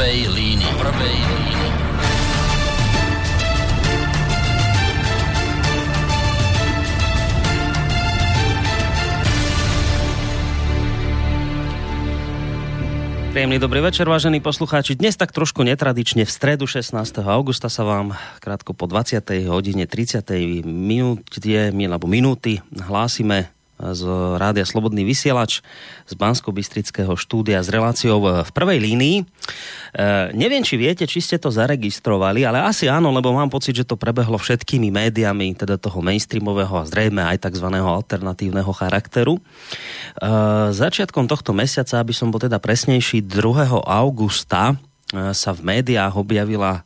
prvej línii. Prvej línii. Príjemný dobrý večer, vážení poslucháči. Dnes tak trošku netradične v stredu 16. augusta sa vám krátko po 20. hodine 30. minúte, alebo minúty hlásime z Rádia Slobodný vysielač z bansko štúdia s reláciou v prvej línii. E, neviem, či viete, či ste to zaregistrovali, ale asi áno, lebo mám pocit, že to prebehlo všetkými médiami, teda toho mainstreamového a zrejme aj tzv. alternatívneho charakteru. E, začiatkom tohto mesiaca, aby som bol teda presnejší, 2. augusta e, sa v médiách objavila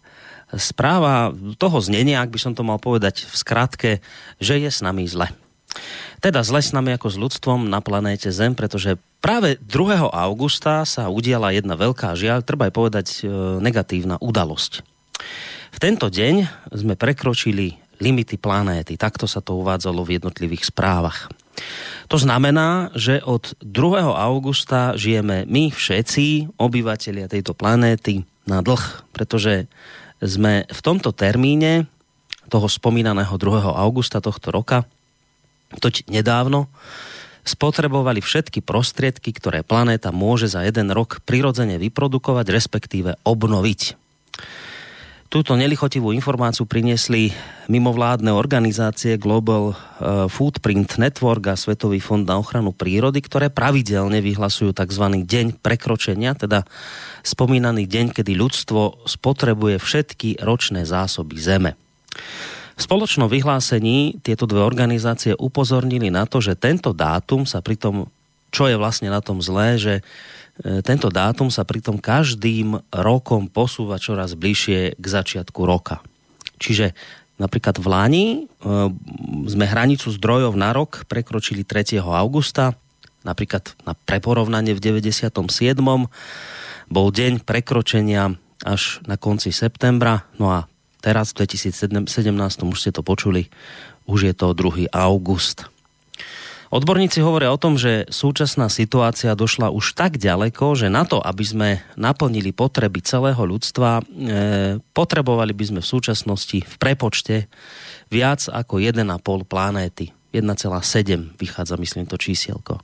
správa toho znenia, ak by som to mal povedať v skratke, že je s nami zle. Teda s nami ako s ľudstvom na planéte Zem, pretože práve 2. augusta sa udiala jedna veľká žiaľ, treba aj povedať e, negatívna udalosť. V tento deň sme prekročili limity planéty. Takto sa to uvádzalo v jednotlivých správach. To znamená, že od 2. augusta žijeme my všetci, obyvateľia tejto planéty, na dlh, pretože sme v tomto termíne toho spomínaného 2. augusta tohto roka toť nedávno spotrebovali všetky prostriedky, ktoré planéta môže za jeden rok prirodzene vyprodukovať, respektíve obnoviť. Túto nelichotivú informáciu priniesli mimovládne organizácie Global eh, Footprint Network a Svetový fond na ochranu prírody, ktoré pravidelne vyhlasujú tzv. deň prekročenia, teda spomínaný deň, kedy ľudstvo spotrebuje všetky ročné zásoby Zeme. V spoločnom vyhlásení tieto dve organizácie upozornili na to, že tento dátum sa pritom, čo je vlastne na tom zlé, že e, tento dátum sa pritom každým rokom posúva čoraz bližšie k začiatku roka. Čiže napríklad v Lani e, sme hranicu zdrojov na rok prekročili 3. augusta, napríklad na preporovnanie v 97. bol deň prekročenia až na konci septembra, no a teraz v 2017, už ste to počuli, už je to 2. august. Odborníci hovoria o tom, že súčasná situácia došla už tak ďaleko, že na to, aby sme naplnili potreby celého ľudstva, e, potrebovali by sme v súčasnosti v prepočte viac ako 1,5 planéty. 1,7 vychádza, myslím, to čísielko.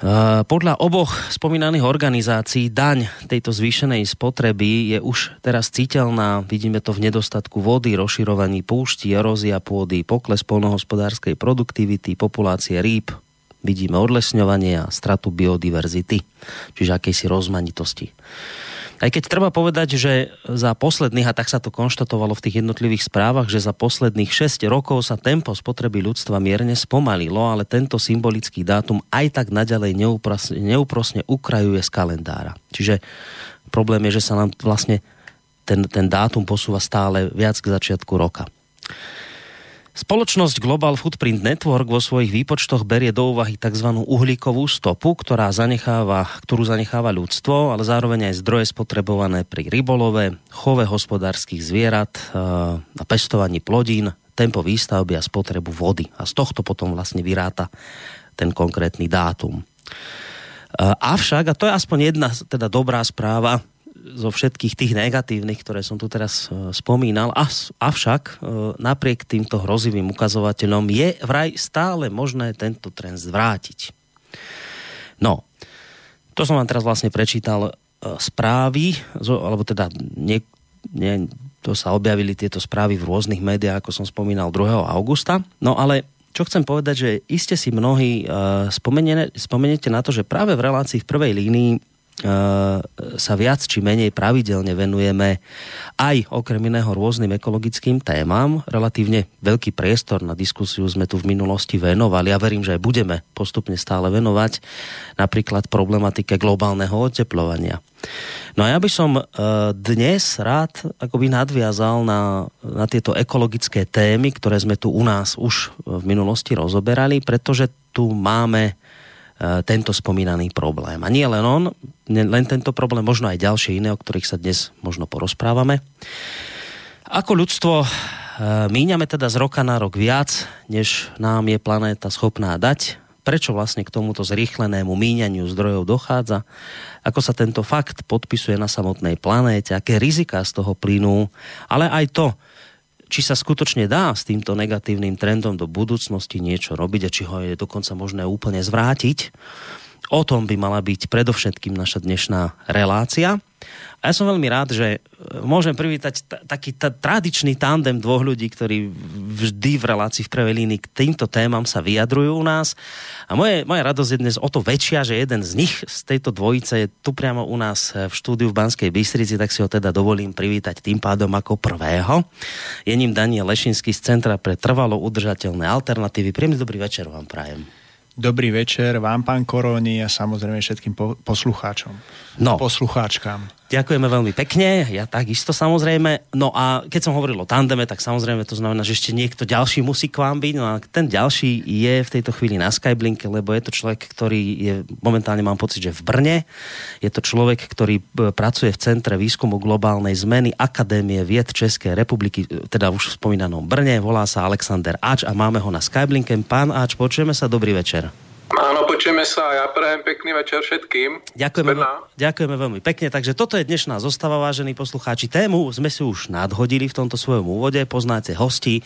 Podľa oboch spomínaných organizácií daň tejto zvýšenej spotreby je už teraz citeľná. Vidíme to v nedostatku vody, rozširovaní púšti, erózia pôdy, pokles polnohospodárskej produktivity, populácie rýb, vidíme odlesňovanie a stratu biodiverzity, čiže akejsi rozmanitosti. Aj keď treba povedať, že za posledných, a tak sa to konštatovalo v tých jednotlivých správach, že za posledných 6 rokov sa tempo spotreby ľudstva mierne spomalilo, ale tento symbolický dátum aj tak naďalej neúprosne, neúprosne ukrajuje z kalendára. Čiže problém je, že sa nám vlastne ten, ten dátum posúva stále viac k začiatku roka. Spoločnosť Global Footprint Network vo svojich výpočtoch berie do úvahy tzv. uhlíkovú stopu, ktorá zanecháva, ktorú zanecháva ľudstvo, ale zároveň aj zdroje spotrebované pri rybolove, chove hospodárskych zvierat eh, a pestovaní plodín, tempo výstavby a spotrebu vody. A z tohto potom vlastne vyráta ten konkrétny dátum. Eh, avšak, a to je aspoň jedna teda dobrá správa, zo všetkých tých negatívnych, ktoré som tu teraz e, spomínal. Avšak e, napriek týmto hrozivým ukazovateľom je vraj stále možné tento trend zvrátiť. No, to som vám teraz vlastne prečítal e, správy, alebo teda nie, nie, to sa objavili tieto správy v rôznych médiách, ako som spomínal 2. augusta. No ale čo chcem povedať, že iste si mnohí uh, spomeniete na to, že práve v relácii v prvej línii sa viac či menej pravidelne venujeme aj okrem iného rôznym ekologickým témam. Relatívne veľký priestor na diskusiu sme tu v minulosti venovali a verím, že aj budeme postupne stále venovať napríklad problematike globálneho oteplovania. No a ja by som e, dnes rád akoby nadviazal na, na tieto ekologické témy, ktoré sme tu u nás už v minulosti rozoberali, pretože tu máme tento spomínaný problém. A nie len on, len tento problém, možno aj ďalšie iné, o ktorých sa dnes možno porozprávame. Ako ľudstvo eh, míňame teda z roka na rok viac, než nám je planéta schopná dať. prečo vlastne k tomuto zrýchlenému míňaniu zdrojov dochádza, ako sa tento fakt podpisuje na samotnej planéte, aké rizika z toho plynú, ale aj to, či sa skutočne dá s týmto negatívnym trendom do budúcnosti niečo robiť a či ho je dokonca možné úplne zvrátiť. O tom by mala byť predovšetkým naša dnešná relácia. A ja som veľmi rád, že e, môžem privítať taký ta, tradičný tandem dvoch ľudí, ktorí vždy v relácii v prvej línii k týmto témam sa vyjadrujú u nás. A moje, moja radosť je dnes o to väčšia, že jeden z nich z tejto dvojice je tu priamo u nás v štúdiu v Banskej Bystrici, tak si ho teda dovolím privítať tým pádom ako prvého. Je ním Daniel Lešinský z Centra pre trvalo udržateľné alternatívy. Príjemný dobrý večer vám prajem. Dobrý večer vám, pán Koroni, a samozrejme všetkým po- poslucháčom. No. Poslucháčkám. Ďakujeme veľmi pekne, ja takisto samozrejme. No a keď som hovoril o tandeme, tak samozrejme to znamená, že ešte niekto ďalší musí k vám byť. No a ten ďalší je v tejto chvíli na Skyblinke, lebo je to človek, ktorý je momentálne mám pocit, že v Brne. Je to človek, ktorý e, pracuje v Centre výskumu globálnej zmeny Akadémie vied Českej republiky, teda už v spomínanom Brne. Volá sa Alexander Ač a máme ho na Skyblinke. Pán Ač, počujeme sa, dobrý večer. Áno, počujeme sa. Ja prajem pekný večer všetkým. Ďakujeme, ďakujeme veľmi pekne. Takže toto je dnešná zostava, vážení poslucháči. Tému sme si už nadhodili v tomto svojom úvode. Poznáte hosti.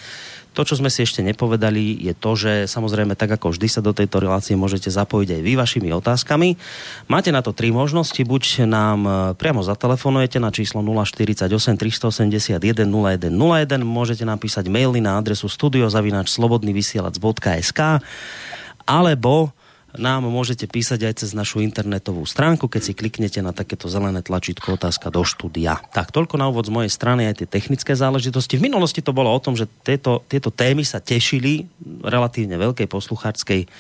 To, čo sme si ešte nepovedali, je to, že samozrejme tak ako vždy sa do tejto relácie môžete zapojiť aj vy vašimi otázkami. Máte na to tri možnosti. Buď nám e, priamo zatelefonujete na číslo 048 381 0101, môžete napísať maily na adresu studiozavinačslobodnyvysielac.sk alebo nám môžete písať aj cez našu internetovú stránku, keď si kliknete na takéto zelené tlačítko otázka do štúdia. Tak, toľko na úvod z mojej strany aj tie technické záležitosti. V minulosti to bolo o tom, že tieto, tieto témy sa tešili relatívne veľkej poslucháčskej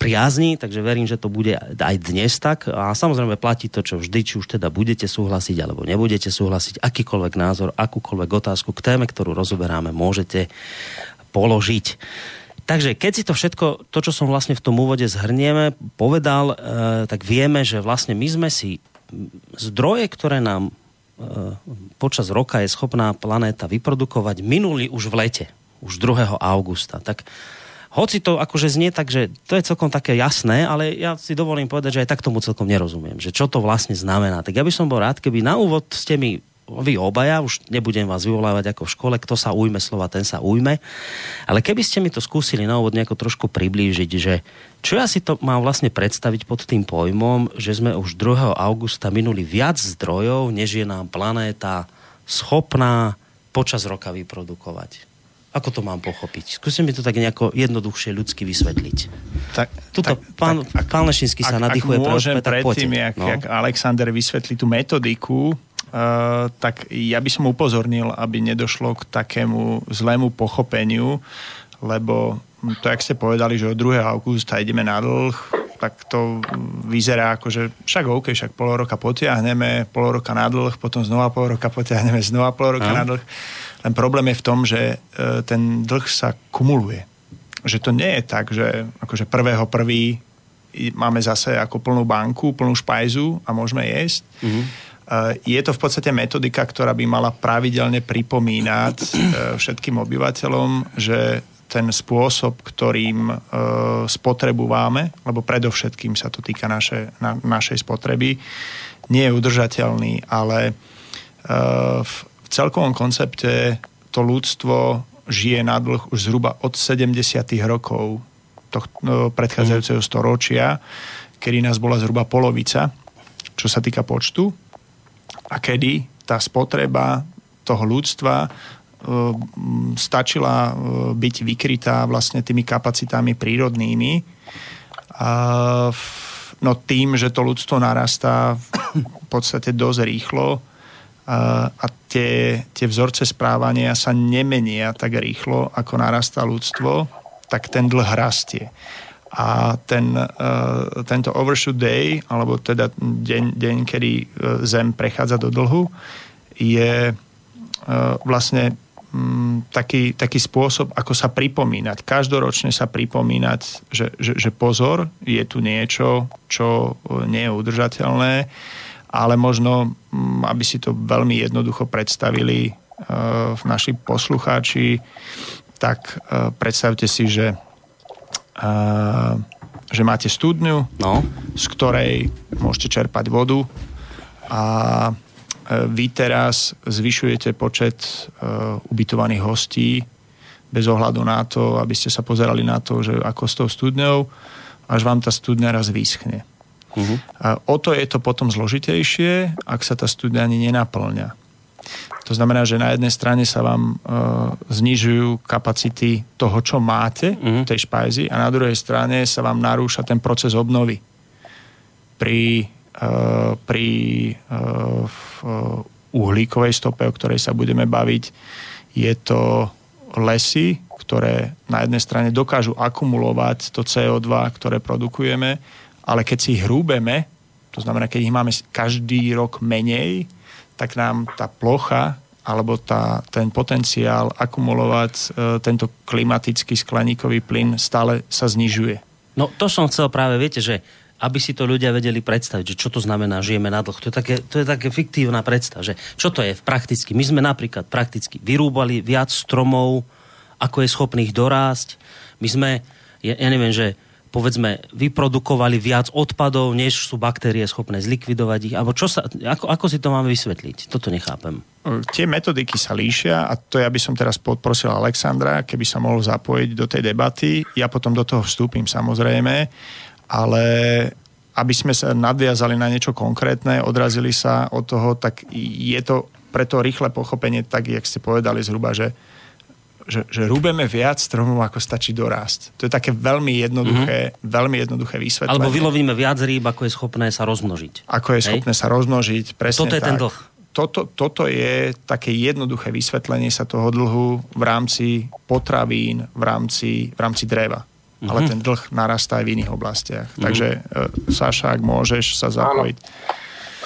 priazni, takže verím, že to bude aj dnes tak. A samozrejme platí to, čo vždy, či už teda budete súhlasiť alebo nebudete súhlasiť, akýkoľvek názor, akúkoľvek otázku k téme, ktorú rozoberáme, môžete položiť. Takže keď si to všetko, to, čo som vlastne v tom úvode zhrnieme, povedal, e, tak vieme, že vlastne my sme si zdroje, ktoré nám e, počas roka je schopná planéta vyprodukovať, minuli už v lete, už 2. augusta. Tak hoci to akože znie tak, že to je celkom také jasné, ale ja si dovolím povedať, že aj tak tomu celkom nerozumiem, že čo to vlastne znamená. Tak ja by som bol rád, keby na úvod ste mi vy obaja, už nebudem vás vyvolávať ako v škole, kto sa ujme slova, ten sa ujme. Ale keby ste mi to skúsili na úvod nejako trošku priblížiť, že čo ja si to mám vlastne predstaviť pod tým pojmom, že sme už 2. augusta minuli viac zdrojov, než je nám planéta schopná počas roka vyprodukovať. Ako to mám pochopiť? Skúste mi to tak nejako jednoduchšie ľudsky vysvetliť. Tak, Tuto tak, pán, tak, pán Lešinský sa nadýchuje pre môžem predtým, jak, no? jak Alexander vysvetlí tú metodiku, tak ja by som upozornil, aby nedošlo k takému zlému pochopeniu, lebo to, jak ste povedali, že od 2. augusta ideme na dlh, tak to vyzerá ako, že však OK, však pol roka potiahneme, pol roka na dlh, potom znova pol roka potiahneme, znova pol roka na dlh. Len problém je v tom, že uh, ten dlh sa kumuluje. Že to nie je tak, že akože prvého prvý máme zase ako plnú banku, plnú špajzu a môžeme jesť. Mm-hmm je to v podstate metodika, ktorá by mala pravidelne pripomínať e, všetkým obyvateľom, že ten spôsob, ktorým e, spotrebu máme, lebo predovšetkým sa to týka naše, na, našej spotreby, nie je udržateľný, ale e, v celkovom koncepte to ľudstvo žije na dlh už zhruba od 70. rokov tohto predchádzajúceho storočia, kedy nás bola zhruba polovica, čo sa týka počtu a kedy tá spotreba toho ľudstva e, stačila e, byť vykrytá vlastne tými kapacitami prírodnými. No tým, že to ľudstvo narastá v podstate dosť rýchlo a, a tie, tie vzorce správania sa nemenia tak rýchlo, ako narastá ľudstvo, tak ten dlh rastie a ten, uh, tento overshoot day, alebo teda deň, deň, kedy uh, Zem prechádza do dlhu, je uh, vlastne um, taký, taký spôsob, ako sa pripomínať. Každoročne sa pripomínať, že, že, že pozor, je tu niečo, čo nie je udržateľné, ale možno, um, aby si to veľmi jednoducho predstavili uh, naši poslucháči, tak predstavte si, že že máte studňu, no. z ktorej môžete čerpať vodu a e, vy teraz zvyšujete počet uh, ubytovaných hostí bez ohľadu na to, aby ste sa pozerali na to, že ako s tou studňou, až vám tá studňa raz vyschne. Uh-huh. A o to je to potom zložitejšie, ak sa tá studňa ani nenaplňa. To znamená, že na jednej strane sa vám uh, znižujú kapacity toho, čo máte uh-huh. v tej špajzi a na druhej strane sa vám narúša ten proces obnovy. Pri, uh, pri uh, v, uh, uhlíkovej stope, o ktorej sa budeme baviť, je to lesy, ktoré na jednej strane dokážu akumulovať to CO2, ktoré produkujeme, ale keď si ich hrúbeme, to znamená, keď ich máme každý rok menej, tak nám tá plocha alebo tá, ten potenciál akumulovať e, tento klimatický skleníkový plyn stále sa znižuje. No to som chcel práve, viete, že aby si to ľudia vedeli predstaviť, že čo to znamená, žijeme na dlh. To je také, to je také fiktívna predstava, že čo to je prakticky. My sme napríklad prakticky vyrúbali viac stromov, ako je schopných dorásť. My sme, ja, ja neviem, že povedzme, vyprodukovali viac odpadov, než sú baktérie schopné zlikvidovať ich? Alebo čo sa, ako, ako si to máme vysvetliť? Toto nechápem. Tie metodiky sa líšia a to ja by som teraz poprosil Alexandra, keby sa mohol zapojiť do tej debaty. Ja potom do toho vstúpim samozrejme, ale aby sme sa nadviazali na niečo konkrétne, odrazili sa od toho, tak je to pre to rýchle pochopenie, tak jak ste povedali zhruba, že že, že rúbeme viac stromov, ako stačí dorásť. To je také veľmi jednoduché, mm-hmm. veľmi jednoduché vysvetlenie. Alebo vylovíme viac rýb, ako je schopné sa rozmnožiť. Ako je schopné sa rozmnožiť, presne Toto je tak. ten dlh. Toto, toto je také jednoduché vysvetlenie sa toho dlhu v rámci potravín, v rámci, v rámci dreva. Mm-hmm. Ale ten dlh narastá aj v iných oblastiach. Mm-hmm. Takže, uh, Saša, ak môžeš sa zapojiť.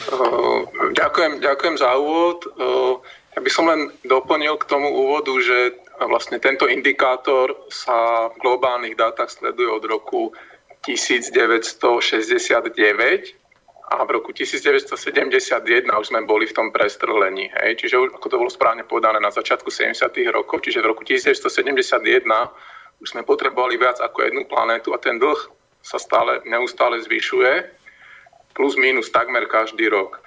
Uh, ďakujem, ďakujem za úvod. Uh, ja by som len doplnil k tomu úvodu, že vlastne tento indikátor sa v globálnych dátach sleduje od roku 1969 a v roku 1971 už sme boli v tom prestrelení. Hej? Čiže ako to bolo správne povedané na začiatku 70. rokov, čiže v roku 1971 už sme potrebovali viac ako jednu planétu a ten dlh sa stále neustále zvyšuje, plus minus takmer každý rok.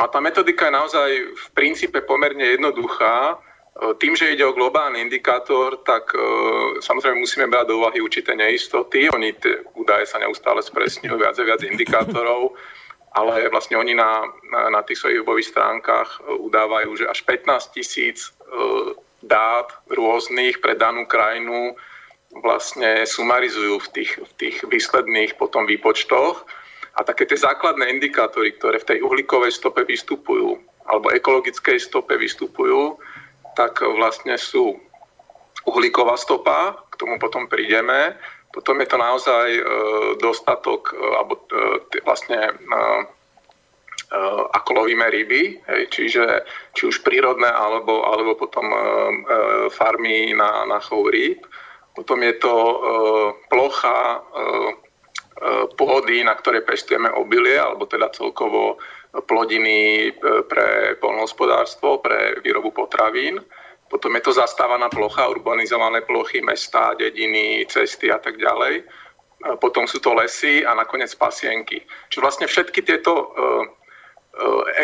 A tá metodika je naozaj v princípe pomerne jednoduchá tým, že ide o globálny indikátor, tak samozrejme musíme brať do úvahy určité neistoty. Oni tie údaje sa neustále spresňujú, viac a viac indikátorov, ale vlastne oni na, na, na tých svojich webových stránkach udávajú, že až 15 tisíc dát rôznych pre danú krajinu vlastne sumarizujú v tých, v tých výsledných potom výpočtoch. A také tie základné indikátory, ktoré v tej uhlíkovej stope vystupujú, alebo ekologickej stope vystupujú, tak vlastne sú uhlíková stopa, k tomu potom prídeme, potom je to naozaj e, dostatok, e, alebo e, vlastne ako lovíme ryby, hej, čiže či už prírodné, alebo, alebo potom farmy na, na chov rýb. Potom je to plocha pôdy, na ktorej pestujeme obilie, alebo teda celkovo plodiny e, pre polnohospodárstvo, pre výrobu potravín. Potom je to zastávaná plocha, urbanizované plochy, mesta, dediny, cesty a tak ďalej. Potom sú to lesy a nakoniec pasienky. Čiže vlastne všetky tieto e, e,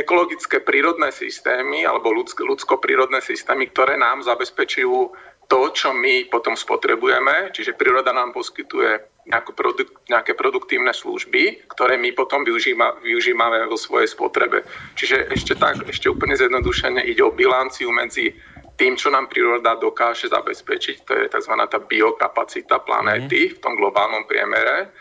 ekologické prírodné systémy alebo ľudsko-prírodné systémy, ktoré nám zabezpečujú to, čo my potom spotrebujeme, čiže príroda nám poskytuje produk- nejaké produktívne služby, ktoré my potom využíva, využívame vo svojej spotrebe. Čiže ešte tak, ešte úplne zjednodušene ide o bilanciu medzi tým, čo nám príroda dokáže zabezpečiť, to je tzv. tá biokapacita planéty mm. v tom globálnom priemere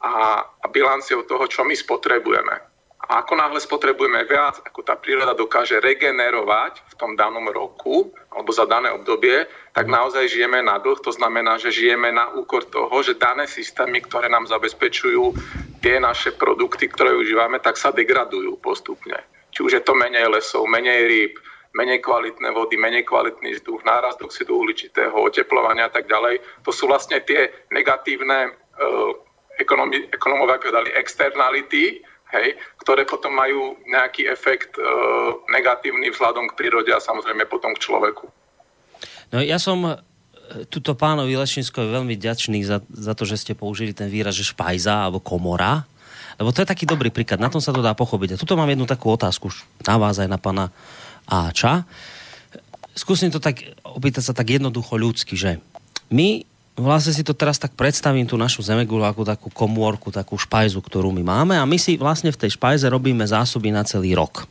a, a bilanciou toho, čo my spotrebujeme. A ako náhle spotrebujeme viac, ako tá príroda dokáže regenerovať v tom danom roku alebo za dané obdobie, tak naozaj žijeme na dlh. To znamená, že žijeme na úkor toho, že dané systémy, ktoré nám zabezpečujú tie naše produkty, ktoré užívame, tak sa degradujú postupne. Či už je to menej lesov, menej rýb, menej kvalitné vody, menej kvalitný vzduch, nárast oxidu uhličitého, oteplovania a tak ďalej. To sú vlastne tie negatívne uh, ekonomi, ekonomovia povedali externality, hej, ktoré potom majú nejaký efekt e, negatívny vzhľadom k prírode a samozrejme potom k človeku. No ja som tuto pánovi Lešinskovi veľmi ďačný za, za to, že ste použili ten výraz, že špajza alebo komora. Lebo to je taký dobrý príklad, na tom sa to dá pochopiť. A tuto mám jednu takú otázku na vás aj na pána Áča. Skúsim to tak, opýtať sa tak jednoducho ľudsky, že my vlastne si to teraz tak predstavím tú našu zemegulu ako takú komórku, takú špajzu, ktorú my máme a my si vlastne v tej špajze robíme zásoby na celý rok.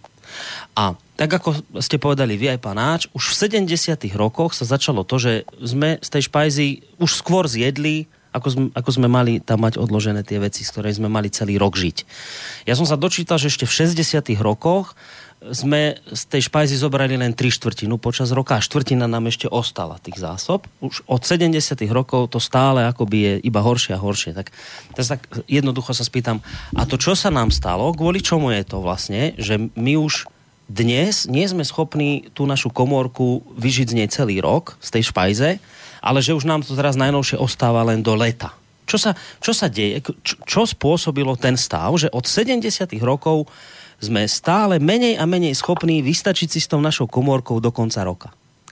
A tak ako ste povedali vy aj panáč, už v 70 rokoch sa začalo to, že sme z tej špajzy už skôr zjedli ako sme, ako sme mali tam mať odložené tie veci, z ktorej sme mali celý rok žiť. Ja som sa dočítal, že ešte v 60 rokoch sme z tej špajzy zobrali len tri štvrtinu počas roka a štvrtina nám ešte ostala tých zásob. Už od 70 rokov to stále akoby je iba horšie a horšie. Tak, tak jednoducho sa spýtam, a to čo sa nám stalo, kvôli čomu je to vlastne, že my už dnes nie sme schopní tú našu komórku vyžiť z nej celý rok, z tej špajze, ale že už nám to teraz najnovšie ostáva len do leta. Čo sa, čo sa deje? Čo, čo spôsobilo ten stav, že od 70. rokov sme stále menej a menej schopní vystačiť si s tou našou komórkou do konca roka.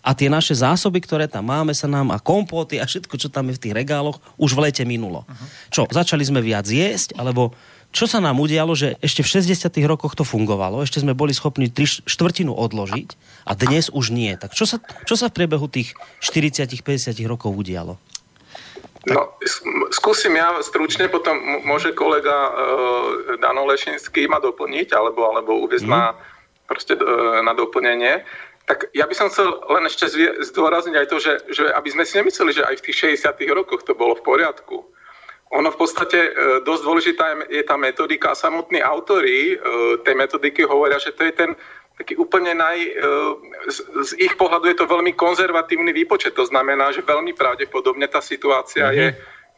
A tie naše zásoby, ktoré tam máme, sa nám a kompóty a všetko, čo tam je v tých regáloch, už v lete minulo. Uh-huh. Čo, začali sme viac jesť, alebo čo sa nám udialo, že ešte v 60. rokoch to fungovalo, ešte sme boli schopní tri štvrtinu odložiť a dnes už nie. Tak čo sa, čo sa v priebehu tých 40-50 rokov udialo? No, skúsim ja stručne, potom môže kolega uh, Dano Lešinský ma doplniť, alebo, alebo uvieť mm. na, proste, uh, na doplnenie. Tak ja by som chcel len ešte zdôrazniť aj to, že, že aby sme si nemysleli, že aj v tých 60 rokoch to bolo v poriadku. Ono v podstate uh, dosť dôležitá je tá metodika a samotní autory uh, tej metodiky hovoria, že to je ten taký úplne naj... E, z, z ich pohľadu je to veľmi konzervatívny výpočet. To znamená, že veľmi pravdepodobne tá situácia mm-hmm. je,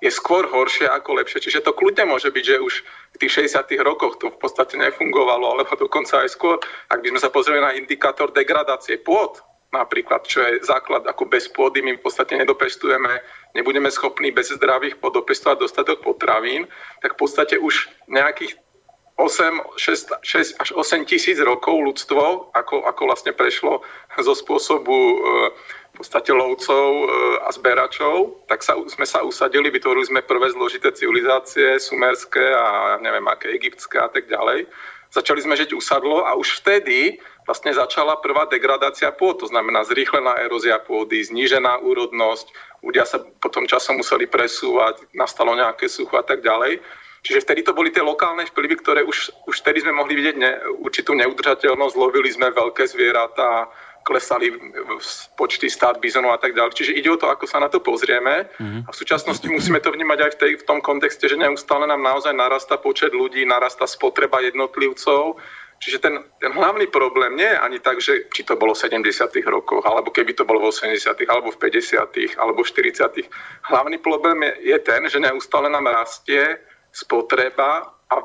je skôr horšia ako lepšia. Čiže to kľudne môže byť, že už v tých 60 rokoch to v podstate nefungovalo, alebo dokonca aj skôr. Ak by sme sa pozreli na indikátor degradácie pôd, napríklad, čo je základ, ako bez pôdy my v podstate nedopestujeme, nebudeme schopní bez zdravých podopestovať dostatok potravín, tak v podstate už nejakých 8, 6, 6 až 8 tisíc rokov ľudstvo, ako, ako vlastne prešlo zo spôsobu e, v podstate lovcov e, a zberačov, tak sa, sme sa usadili, vytvorili sme prvé zložité civilizácie, sumerské a neviem aké, egyptské a tak ďalej. Začali sme žiť usadlo a už vtedy vlastne začala prvá degradácia pôd, to znamená zrýchlená erózia pôdy, znížená úrodnosť, ľudia sa potom časom museli presúvať, nastalo nejaké sucho a tak ďalej. Čiže vtedy to boli tie lokálne vplyvy, ktoré už, už vtedy sme mohli vidieť ne, určitú neudržateľnosť, lovili sme veľké zvieratá, klesali počty stát bizonov a tak ďalej. Čiže ide o to, ako sa na to pozrieme. Mm-hmm. A v súčasnosti musíme to vnímať aj v, tej, v tom kontexte, že neustále nám naozaj narasta počet ľudí, narasta spotreba jednotlivcov. Čiže ten, ten hlavný problém nie je ani tak, že či to bolo v 70. rokoch, alebo keby to bolo v 80., alebo v 50., alebo v 40. Hlavný problém je, je ten, že neustále nám rastie spotreba a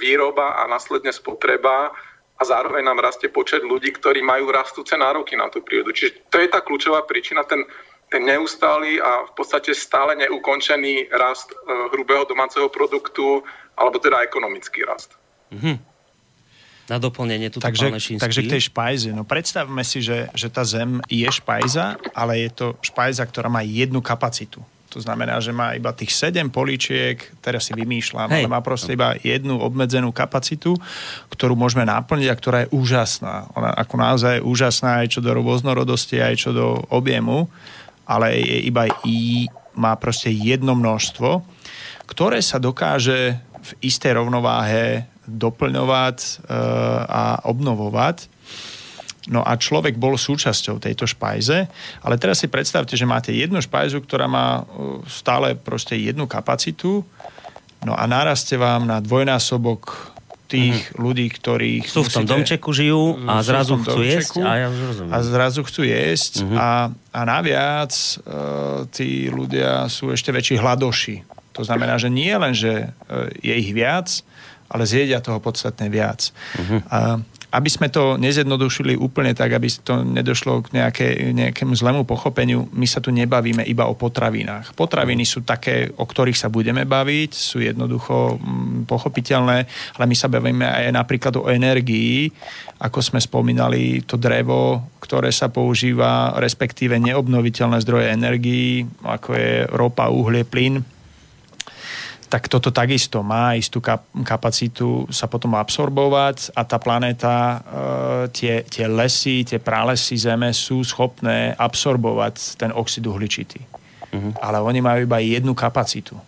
výroba a následne spotreba a zároveň nám rastie počet ľudí, ktorí majú rastúce nároky na tú prírodu. Čiže to je tá kľúčová príčina, ten, ten neustály a v podstate stále neukončený rast e, hrubého domáceho produktu, alebo teda ekonomický rast. Mm-hmm. Na doplnenie tu takže, takže k tej špajze. No predstavme si, že, že tá zem je špajza, ale je to špajza, ktorá má jednu kapacitu. To znamená, že má iba tých 7 políčiek, teraz si vymýšľam, Hej. ale má proste iba jednu obmedzenú kapacitu, ktorú môžeme naplniť a ktorá je úžasná. Ona ako naozaj je úžasná aj čo do rôznorodosti, aj čo do objemu, ale je iba i má proste jedno množstvo, ktoré sa dokáže v istej rovnováhe doplňovať e, a obnovovať No a človek bol súčasťou tejto špajze, ale teraz si predstavte, že máte jednu špajzu, ktorá má uh, stále proste jednu kapacitu, no a naraste vám na dvojnásobok tých mm-hmm. ľudí, ktorí sú v tom musíte, domčeku žijú a zrazu chcú domčeku, jesť a ja A zrazu chcú jesť mm-hmm. a, a naviac uh, tí ľudia sú ešte väčší hladoši. To znamená, že nie len, že uh, je ich viac, ale zjedia toho podstatne viac. A, a aby sme to nezjednodušili úplne tak, aby to nedošlo k nejaké, nejakému zlému pochopeniu, my sa tu nebavíme iba o potravinách. Potraviny sú také, o ktorých sa budeme baviť, sú jednoducho mm, pochopiteľné, ale my sa bavíme aj napríklad o energii, ako sme spomínali, to drevo, ktoré sa používa, respektíve neobnoviteľné zdroje energií, ako je ropa, uhlie, plyn, tak toto takisto má istú kapacitu sa potom absorbovať a tá planéta, e, tie, tie lesy, tie pralesy Zeme sú schopné absorbovať ten oxid uhličitý. Uh-huh. Ale oni majú iba jednu kapacitu.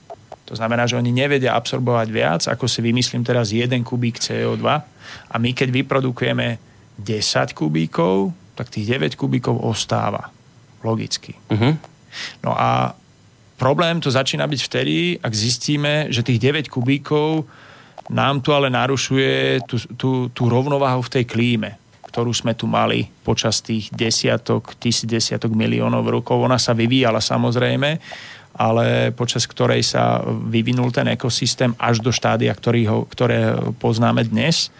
To znamená, že oni nevedia absorbovať viac, ako si vymyslím teraz jeden kubík CO2 a my keď vyprodukujeme 10 kubíkov, tak tých 9 kubíkov ostáva. Logicky. Uh-huh. No a Problém to začína byť vtedy, ak zistíme, že tých 9 kubíkov nám tu ale narušuje tú, tú, tú rovnováhu v tej klíme, ktorú sme tu mali počas tých desiatok, tisíc desiatok miliónov rokov. Ona sa vyvíjala samozrejme, ale počas ktorej sa vyvinul ten ekosystém až do štádia, ktorý ho, ktoré poznáme dnes.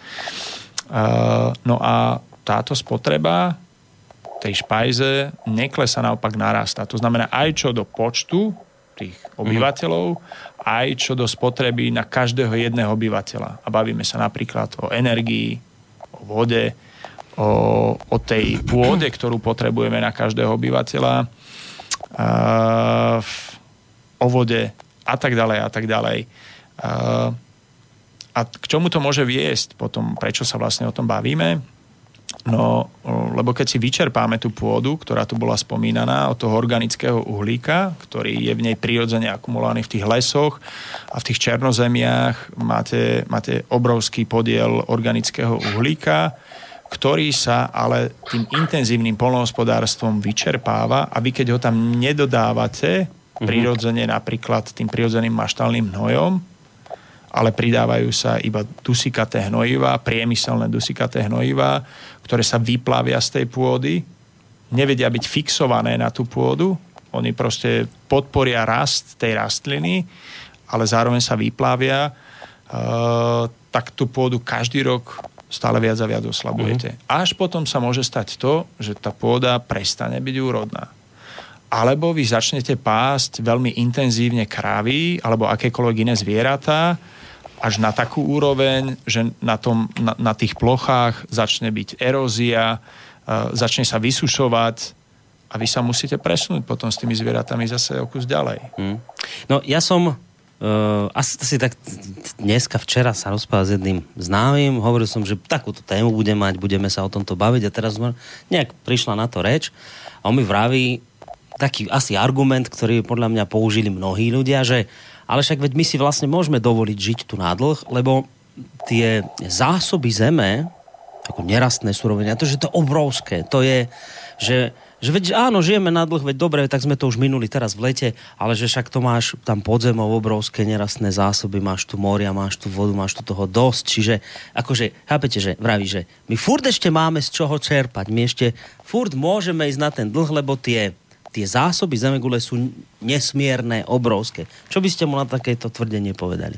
No a táto spotreba tej špajze neklesa naopak narasta. To znamená aj čo do počtu tých obyvateľov, aj čo do spotreby na každého jedného obyvateľa. A bavíme sa napríklad o energii, o vode, o, o tej pôde, ktorú potrebujeme na každého obyvateľa, a, o vode a tak ďalej a tak ďalej. A, a k čomu to môže viesť potom, prečo sa vlastne o tom bavíme? No, lebo keď si vyčerpáme tú pôdu, ktorá tu bola spomínaná, od toho organického uhlíka, ktorý je v nej prirodzene akumulovaný v tých lesoch a v tých černozemiach, máte, máte obrovský podiel organického uhlíka, ktorý sa ale tým intenzívnym polnohospodárstvom vyčerpáva a vy keď ho tam nedodávate, mhm. prirodzene napríklad tým prirodzeným maštálnym hnojom, ale pridávajú sa iba dusikaté hnojiva, priemyselné dusikaté hnojiva, ktoré sa vyplavia z tej pôdy, nevedia byť fixované na tú pôdu, oni proste podporia rast tej rastliny, ale zároveň sa vyplavia, e, tak tú pôdu každý rok stále viac a viac oslabujete. Mm. Až potom sa môže stať to, že tá pôda prestane byť úrodná. Alebo vy začnete pásť veľmi intenzívne kravy alebo akékoľvek iné zvieratá, až na takú úroveň, že na, tom, na, na tých plochách začne byť erózia, uh, začne sa vysušovať a vy sa musíte presunúť potom s tými zvieratami zase o kus ďalej. Hmm. No ja som Uh, asi tak dneska, včera sa rozprával s jedným známym, hovoril som, že takúto tému budem mať, budeme sa o tomto baviť a teraz nejak prišla na to reč a on mi vraví taký asi argument, ktorý podľa mňa použili mnohí ľudia, že ale však veď my si vlastne môžeme dovoliť žiť tu na dlh, lebo tie zásoby zeme, ako nerastné suroviny, to, že to je obrovské, to je, že, že veď áno, žijeme na dlh, veď dobre, tak sme to už minuli teraz v lete, ale že však to máš tam podzemov obrovské nerastné zásoby, máš tu moria, máš tu vodu, máš tu toho dosť, čiže akože, chápete, že vraví, že my furt ešte máme z čoho čerpať, my ešte furt môžeme ísť na ten dlh, lebo tie tie zásoby zemegule sú nesmierne, obrovské. Čo by ste mu na takéto tvrdenie povedali?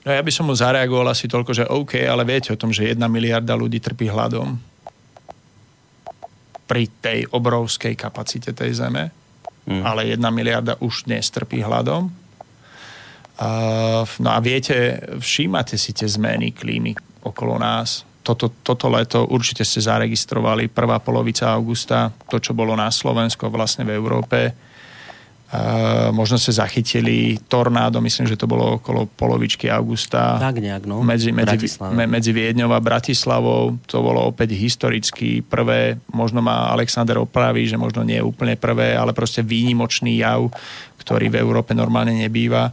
No ja by som mu zareagoval asi toľko, že OK, ale viete o tom, že jedna miliarda ľudí trpí hladom pri tej obrovskej kapacite tej zeme, mm. ale jedna miliarda už dnes trpí hladom. Uh, no a viete, všímate si tie zmeny klímy okolo nás toto, toto leto určite ste zaregistrovali prvá polovica augusta, to, čo bolo na Slovensku vlastne v Európe. Uh, možno ste zachytili tornádo, myslím, že to bolo okolo polovičky augusta. Tak nejak, no. Medzi, medzi, me, medzi Viedňou a Bratislavou. To bolo opäť historicky prvé. Možno má Alexander opraví, že možno nie je úplne prvé, ale proste výnimočný jav, ktorý v Európe normálne nebýva.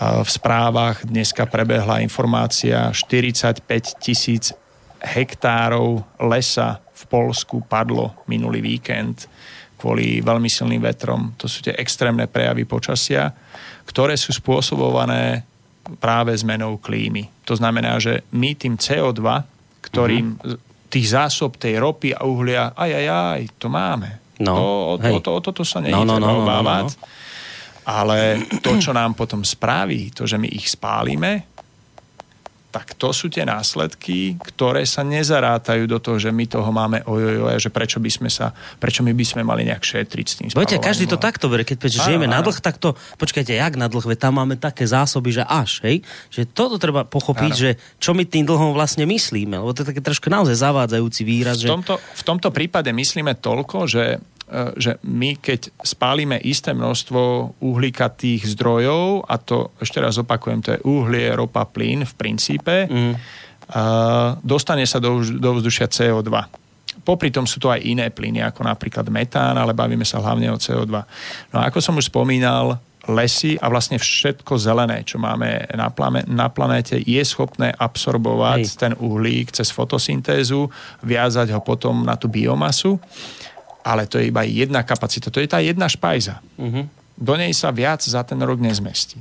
V správach dneska prebehla informácia 45 tisíc hektárov lesa v Polsku padlo minulý víkend kvôli veľmi silným vetrom. To sú tie extrémne prejavy počasia, ktoré sú spôsobované práve zmenou klímy. To znamená, že my tým CO2, ktorým mm-hmm. tých zásob tej ropy a uhlia, aj, aj, aj, to máme. No, to, o, o, to, o toto sa nie no, no, no, obávať. No, no, no. Ale to, čo nám potom spraví, to, že my ich spálime, tak to sú tie následky, ktoré sa nezarátajú do toho, že my toho máme ojojo a že prečo by sme sa, prečo my by sme mali nejak šetriť s tým Poďte, každý to takto berie, keď áno, žijeme áno. na dlh, tak to, počkajte, jak na dlh, tam máme také zásoby, že až, hej, že toto treba pochopiť, áno. že čo my tým dlhom vlastne myslíme, lebo to je také trošku naozaj zavádzajúci výraz. V tomto, že... v tomto prípade myslíme toľko, že že my keď spálime isté množstvo uhlíkatých zdrojov, a to ešte raz opakujem, to je uhlie, ropa, plyn v princípe, mm. dostane sa do, do vzdušia CO2. Popri tom sú to aj iné plyny, ako napríklad metán, ale bavíme sa hlavne o CO2. No a ako som už spomínal, lesy a vlastne všetko zelené, čo máme na, plame, na planéte, je schopné absorbovať Hej. ten uhlík cez fotosyntézu, viazať ho potom na tú biomasu ale to je iba jedna kapacita, to je tá jedna špajza. Uh-huh. Do nej sa viac za ten rok nezmestí.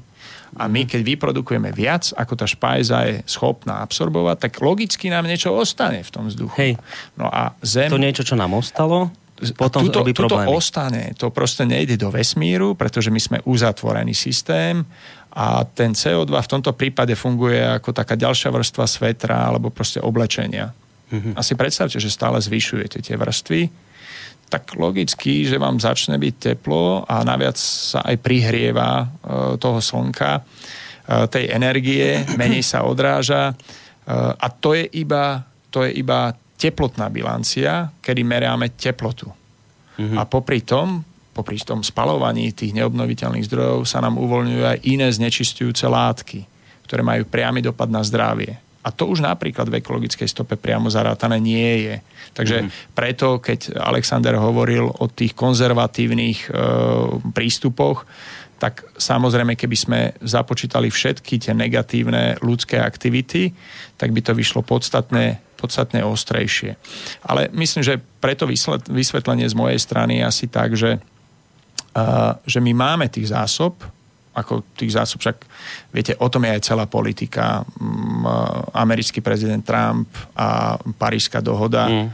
A my, keď vyprodukujeme viac, ako tá špajza je schopná absorbovať, tak logicky nám niečo ostane v tom vzduchu. Hej. No a Zem... To niečo, čo nám ostalo, potom tuto, robí tuto ostane, to proste nejde do vesmíru, pretože my sme uzatvorený systém a ten CO2 v tomto prípade funguje ako taká ďalšia vrstva svetra alebo proste oblečenia. Mm-hmm. Asi predstavte, že stále zvyšujete tie vrstvy tak logicky, že vám začne byť teplo a naviac sa aj prihrieva e, toho slnka, e, tej energie, menej sa odráža e, a to je iba, to je iba teplotná bilancia, kedy meriame teplotu. Mm-hmm. A popri tom, popri tom spalovaní tých neobnoviteľných zdrojov sa nám uvoľňujú aj iné znečistujúce látky, ktoré majú priamy dopad na zdravie. A to už napríklad v ekologickej stope priamo zarátané nie je. Takže mm. preto, keď Alexander hovoril o tých konzervatívnych e, prístupoch, tak samozrejme, keby sme započítali všetky tie negatívne ľudské aktivity, tak by to vyšlo podstatne, podstatne ostrejšie. Ale myslím, že preto vysvetlenie z mojej strany je asi tak, že, uh, že my máme tých zásob, ako tých zásob, však viete, o tom je aj celá politika. Mm, americký prezident Trump a Parížská dohoda. Mm.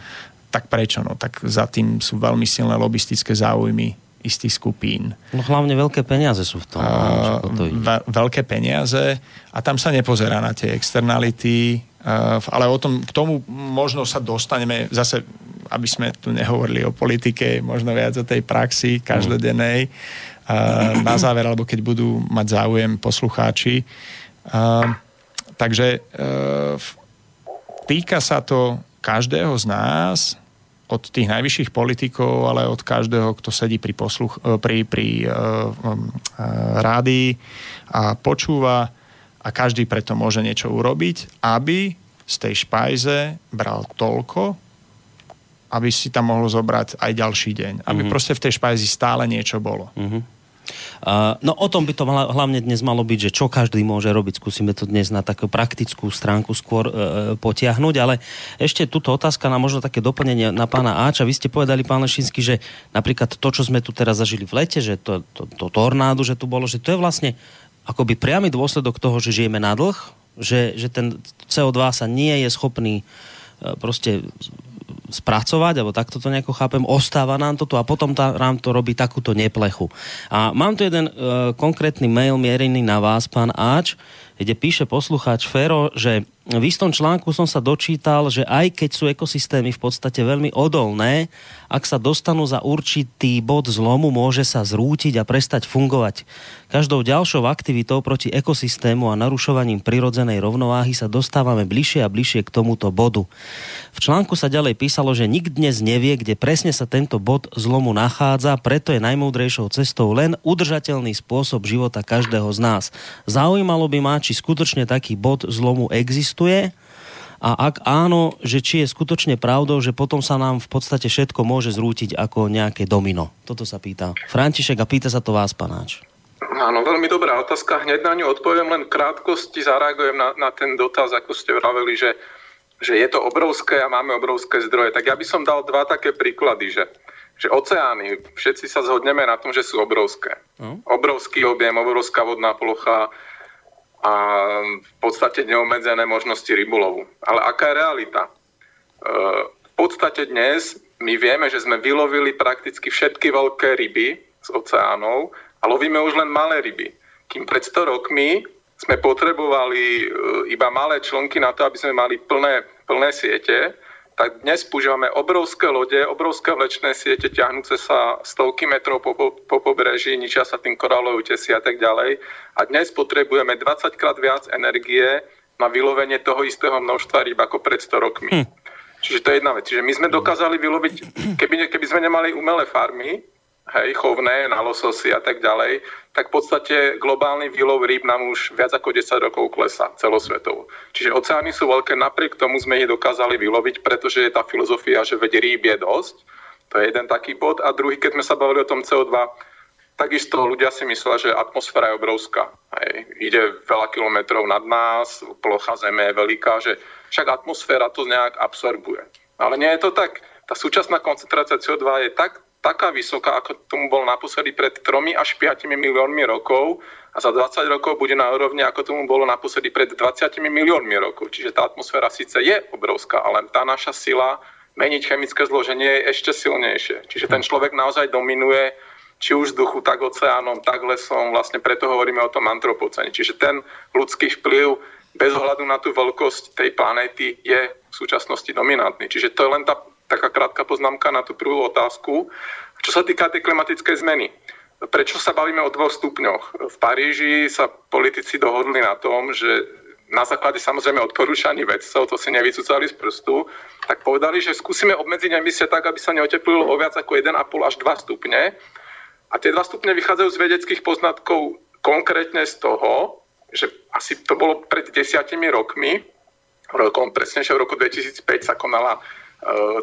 Tak prečo? No, tak za tým sú veľmi silné lobistické záujmy istých skupín. No hlavne veľké peniaze sú v tom. Uh, to ve- veľké peniaze a tam sa nepozerá na tie externality, uh, ale o tom, k tomu možno sa dostaneme zase, aby sme tu nehovorili o politike, možno viac o tej praxi každodennej. Mm na záver, alebo keď budú mať záujem poslucháči. Takže e, týka sa to každého z nás, od tých najvyšších politikov, ale od každého, kto sedí pri, posluch, e, pri, pri uh, um, rádii a počúva a každý preto môže niečo urobiť, aby z tej špajze bral toľko, aby si tam mohol zobrať aj ďalší deň. Aby mm-hmm. proste v tej špajzi stále niečo bolo. Mm-hmm. No o tom by to hlavne dnes malo byť, že čo každý môže robiť. Skúsime to dnes na takú praktickú stránku skôr uh, potiahnuť, ale ešte túto otázka na možno také doplnenie na pána Áča. Vy ste povedali, pán Lešinsky, že napríklad to, čo sme tu teraz zažili v lete, že to, to, to tornádu, že tu bolo, že to je vlastne akoby priamy dôsledok toho, že žijeme na dlh, že, že ten CO2 sa nie je schopný uh, proste spracovať, alebo takto to nejako chápem, ostáva nám to tu a potom tá, nám to robí takúto neplechu. A mám tu jeden e, konkrétny mail mierený na vás, pán Áč, kde píše poslucháč Fero, že v istom článku som sa dočítal, že aj keď sú ekosystémy v podstate veľmi odolné, ak sa dostanú za určitý bod zlomu, môže sa zrútiť a prestať fungovať. Každou ďalšou aktivitou proti ekosystému a narušovaním prirodzenej rovnováhy sa dostávame bližšie a bližšie k tomuto bodu. V článku sa ďalej písalo, že nik dnes nevie, kde presne sa tento bod zlomu nachádza, preto je najmúdrejšou cestou len udržateľný spôsob života každého z nás. Zaujímalo by ma, či skutočne taký bod zlomu existuje a ak áno, že či je skutočne pravdou, že potom sa nám v podstate všetko môže zrútiť ako nejaké domino. Toto sa pýta František a pýta sa to vás, panáč. Áno, veľmi dobrá otázka. Hneď na ňu odpoviem, len krátkosti zareagujem na, na ten dotaz, ako ste vraveli, že, že je to obrovské a máme obrovské zdroje. Tak ja by som dal dva také príklady, že, že oceány, všetci sa zhodneme na tom, že sú obrovské. No. Obrovský objem, obrovská vodná plocha, a v podstate neobmedzené možnosti rybolovu. Ale aká je realita? E, v podstate dnes my vieme, že sme vylovili prakticky všetky veľké ryby z oceánov a lovíme už len malé ryby. Kým pred 100 rokmi sme potrebovali e, iba malé člnky na to, aby sme mali plné, plné siete, tak dnes používame obrovské lode, obrovské vlečné siete, ťahnúce sa stovky metrov po, po, po pobreží, ničia sa tým korálové útesy a tak ďalej. A dnes potrebujeme 20 krát viac energie na vylovenie toho istého množstva rýb ako pred 100 rokmi. Hm. Čiže to je jedna vec. Čiže my sme dokázali vyloviť, keby, keby sme nemali umelé farmy, hej, chovné, na lososy a tak ďalej, tak v podstate globálny výlov rýb nám už viac ako 10 rokov klesá celosvetovo. Čiže oceány sú veľké, napriek tomu sme ich dokázali vyloviť, pretože je tá filozofia, že veď rýb je dosť. To je jeden taký bod. A druhý, keď sme sa bavili o tom CO2, takisto ľudia si myslia, že atmosféra je obrovská. Hej. Ide veľa kilometrov nad nás, plocha Zeme je veľká, že však atmosféra to nejak absorbuje. Ale nie je to tak. Tá súčasná koncentrácia CO2 je tak taká vysoká, ako tomu bol naposledy pred 3 až 5 miliónmi rokov a za 20 rokov bude na úrovni, ako tomu bolo naposledy pred 20 miliónmi rokov. Čiže tá atmosféra síce je obrovská, ale tá naša sila meniť chemické zloženie je ešte silnejšie. Čiže ten človek naozaj dominuje či už vzduchu, tak oceánom, tak lesom, vlastne preto hovoríme o tom antropocene. Čiže ten ľudský vplyv bez ohľadu na tú veľkosť tej planéty je v súčasnosti dominantný. Čiže to je len tá taká krátka poznámka na tú prvú otázku. Čo sa týka tej klimatickej zmeny, prečo sa bavíme o dvoch stupňoch? V Paríži sa politici dohodli na tom, že na základe samozrejme odporúčaní vedcov, to si nevycúcali z prstu, tak povedali, že skúsime obmedziť emisie tak, aby sa neoteplilo o viac ako 1,5 až 2 stupne. A tie 2 stupne vychádzajú z vedeckých poznatkov konkrétne z toho, že asi to bolo pred desiatimi rokmi, rokom presnejšie v roku 2005 sa konala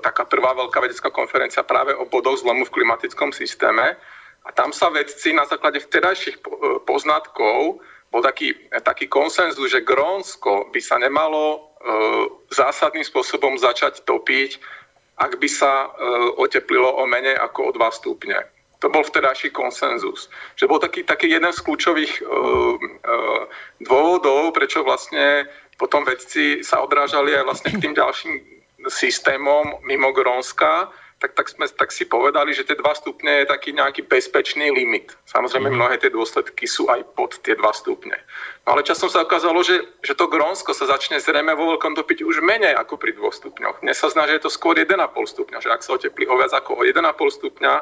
taká prvá veľká vedecká konferencia práve o bodoch zlomu v klimatickom systéme. A tam sa vedci na základe vtedajších e, poznatkov bol taký, taký konsenzus, že Grónsko by sa nemalo e, zásadným spôsobom začať topiť, ak by sa oteplilo o menej ako o 2 stupne. To bol vtedajší konsenzus. Že bol taký, taký jeden z kľúčových e, e, dôvodov, prečo vlastne potom vedci sa odrážali aj vlastne k tým ďalším systémom mimo Grónska, tak, tak, sme, tak si povedali, že tie 2 stupne je taký nejaký bezpečný limit. Samozrejme, mm. mnohé tie dôsledky sú aj pod tie 2 stupne. No ale časom sa ukázalo, že, že to Grónsko sa začne zrejme vo veľkom topiť už menej ako pri 2 stupňoch. Dnes sa zná, že je to skôr 1,5 stupňa, že ak sa oteplí o viac ako o 1,5 stupňa,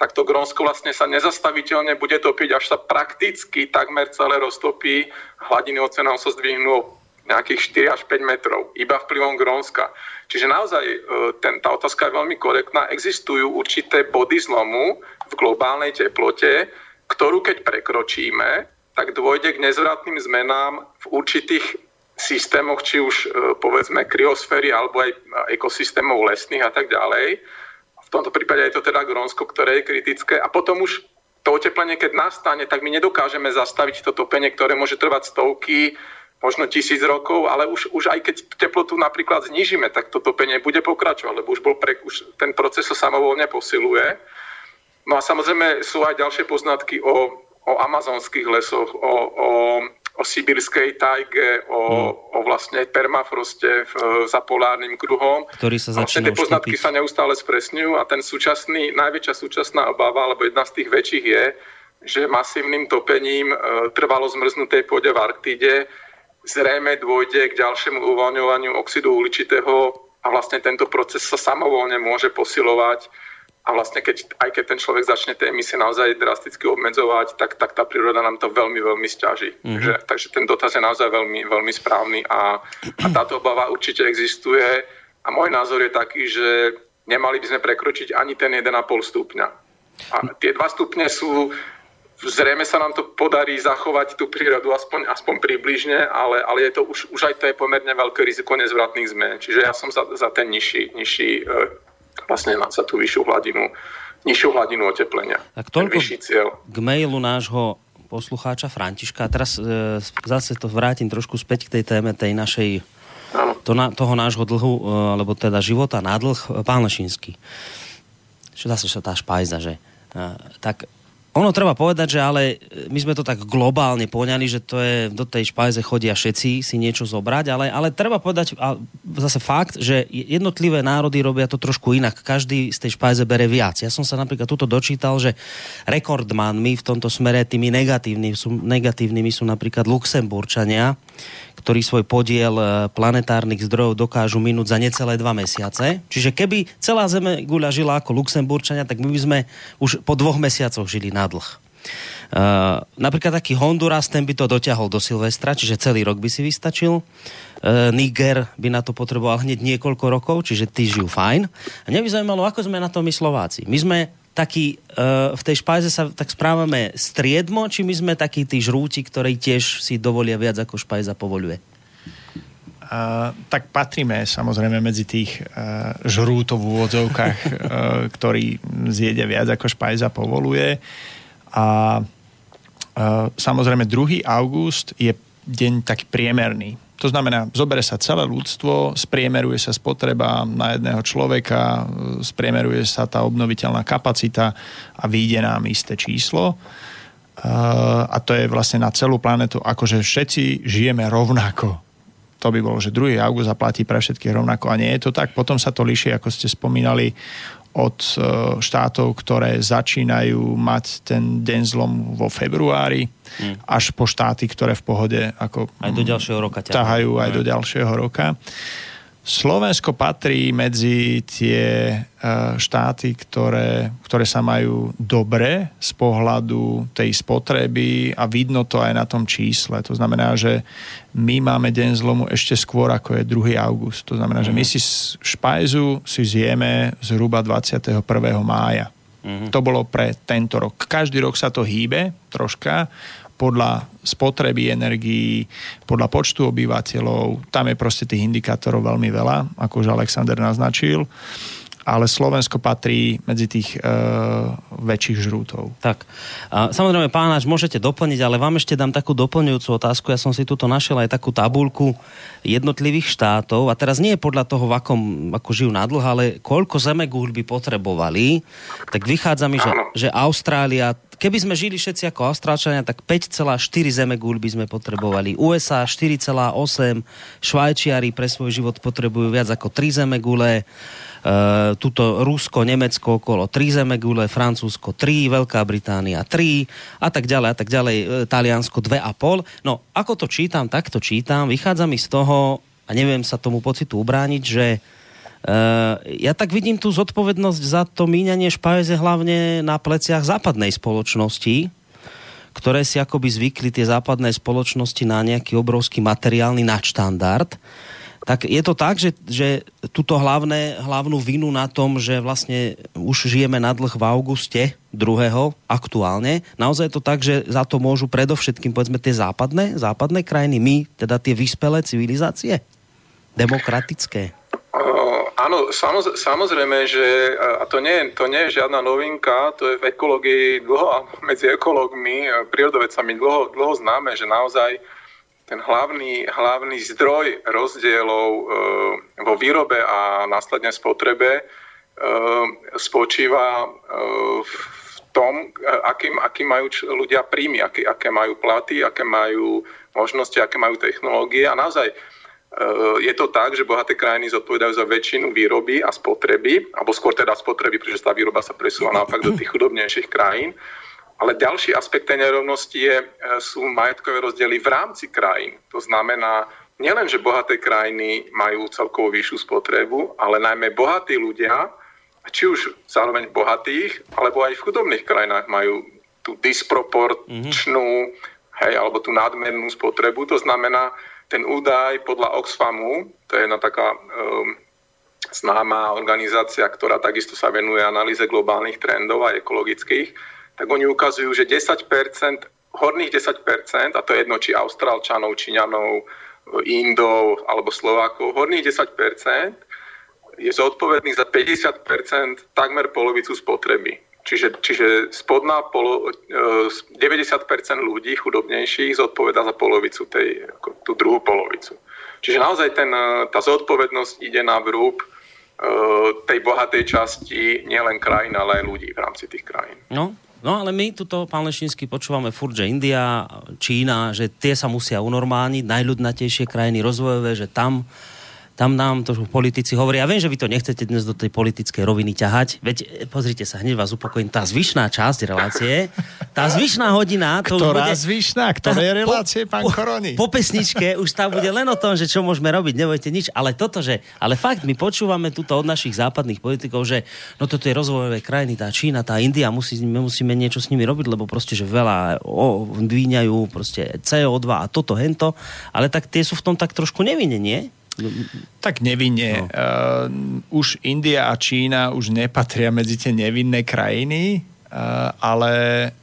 tak to Grónsko vlastne sa nezastaviteľne bude topiť, až sa prakticky takmer celé roztopí, hladiny oceánov sa zdvihnú nejakých 4 až 5 metrov, iba vplyvom Grónska. Čiže naozaj e, ten, tá otázka je veľmi korektná. Existujú určité body zlomu v globálnej teplote, ktorú keď prekročíme, tak dôjde k nezvratným zmenám v určitých systémoch, či už e, povedzme kryosféry alebo aj ekosystémov lesných a tak ďalej. V tomto prípade je to teda Grónsko, ktoré je kritické. A potom už to oteplenie, keď nastane, tak my nedokážeme zastaviť to topenie, ktoré môže trvať stovky, možno tisíc rokov, ale už, už aj keď teplotu napríklad znižíme, tak to topenie bude pokračovať, lebo už, bol pre, už ten proces sa samovolne posiluje. No a samozrejme sú aj ďalšie poznatky o, o amazonských lesoch, o, o, o sibirskej tajge, o, mm. o vlastne permafroste v, za polárnym kruhom. Ktorý sa vlastne tie poznatky sa neustále spresňujú a ten súčasný, najväčšia súčasná obava, alebo jedna z tých väčších je, že masívnym topením e, trvalo zmrznutej pôde v Arktíde zrejme dôjde k ďalšiemu uvoľňovaniu oxidu uhličitého a vlastne tento proces sa samovolne môže posilovať a vlastne keď, aj keď ten človek začne tie emisie naozaj drasticky obmedzovať, tak, tak tá príroda nám to veľmi, veľmi stiaží. Mm-hmm. Takže, takže ten dotaz je naozaj veľmi, veľmi správny a, a táto obava určite existuje a môj názor je taký, že nemali by sme prekročiť ani ten 1,5 stupňa. A tie 2 stupne sú Zrejme sa nám to podarí zachovať tú prírodu aspoň, aspoň približne, ale, ale je to už, už aj to je pomerne veľké riziko nezvratných zmen. Čiže ja som za, za ten nižší, nižší e, vlastne za tú vyššiu hladinu, nižšiu hladinu oteplenia. Tak toľko cieľ. k mailu nášho poslucháča Františka. A teraz e, zase to vrátim trošku späť k tej téme tej našej to na, toho nášho dlhu, e, alebo teda života na dlh, pán Lešinský. Čo zase sa tá špajza, že? E, tak ono treba povedať, že ale my sme to tak globálne poňali, že to je, do tej špajze chodia všetci si niečo zobrať, ale, ale treba povedať a zase fakt, že jednotlivé národy robia to trošku inak. Každý z tej špajze bere viac. Ja som sa napríklad tuto dočítal, že rekordmanmi v tomto smere tými negatívnymi sú, negatívnymi sú napríklad Luxemburčania, ktorí svoj podiel e, planetárnych zdrojov dokážu minúť za necelé dva mesiace. Čiže keby celá Zeme guľa žila ako Luxemburčania, tak my by sme už po dvoch mesiacoch žili na dlh. Uh, napríklad taký Honduras, ten by to dotiahol do Silvestra, čiže celý rok by si vystačil. Uh, Niger by na to potreboval hneď niekoľko rokov, čiže tí žijú fajn. A mňa by zaujímalo, ako sme na to my Slováci. My sme taký, uh, v tej špajze sa tak správame striedmo, či my sme takí tí žrúti, ktorí tiež si dovolia viac ako špajza povoluje? Uh, tak patríme samozrejme medzi tých uh, žrútov v úvodzovkách, uh, ktorí zjedia viac ako špajza povoluje. A uh, samozrejme 2. august je deň taký priemerný. To znamená, zobere sa celé ľudstvo, spriemeruje sa spotreba na jedného človeka, spriemeruje sa tá obnoviteľná kapacita a vyjde nám isté číslo. A to je vlastne na celú planetu, akože všetci žijeme rovnako to by bolo, že 2. august zaplatí pre všetkých rovnako a nie je to tak. Potom sa to líši, ako ste spomínali, od e, štátov, ktoré začínajú mať ten deň zlom vo februári, mm. až po štáty, ktoré v pohode ako aj do ďalšieho roka ťahajú aj do ďalšieho roka. Slovensko patrí medzi tie e, štáty, ktoré, ktoré sa majú dobre z pohľadu tej spotreby a vidno to aj na tom čísle. To znamená, že my máme deň zlomu ešte skôr, ako je 2. august. To znamená, že my si špajzu si zjeme zhruba 21. mája. Mm-hmm. To bolo pre tento rok. Každý rok sa to hýbe troška podľa spotreby energií, podľa počtu obyvateľov. Tam je proste tých indikátorov veľmi veľa, ako už Alexander naznačil ale Slovensko patrí medzi tých e, väčších žrútov. Tak. A, samozrejme, pánač, môžete doplniť, ale vám ešte dám takú doplňujúcu otázku. Ja som si tuto našiel aj takú tabulku jednotlivých štátov a teraz nie je podľa toho, v akom, ako žijú na dlh, ale koľko zemegúľ by potrebovali, tak vychádza mi, že, že Austrália keby sme žili všetci ako Austrálčania, tak 5,4 zemegúľ by sme potrebovali. USA 4,8, Švajčiari pre svoj život potrebujú viac ako 3 zemegule. Uh, tuto Rusko, Nemecko okolo 3 zemegule, Francúzsko 3, Veľká Británia 3 a tak ďalej a tak ďalej, uh, Taliansko 2,5. No, ako to čítam, tak to čítam, vychádza mi z toho, a neviem sa tomu pocitu ubrániť, že ja tak vidím tú zodpovednosť za to míňanie špajze hlavne na pleciach západnej spoločnosti, ktoré si akoby zvykli tie západné spoločnosti na nejaký obrovský materiálny nadštandard tak je to tak, že, že túto hlavné, hlavnú vinu na tom, že vlastne už žijeme na dlh v auguste druhého aktuálne, naozaj je to tak, že za to môžu predovšetkým povedzme tie západné, západné krajiny, my, teda tie vyspelé civilizácie, demokratické. Áno, samoz, samozrejme, že a to nie, to nie je žiadna novinka, to je v ekológii dlho, medzi ekológmi, prírodovedcami dlho, dlho známe, že naozaj ten hlavný, hlavný zdroj rozdielov e, vo výrobe a následne spotrebe e, spočíva e, v tom, aký, aký majú ľudia príjmy, aké, aké majú platy, aké majú možnosti, aké majú technológie. A naozaj je to tak, že bohaté krajiny zodpovedajú za väčšinu výroby a spotreby, alebo skôr teda spotreby, pretože tá výroba sa presúva naopak do tých chudobnejších krajín. Ale ďalší aspekt tej nerovnosti je, e, sú majetkové rozdiely v rámci krajín. To znamená, nielen, že bohaté krajiny majú celkovo vyššiu spotrebu, ale najmä bohatí ľudia, či už zároveň bohatých, alebo aj v chudobných krajinách majú tú disproporčnú, mm-hmm. hej, alebo tú nadmernú spotrebu. To znamená, ten údaj podľa Oxfamu, to je jedna taká um, známa organizácia, ktorá takisto sa venuje analýze globálnych trendov a ekologických, tak oni ukazujú, že 10%, horných 10%, a to je jedno či Austrálčanov, Číňanov, Indov alebo Slovákov, horných 10% je zodpovedných za 50% takmer polovicu spotreby. Čiže, čiže spodná polo, 90% e, ľudí chudobnejších zodpoveda za polovicu tej, ako tú druhú polovicu. Čiže naozaj ten, e, tá zodpovednosť ide na vrúb tej bohatej časti nielen krajín, ale aj ľudí v rámci tých krajín. No, No ale my tuto, pán Lešinský, počúvame furt, že India, Čína, že tie sa musia unormániť, najľudnatejšie krajiny rozvojové, že tam tam nám to politici hovoria. Ja viem, že vy to nechcete dnes do tej politickej roviny ťahať. Veď e, pozrite sa, hneď vás upokojím. Tá zvyšná časť relácie, tá zvyšná hodina... To Ktorá bude, zvyšná? Ktoré relácie, pán po, Koroni? Po pesničke už tá bude len o tom, že čo môžeme robiť, nebojte nič. Ale toto, že... Ale fakt, my počúvame túto od našich západných politikov, že no toto je rozvojové krajiny, tá Čína, tá India, musí, my musíme niečo s nimi robiť, lebo proste, že veľa o, dvíňajú proste CO2 a toto, hento. Ale tak tie sú v tom tak trošku nevinne, nie? Tak nevinne. No. Uh, už India a Čína už nepatria medzi tie nevinné krajiny, uh, ale...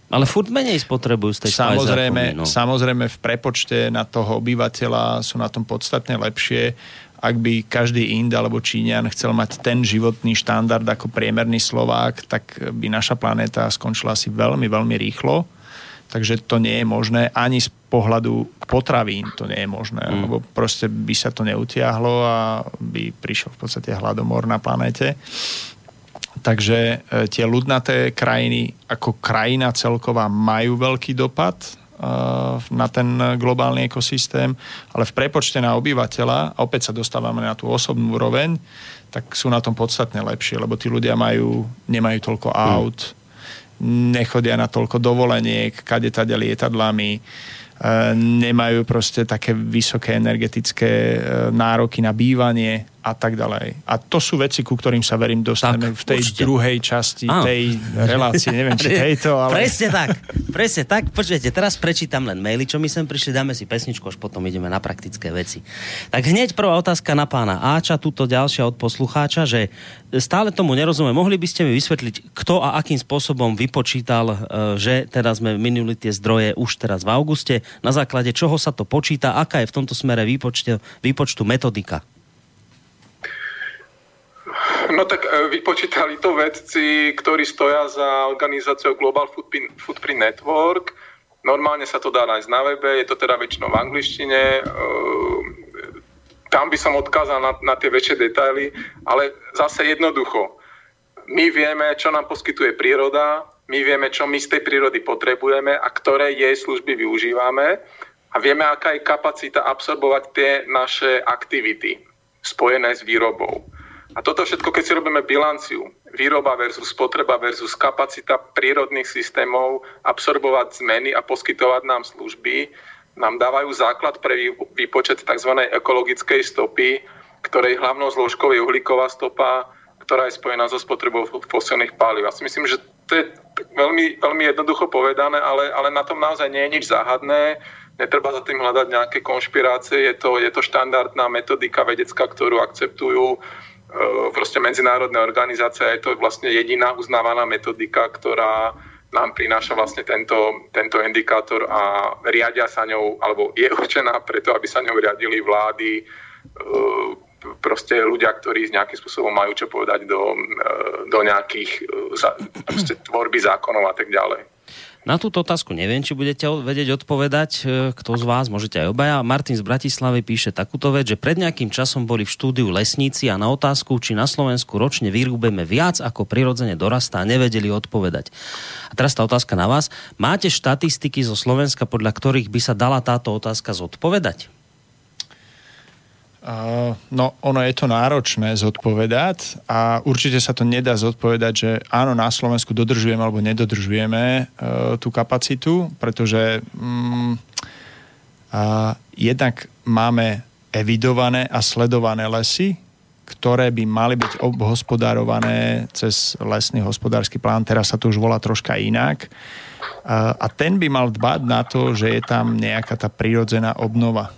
Ale furt menej spotrebujú z tej samozrejme, no. samozrejme v prepočte na toho obyvateľa sú na tom podstatne lepšie. Ak by každý Ind alebo Číňan chcel mať ten životný štandard ako priemerný Slovák, tak by naša planéta skončila asi veľmi, veľmi rýchlo takže to nie je možné ani z pohľadu potravín to nie je možné, mm. lebo proste by sa to neutiahlo a by prišiel v podstate hladomor na planéte. Takže e, tie ľudnaté krajiny ako krajina celková majú veľký dopad e, na ten globálny ekosystém, ale v prepočte na obyvateľa, a opäť sa dostávame na tú osobnú úroveň, tak sú na tom podstatne lepšie, lebo tí ľudia majú, nemajú toľko mm. Nechodia na toľko dovoleniek, kade tade lietadlami, e, nemajú proste také vysoké energetické e, nároky na bývanie a tak ďalej. A to sú veci, ku ktorým sa verím dostaneme v tej určite. druhej časti Áno. tej relácie, neviem či tejto, ale... Presne tak, presne tak. Počujete, teraz prečítam len maily, čo my sem prišli, dáme si pesničku, až potom ideme na praktické veci. Tak hneď prvá otázka na pána Áča, túto ďalšia od poslucháča, že stále tomu nerozumiem. Mohli by ste mi vysvetliť, kto a akým spôsobom vypočítal, e, že teraz sme minuli tie zdroje už teraz v auguste, na základe čoho sa to počíta, aká je v tomto smere výpočtu, výpočtu metodika? No tak e, vypočítali to vedci, ktorí stoja za organizáciou Global Footprint, Network. Normálne sa to dá nájsť na webe, je to teda väčšinou v angličtine. E, tam by som odkázal na, na tie väčšie detaily, ale zase jednoducho. My vieme, čo nám poskytuje príroda, my vieme, čo my z tej prírody potrebujeme a ktoré jej služby využívame a vieme, aká je kapacita absorbovať tie naše aktivity spojené s výrobou. A toto všetko, keď si robíme bilanciu, výroba versus spotreba versus kapacita prírodných systémov absorbovať zmeny a poskytovať nám služby, nám dávajú základ pre výpočet tzv. ekologickej stopy, ktorej hlavnou zložkou je uhlíková stopa, ktorá je spojená so spotrebou fosilných palív. Ja si myslím, že to je veľmi, veľmi jednoducho povedané, ale, ale na tom naozaj nie je nič záhadné. Netreba za tým hľadať nejaké konšpirácie. Je to, je to štandardná metodika vedecká, ktorú akceptujú proste medzinárodné organizácie, je to vlastne jediná uznávaná metodika, ktorá nám prináša vlastne tento, tento indikátor a riadia sa ňou, alebo je určená preto, aby sa ňou riadili vlády, e, proste ľudia, ktorí nejakým spôsobom majú čo povedať do, e, do nejakých tvorby zákonov a tak ďalej. Na túto otázku neviem, či budete vedieť odpovedať. E, kto z vás, môžete aj obaja. Martin z Bratislavy píše takúto vec, že pred nejakým časom boli v štúdiu lesníci a na otázku, či na Slovensku ročne vyrúbeme viac, ako prirodzene dorastá, nevedeli odpovedať. A teraz tá otázka na vás. Máte štatistiky zo Slovenska, podľa ktorých by sa dala táto otázka zodpovedať? No, ono je to náročné zodpovedať a určite sa to nedá zodpovedať, že áno, na Slovensku dodržujeme alebo nedodržujeme uh, tú kapacitu, pretože um, uh, jednak máme evidované a sledované lesy, ktoré by mali byť obhospodárované cez lesný hospodársky plán. Teraz sa to už volá troška inak. A ten by mal dbať na to, že je tam nejaká tá prirodzená obnova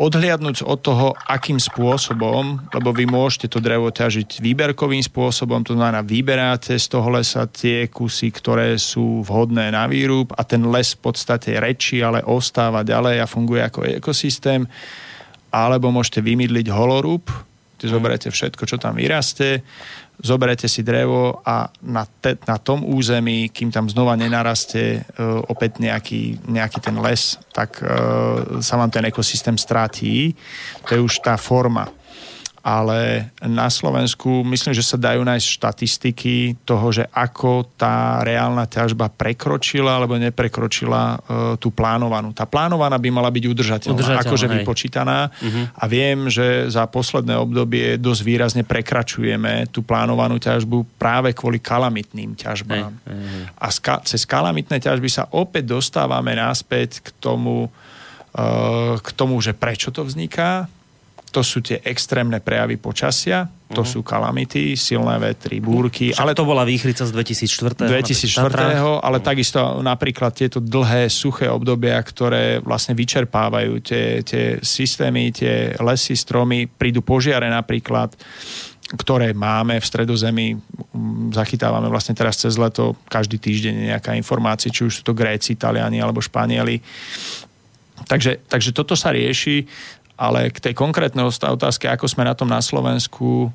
odhliadnúť od toho, akým spôsobom, lebo vy môžete to drevo ťažiť výberkovým spôsobom, to znamená vyberáte z toho lesa tie kusy, ktoré sú vhodné na výrub a ten les v podstate rečí, ale ostáva ďalej a funguje ako ekosystém. Alebo môžete vymydliť holorúb, kde zoberete všetko, čo tam vyrastie zoberete si drevo a na, te, na tom území, kým tam znova nenarastie uh, opäť nejaký, nejaký ten les, tak uh, sa vám ten ekosystém stratí. To je už tá forma. Ale na Slovensku myslím, že sa dajú nájsť štatistiky toho, že ako tá reálna ťažba prekročila alebo neprekročila uh, tú plánovanú. Tá plánovaná by mala byť udržateľná, udržateľná akože hej. vypočítaná uh-huh. a viem, že za posledné obdobie dosť výrazne prekračujeme tú plánovanú ťažbu práve kvôli kalamitným ťažbám. Hej, hej, hej. A ska- cez kalamitné ťažby sa opäť dostávame naspäť k tomu, uh, k tomu, že prečo to vzniká, to sú tie extrémne prejavy počasia, to uh-huh. sú kalamity, silné vetry, búrky. Však ale to bola výchrica z 2004. 2004. ale takisto napríklad tieto dlhé, suché obdobia, ktoré vlastne vyčerpávajú tie, tie systémy, tie lesy, stromy, prídu požiare napríklad, ktoré máme v stredozemi, mm, zachytávame vlastne teraz cez leto, každý týždeň nejaká informácia, či už sú to Gréci, Taliani alebo Španieli. Takže, takže toto sa rieši ale k tej konkrétnej otázke, ako sme na tom na Slovensku,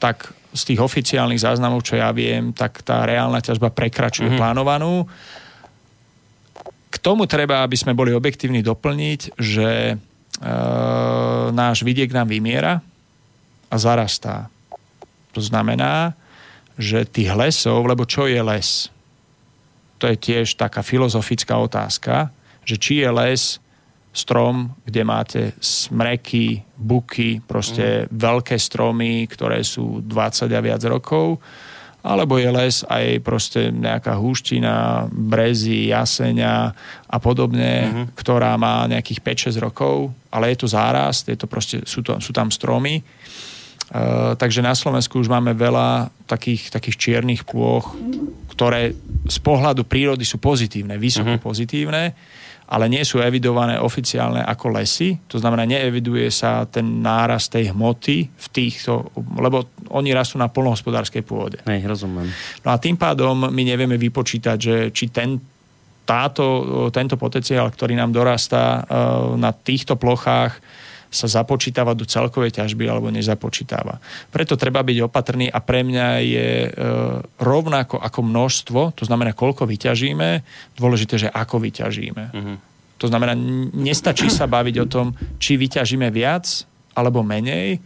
tak z tých oficiálnych záznamov, čo ja viem, tak tá reálna ťažba prekračuje mm-hmm. plánovanú. K tomu treba, aby sme boli objektívni, doplniť, že e, náš vidiek nám vymiera a zarastá. To znamená, že tých lesov, lebo čo je les? To je tiež taká filozofická otázka, že či je les strom, kde máte smreky, buky, proste mm. veľké stromy, ktoré sú 20 a viac rokov, alebo je les aj proste nejaká húština, brezy, jasenia a podobne, mm-hmm. ktorá má nejakých 5-6 rokov, ale je to zárast, je to proste, sú, to, sú tam stromy. Uh, takže na Slovensku už máme veľa takých, takých čiernych plôch, ktoré z pohľadu prírody sú pozitívne, vysoko mm-hmm. pozitívne ale nie sú evidované oficiálne ako lesy. To znamená, neeviduje sa ten náraz tej hmoty v týchto, lebo oni rastú na polnohospodárskej pôde. Nej, rozumiem. No a tým pádom my nevieme vypočítať, že či ten, táto, tento potenciál, ktorý nám dorastá e, na týchto plochách, sa započítava do celkovej ťažby alebo nezapočítava. Preto treba byť opatrný a pre mňa je e, rovnako ako množstvo, to znamená koľko vyťažíme, dôležité, že ako vyťažíme. Uh-huh. To znamená, nestačí sa baviť o tom, či vyťažíme viac alebo menej,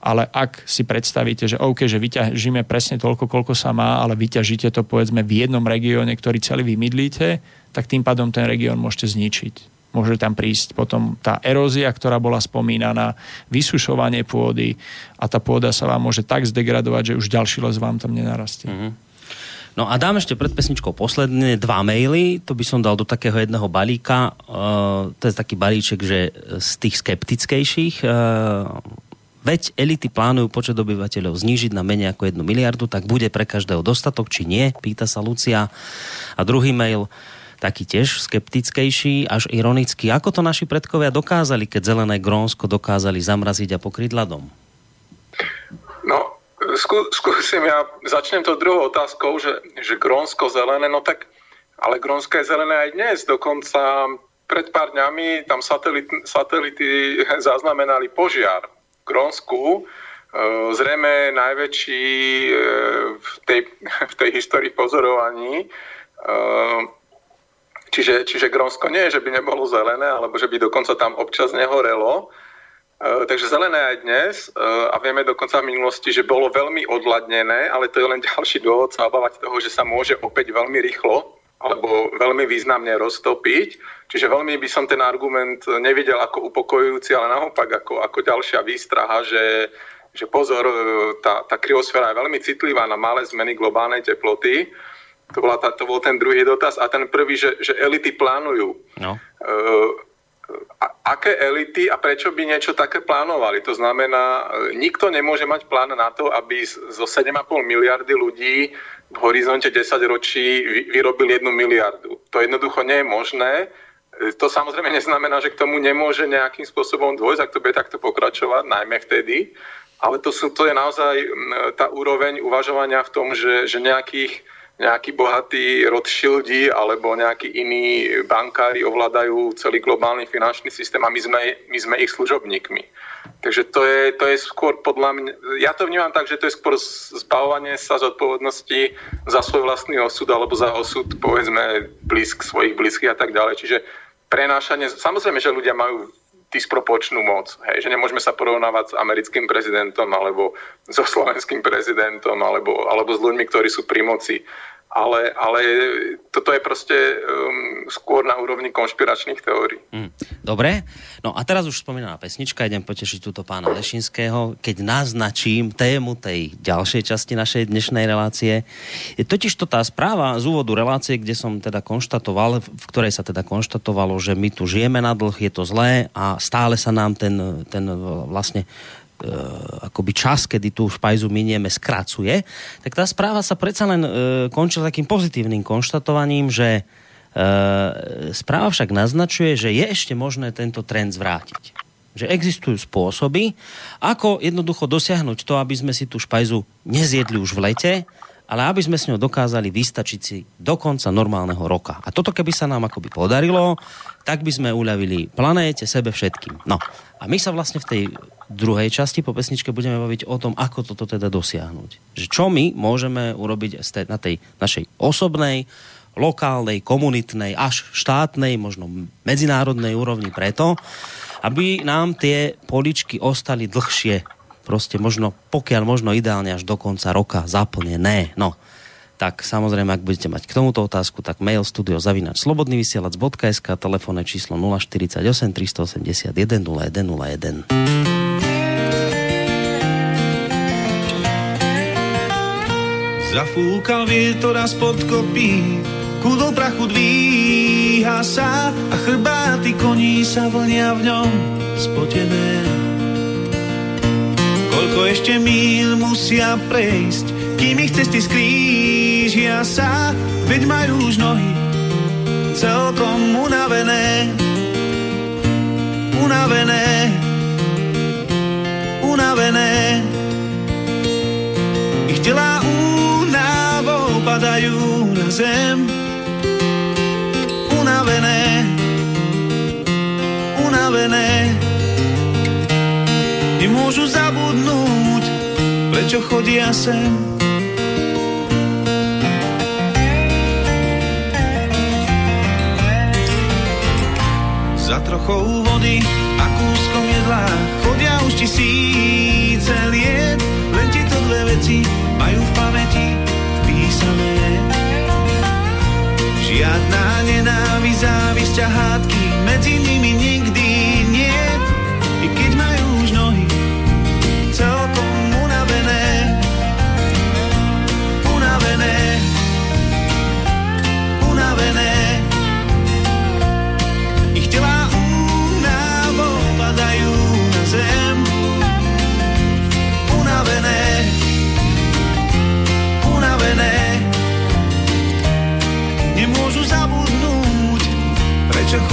ale ak si predstavíte, že OK, že vyťažíme presne toľko, koľko sa má, ale vyťažíte to povedzme v jednom regióne, ktorý celý vymydlíte, tak tým pádom ten región môžete zničiť môže tam prísť potom tá erózia, ktorá bola spomínaná, vysušovanie pôdy a tá pôda sa vám môže tak zdegradovať, že už ďalší les vám tam nenarastie. Mm-hmm. No a dám ešte pred pesničkou posledné dva maily, to by som dal do takého jedného balíka. Uh, to je taký balíček, že z tých skeptickejších uh, Veď elity plánujú počet obyvateľov znížiť na menej ako jednu miliardu, tak bude pre každého dostatok, či nie? Pýta sa Lucia. A druhý mail, taký tiež skeptickejší, až ironický. Ako to naši predkovia dokázali, keď zelené Grónsko dokázali zamraziť a pokryť ľadom? No, skú, skúsim ja, začnem to druhou otázkou, že, že Grónsko zelené, no tak, ale Grónsko je zelené aj dnes, dokonca pred pár dňami tam satelit, satelity zaznamenali požiar v Grónsku, e, zrejme najväčší e, v tej, v tej histórii pozorovaní. Čiže, čiže Grónsko nie že by nebolo zelené, alebo že by dokonca tam občas nehorelo. E, takže zelené aj dnes e, a vieme dokonca v minulosti, že bolo veľmi odladnené, ale to je len ďalší dôvod sa obávať toho, že sa môže opäť veľmi rýchlo alebo veľmi významne roztopiť. Čiže veľmi by som ten argument nevidel ako upokojujúci, ale naopak ako, ako ďalšia výstraha, že, že pozor, e, tá, tá kryosféra je veľmi citlivá na malé zmeny globálnej teploty to, bola tá, to bol ten druhý dotaz. A ten prvý, že, že elity plánujú. No. Uh, a, aké elity a prečo by niečo také plánovali? To znamená, e, nikto nemôže mať plán na to, aby zo 7,5 miliardy ľudí v horizonte 10 ročí vyrobil jednu miliardu. To jednoducho nie je možné. E, to samozrejme neznamená, že k tomu nemôže nejakým spôsobom dôjsť, ak to bude takto pokračovať, najmä vtedy. Ale to, sú, to je naozaj tá úroveň uvažovania v tom, že, že nejakých nejakí bohatí Rothschildi alebo nejakí iní bankári ovládajú celý globálny finančný systém a my sme, my sme ich služobníkmi. Takže to je, to je skôr podľa mňa, ja to vnímam tak, že to je skôr zbavovanie sa zodpovednosti za svoj vlastný osud alebo za osud, povedzme, blízk svojich blízkych a tak ďalej. Čiže prenášanie, samozrejme, že ľudia majú disproporčnú moc. Hej, že nemôžeme sa porovnávať s americkým prezidentom alebo so slovenským prezidentom alebo, alebo s ľuďmi, ktorí sú pri moci ale, ale toto je proste um, skôr na úrovni konšpiračných teórií. Mm, dobre, no a teraz už spomínaná pesnička, idem potešiť túto pána Lešinského, keď naznačím tému tej ďalšej časti našej dnešnej relácie. Je totiž to tá správa z úvodu relácie, kde som teda konštatoval, v ktorej sa teda konštatovalo, že my tu žijeme na dlh, je to zlé a stále sa nám ten, ten vlastne akoby čas, kedy tú špajzu minieme, skracuje, tak tá správa sa predsa len e, končila takým pozitívnym konštatovaním, že e, správa však naznačuje, že je ešte možné tento trend zvrátiť. Že existujú spôsoby, ako jednoducho dosiahnuť to, aby sme si tú špajzu nezjedli už v lete, ale aby sme s ňou dokázali vystačiť si do konca normálneho roka. A toto keby sa nám akoby podarilo, tak by sme uľavili planéte, sebe všetkým. No a my sa vlastne v tej druhej časti po pesničke budeme baviť o tom, ako toto teda dosiahnuť. Že čo my môžeme urobiť na tej našej osobnej, lokálnej, komunitnej, až štátnej, možno medzinárodnej úrovni preto, aby nám tie poličky ostali dlhšie. Proste možno, pokiaľ možno ideálne až do konca roka zaplnené. No, tak samozrejme, ak budete mať k tomuto otázku, tak mail studio zavinač slobodnyvysielac.sk, telefónne číslo 048 381 0101. Zafúkal vietor a spod kopí, kúdol prachu dvíha sa a chrbáty koní sa vlnia v ňom spotené. Koľko ešte míl musia prejsť, kým ich cesty skrížia sa, veď majú už nohy celkom unavené. Unavené, unavené. Ich telá padajú na zem unavené, unavené. Nemôžu zabudnúť, prečo chodia sem. Za trochou vody a kúskom jedla chodia už tisíce liet, len tieto dve veci majú v pamäti Žiadna nenávisť, závisť a hádky medzi nimi nie.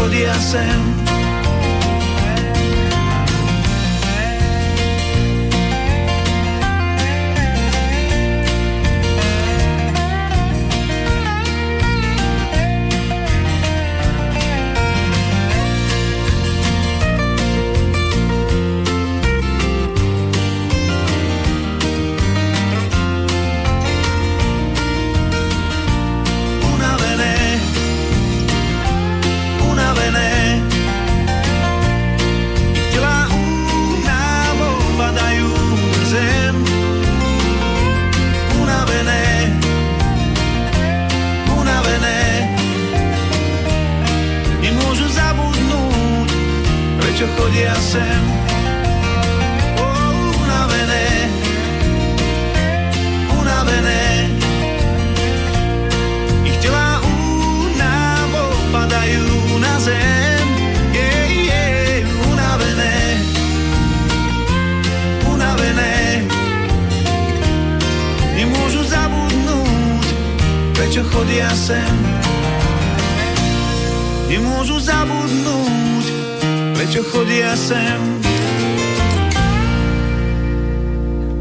Prečo chodia chodia sem.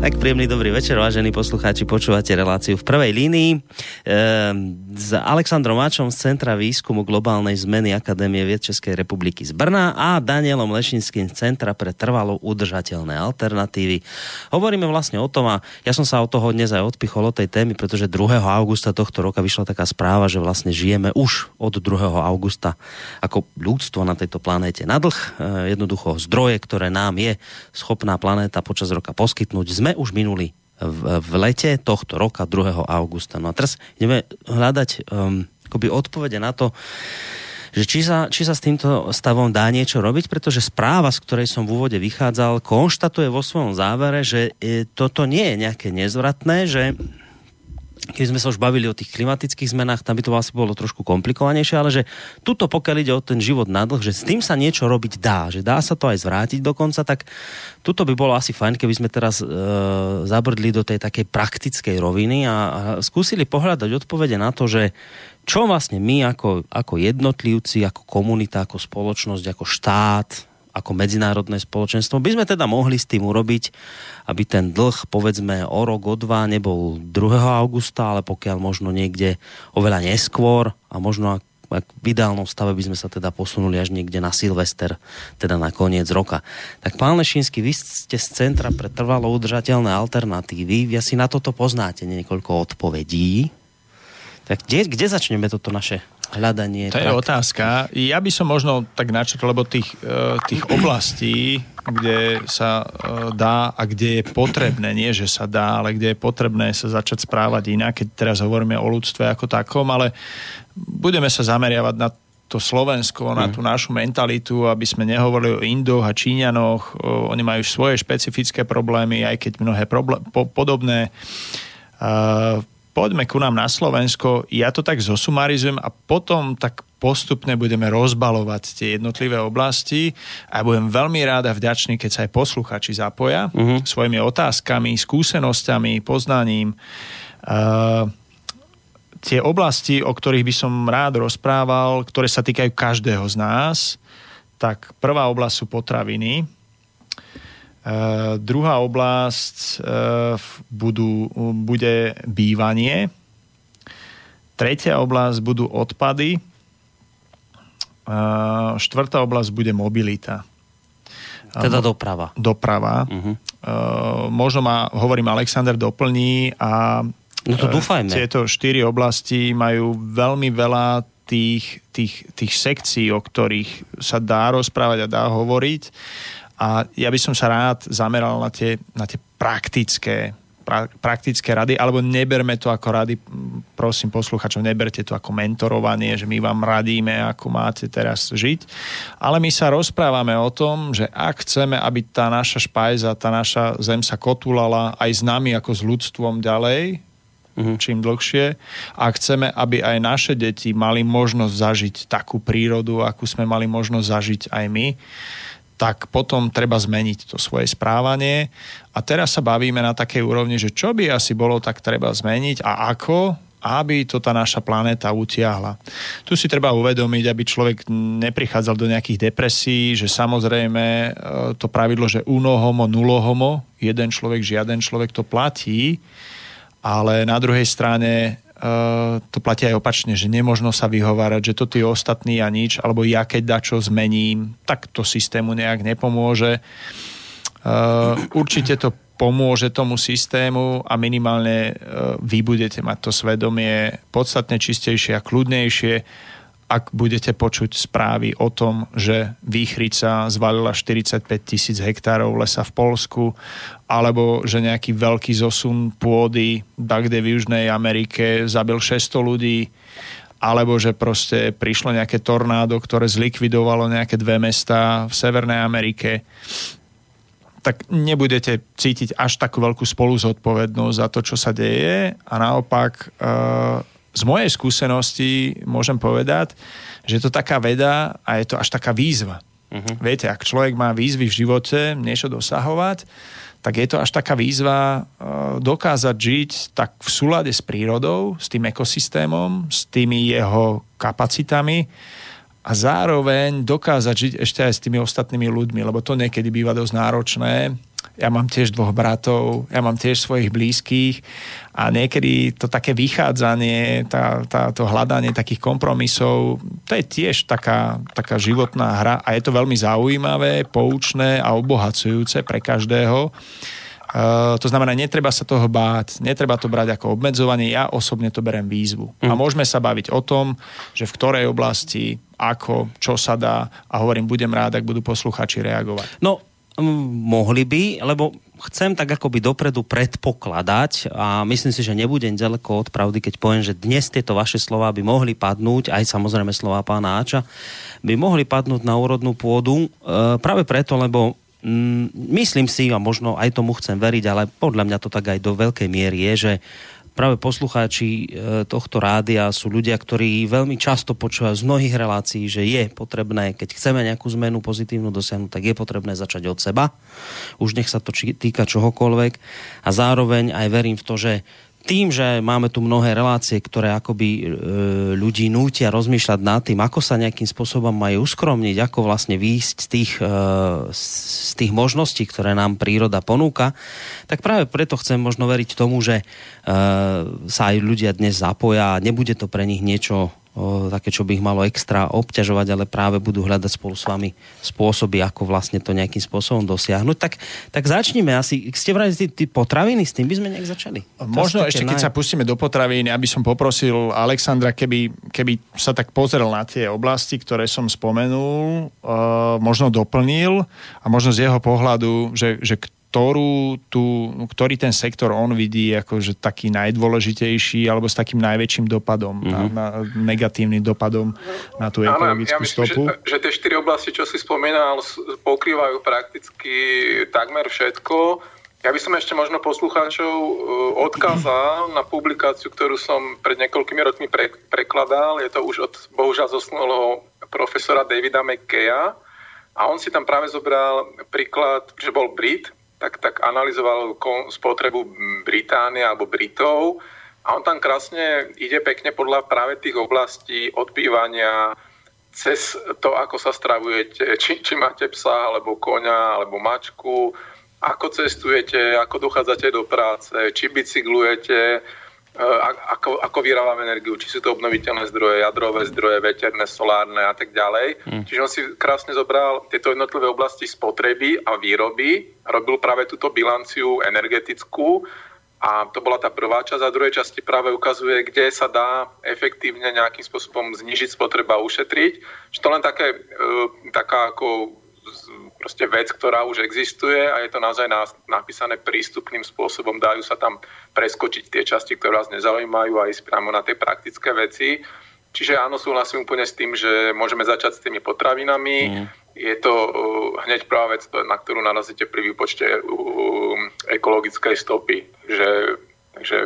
Tak príjemný dobrý večer, vážení poslucháči, počúvate reláciu v prvej línii. Ehm, s Alexandrom Mačom z Centra výskumu globálnej zmeny Akadémie vied Českej republiky z Brna a Danielom Lešinským z Centra pre trvalo udržateľné alternatívy. Hovoríme vlastne o tom a ja som sa od toho dnes aj odpichol od tej témy, pretože 2. augusta tohto roka vyšla taká správa, že vlastne žijeme už od 2. augusta ako ľudstvo na tejto planéte na dlh. Ehm, jednoducho zdroje, ktoré nám je schopná planéta počas roka poskytnúť, sme už minuli v, v lete tohto roka, 2. augusta. No a teraz ideme hľadať um, akoby odpovede na to, že či sa, či sa s týmto stavom dá niečo robiť, pretože správa, z ktorej som v úvode vychádzal, konštatuje vo svojom závere, že e, toto nie je nejaké nezvratné, že keď sme sa už bavili o tých klimatických zmenách, tam by to asi bolo trošku komplikovanejšie, ale že tuto pokiaľ ide o ten život na dlh, že s tým sa niečo robiť dá, že dá sa to aj zvrátiť dokonca, tak tuto by bolo asi fajn, keby sme teraz e, zabrdli do tej takej praktickej roviny a, a skúsili pohľadať odpovede na to, že čo vlastne my ako, ako jednotlivci, ako komunita, ako spoločnosť, ako štát, ako medzinárodné spoločenstvo by sme teda mohli s tým urobiť, aby ten dlh povedzme o rok, o dva nebol 2. augusta, ale pokiaľ možno niekde oveľa neskôr a možno ak v ideálnom stave by sme sa teda posunuli až niekde na Silvester, teda na koniec roka. Tak pán Lešínsky, vy ste z Centra pre trvalo udržateľné alternatívy, vy asi na toto poznáte niekoľko odpovedí. Tak kde, kde začneme toto naše hľadanie. To je otázka. Ja by som možno tak načrtol, lebo tých, e, tých oblastí, kde sa e, dá a kde je potrebné, nie že sa dá, ale kde je potrebné sa začať správať inak, keď teraz hovoríme o ľudstve ako takom, ale budeme sa zameriavať na to Slovensko, na mm. tú našu mentalitu, aby sme nehovorili o Indoch a Číňanoch. Oni majú svoje špecifické problémy, aj keď mnohé problé- po- podobné. Uh, poďme ku nám na Slovensko, ja to tak zosumarizujem a potom tak postupne budeme rozbalovať tie jednotlivé oblasti a budem veľmi rád a vďačný, keď sa aj posluchači zapoja uh-huh. svojimi otázkami, skúsenosťami, poznaním. Uh, tie oblasti, o ktorých by som rád rozprával, ktoré sa týkajú každého z nás, tak prvá oblasť sú potraviny. Uh, druhá oblasť uh, budú, bude bývanie. Tretia oblasť budú odpady. Uh, štvrtá oblasť bude mobilita. Teda doprava. Doprava. Uh-huh. Uh, možno ma, hovorím, Alexander doplní a no to dúfajme. tieto štyri oblasti majú veľmi veľa tých, tých, tých sekcií, o ktorých sa dá rozprávať a dá hovoriť a ja by som sa rád zameral na tie, na tie praktické, pra, praktické rady, alebo neberme to ako rady, prosím posluchačov, neberte to ako mentorovanie, že my vám radíme, ako máte teraz žiť, ale my sa rozprávame o tom, že ak chceme, aby tá naša špajza, tá naša zem sa kotulala aj s nami ako s ľudstvom ďalej, uh-huh. čím dlhšie. A chceme, aby aj naše deti mali možnosť zažiť takú prírodu, akú sme mali možnosť zažiť aj my, tak potom treba zmeniť to svoje správanie. A teraz sa bavíme na takej úrovni, že čo by asi bolo, tak treba zmeniť a ako, aby to tá naša planéta utiahla. Tu si treba uvedomiť, aby človek neprichádzal do nejakých depresí, že samozrejme e, to pravidlo, že uno homo, nulo homo, jeden človek, žiaden človek to platí, ale na druhej strane to platí aj opačne, že nemožno sa vyhovárať, že to tí ostatní a nič, alebo ja keď dačo zmením, tak to systému nejak nepomôže. Uh, určite to pomôže tomu systému a minimálne uh, vy budete mať to svedomie podstatne čistejšie a kľudnejšie ak budete počuť správy o tom, že výchrica zvalila 45 tisíc hektárov lesa v Polsku, alebo že nejaký veľký zosun pôdy kde v Južnej Amerike zabil 600 ľudí, alebo že proste prišlo nejaké tornádo, ktoré zlikvidovalo nejaké dve mesta v Severnej Amerike, tak nebudete cítiť až takú veľkú spolu zodpovednosť za to, čo sa deje. A naopak uh, z mojej skúsenosti môžem povedať, že je to taká veda a je to až taká výzva. Uh-huh. Viete, ak človek má výzvy v živote, niečo dosahovať, tak je to až taká výzva uh, dokázať žiť tak v súlade s prírodou, s tým ekosystémom, s tými jeho kapacitami a zároveň dokázať žiť ešte aj s tými ostatnými ľuďmi, lebo to niekedy býva dosť náročné ja mám tiež dvoch bratov, ja mám tiež svojich blízkych a niekedy to také vychádzanie, tá, tá, to hľadanie takých kompromisov, to je tiež taká, taká životná hra a je to veľmi zaujímavé, poučné a obohacujúce pre každého. Uh, to znamená, netreba sa toho báť, netreba to brať ako obmedzovanie, ja osobne to berem výzvu. Mm. A mhm. môžeme sa baviť o tom, že v ktorej oblasti, ako, čo sa dá a hovorím, budem rád, ak budú posluchači reagovať. No, mohli by, lebo chcem tak akoby dopredu predpokladať a myslím si, že nebudem ďaleko od pravdy, keď poviem, že dnes tieto vaše slova by mohli padnúť, aj samozrejme slova pána Áča, by mohli padnúť na úrodnú pôdu e, práve preto, lebo mm, myslím si, a možno aj tomu chcem veriť, ale podľa mňa to tak aj do veľkej miery je, že práve poslucháči e, tohto rádia sú ľudia, ktorí veľmi často počúvajú z mnohých relácií, že je potrebné, keď chceme nejakú zmenu pozitívnu dosiahnuť, tak je potrebné začať od seba. Už nech sa to týka čohokoľvek. A zároveň aj verím v to, že tým, že máme tu mnohé relácie, ktoré akoby e, ľudí nútia rozmýšľať nad tým, ako sa nejakým spôsobom majú uskromniť, ako vlastne výjsť z tých, e, z tých možností, ktoré nám príroda ponúka, tak práve preto chcem možno veriť tomu, že e, sa aj ľudia dnes zapoja a nebude to pre nich niečo o, také, čo by ich malo extra obťažovať, ale práve budú hľadať spolu s vami spôsoby, ako vlastne to nejakým spôsobom dosiahnuť. Tak, tak začníme asi. Ste vrali tí, tí potraviny, s tým by sme nejak začali. Možno ešte, keď naj... sa pustíme do potravín, aby som poprosil Alexandra, keby, keby sa tak pozrel na tie oblasti, ktoré som spomenul, uh, možno doplnil a možno z jeho pohľadu, že, že ktorú tu, ktorý ten sektor on vidí ako že taký najdôležitejší alebo s takým najväčším dopadom, mm-hmm. na, na, negatívnym dopadom na tú ekologickú ja myslím, stopu? Že, že tie štyri oblasti, čo si spomínal, pokrývajú prakticky takmer všetko. Ja by som ešte možno poslucháčov e, odkázal na publikáciu, ktorú som pred niekoľkými rokmi pre, prekladal. Je to už od bohužiaľ zosnulého profesora Davida McKeya. A on si tam práve zobral príklad, že bol Brit, tak, tak analyzoval spotrebu Británie alebo Britov. A on tam krásne ide pekne podľa práve tých oblastí odbývania cez to, ako sa stravujete, či, či máte psa, alebo koňa, alebo mačku, ako cestujete, ako dochádzate do práce, či bicyklujete, ako, ako vyrábame energiu, či sú to obnoviteľné zdroje, jadrové zdroje, veterné, solárne a tak ďalej. Mm. Čiže on si krásne zobral tieto jednotlivé oblasti spotreby a výroby, robil práve túto bilanciu energetickú a to bola tá prvá časť a druhej časti práve ukazuje, kde sa dá efektívne nejakým spôsobom znižiť spotreba a ušetriť. Čiže to len také, e, taká ako proste vec, ktorá už existuje a je to naozaj napísané prístupným spôsobom. Dajú sa tam preskočiť tie časti, ktoré vás nezaujímajú a ísť priamo na tie praktické veci. Čiže áno, súhlasím úplne s tým, že môžeme začať s tými potravinami. Mm. Je to uh, hneď prvá vec, na ktorú narazíte pri výpočte uh, ekologickej stopy. Že, takže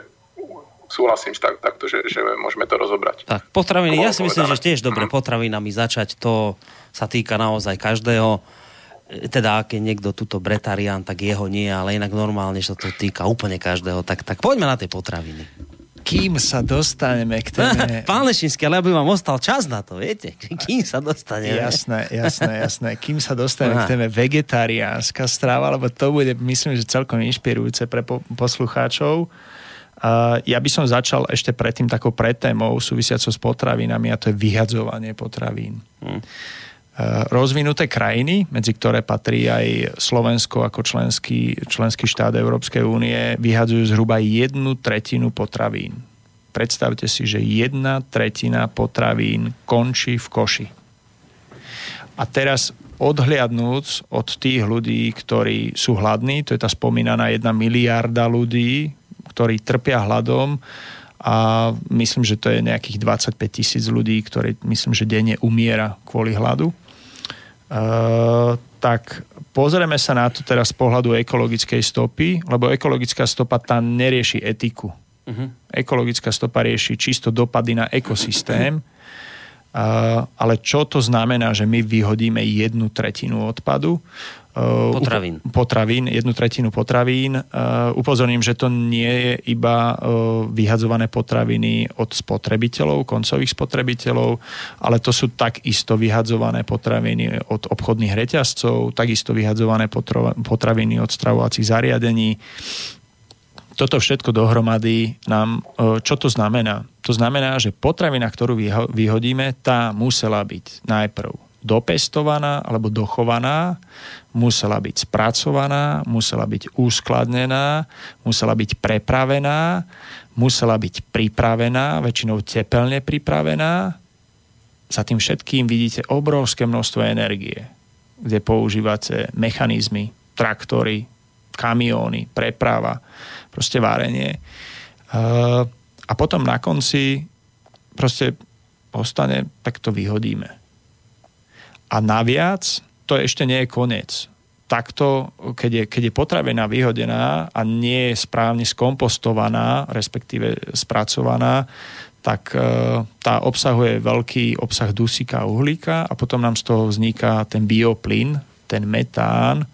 súhlasím tak, takto, že, že môžeme to rozobrať. Tak, potraviny, ja si myslím, že tiež dobre mm. potravinami začať, to sa týka naozaj každého teda ak je niekto tuto bretarián, tak jeho nie, ale inak normálne sa to týka úplne každého. Tak, tak poďme na tie potraviny. Kým sa dostaneme k téme... Pán Lešinský, ale aby vám ostal čas na to, viete? Kým sa dostaneme. Jasné, jasné, jasné. Kým sa dostaneme Aha. k téme vegetariánska strava, lebo to bude, myslím, že celkom inšpirujúce pre po- poslucháčov. Uh, ja by som začal ešte predtým takou predtémou súvisiacou s potravinami a to je vyhadzovanie potravín. Hmm. Eh, rozvinuté krajiny, medzi ktoré patrí aj Slovensko ako členský, členský štát Európskej únie, vyhadzujú zhruba jednu tretinu potravín. Predstavte si, že jedna tretina potravín končí v koši. A teraz odhliadnúc od tých ľudí, ktorí sú hladní, to je tá spomínaná jedna miliarda ľudí, ktorí trpia hladom, a myslím, že to je nejakých 25 tisíc ľudí, ktorí myslím, že denne umiera kvôli hladu. Uh, tak pozrieme sa na to teraz z pohľadu ekologickej stopy, lebo ekologická stopa tá nerieši etiku. Uh-huh. Ekologická stopa rieši čisto dopady na ekosystém. ale čo to znamená, že my vyhodíme jednu tretinu odpadu? Potravín. Potravín, jednu tretinu potravín. Upozorním, že to nie je iba vyhadzované potraviny od spotrebiteľov, koncových spotrebiteľov, ale to sú takisto vyhadzované potraviny od obchodných reťazcov, takisto vyhadzované potraviny od stravovacích zariadení toto všetko dohromady nám, čo to znamená? To znamená, že potravina, ktorú vyhodíme, tá musela byť najprv dopestovaná alebo dochovaná, musela byť spracovaná, musela byť uskladnená, musela byť prepravená, musela byť pripravená, väčšinou tepelne pripravená. Za tým všetkým vidíte obrovské množstvo energie, kde používate mechanizmy, traktory, kamióny, preprava, proste várenie. A potom na konci proste ostane, tak to vyhodíme. A naviac, to ešte nie je koniec. Takto, keď je, keď je potravina vyhodená a nie je správne skompostovaná, respektíve spracovaná, tak e, tá obsahuje veľký obsah dusíka a uhlíka a potom nám z toho vzniká ten bioplyn, ten metán,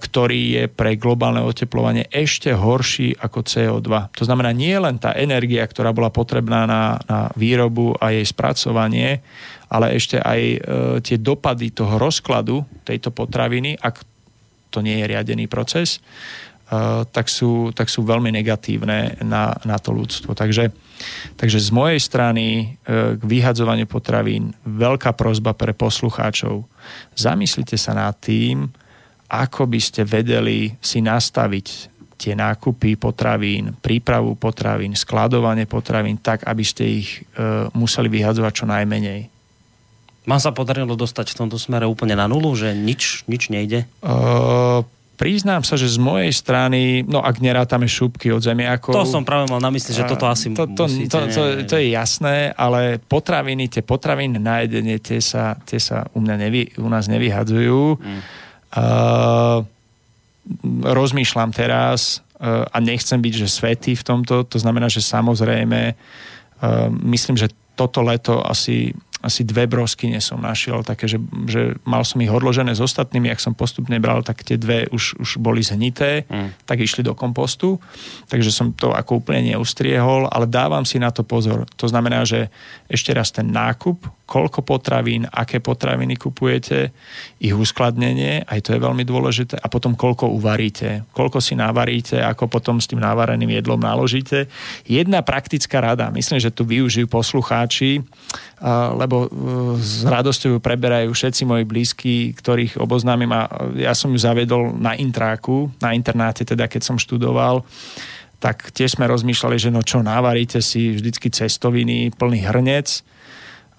ktorý je pre globálne oteplovanie ešte horší ako CO2. To znamená nie len tá energia, ktorá bola potrebná na, na výrobu a jej spracovanie, ale ešte aj e, tie dopady toho rozkladu tejto potraviny, ak to nie je riadený proces, e, tak, sú, tak sú veľmi negatívne na, na to ľudstvo. Takže, takže z mojej strany e, k vyhadzovaniu potravín veľká prozba pre poslucháčov. Zamyslite sa nad tým, ako by ste vedeli si nastaviť tie nákupy potravín, prípravu potravín, skladovanie potravín tak, aby ste ich e, museli vyhadzovať čo najmenej. Mám sa podarilo dostať v tomto smere úplne na nulu, že nič, nič nejde? E, priznám sa, že z mojej strany, no ak nerátame šupky od zemiakov... To som práve mal na mysli, že toto asi to, to, musíte, to, to, to je jasné, ale potraviny, tie potraviny na jedenie, tie sa, tie sa u, mňa nevy, u nás nevyhadzujú. Mm Uh, rozmýšľam teraz uh, a nechcem byť, že svetý v tomto, to znamená, že samozrejme uh, myslím, že toto leto asi asi dve brosky som našiel, také, že, že mal som ich odložené s ostatnými, ak som postupne bral, tak tie dve už, už boli zhnité, mm. tak išli do kompostu, takže som to ako úplne neustriehol, ale dávam si na to pozor. To znamená, že ešte raz ten nákup, koľko potravín, aké potraviny kupujete, ich uskladnenie, aj to je veľmi dôležité, a potom koľko uvaríte, koľko si navaríte, ako potom s tým navareným jedlom naložíte. Jedna praktická rada, myslím, že tu využijú poslucháči, lebo e, s radosťou ju preberajú všetci moji blízki, ktorých oboznámim a ja som ju zaviedol na intráku, na internáte teda, keď som študoval tak tiež sme rozmýšľali, že no čo, navaríte si vždycky cestoviny, plný hrnec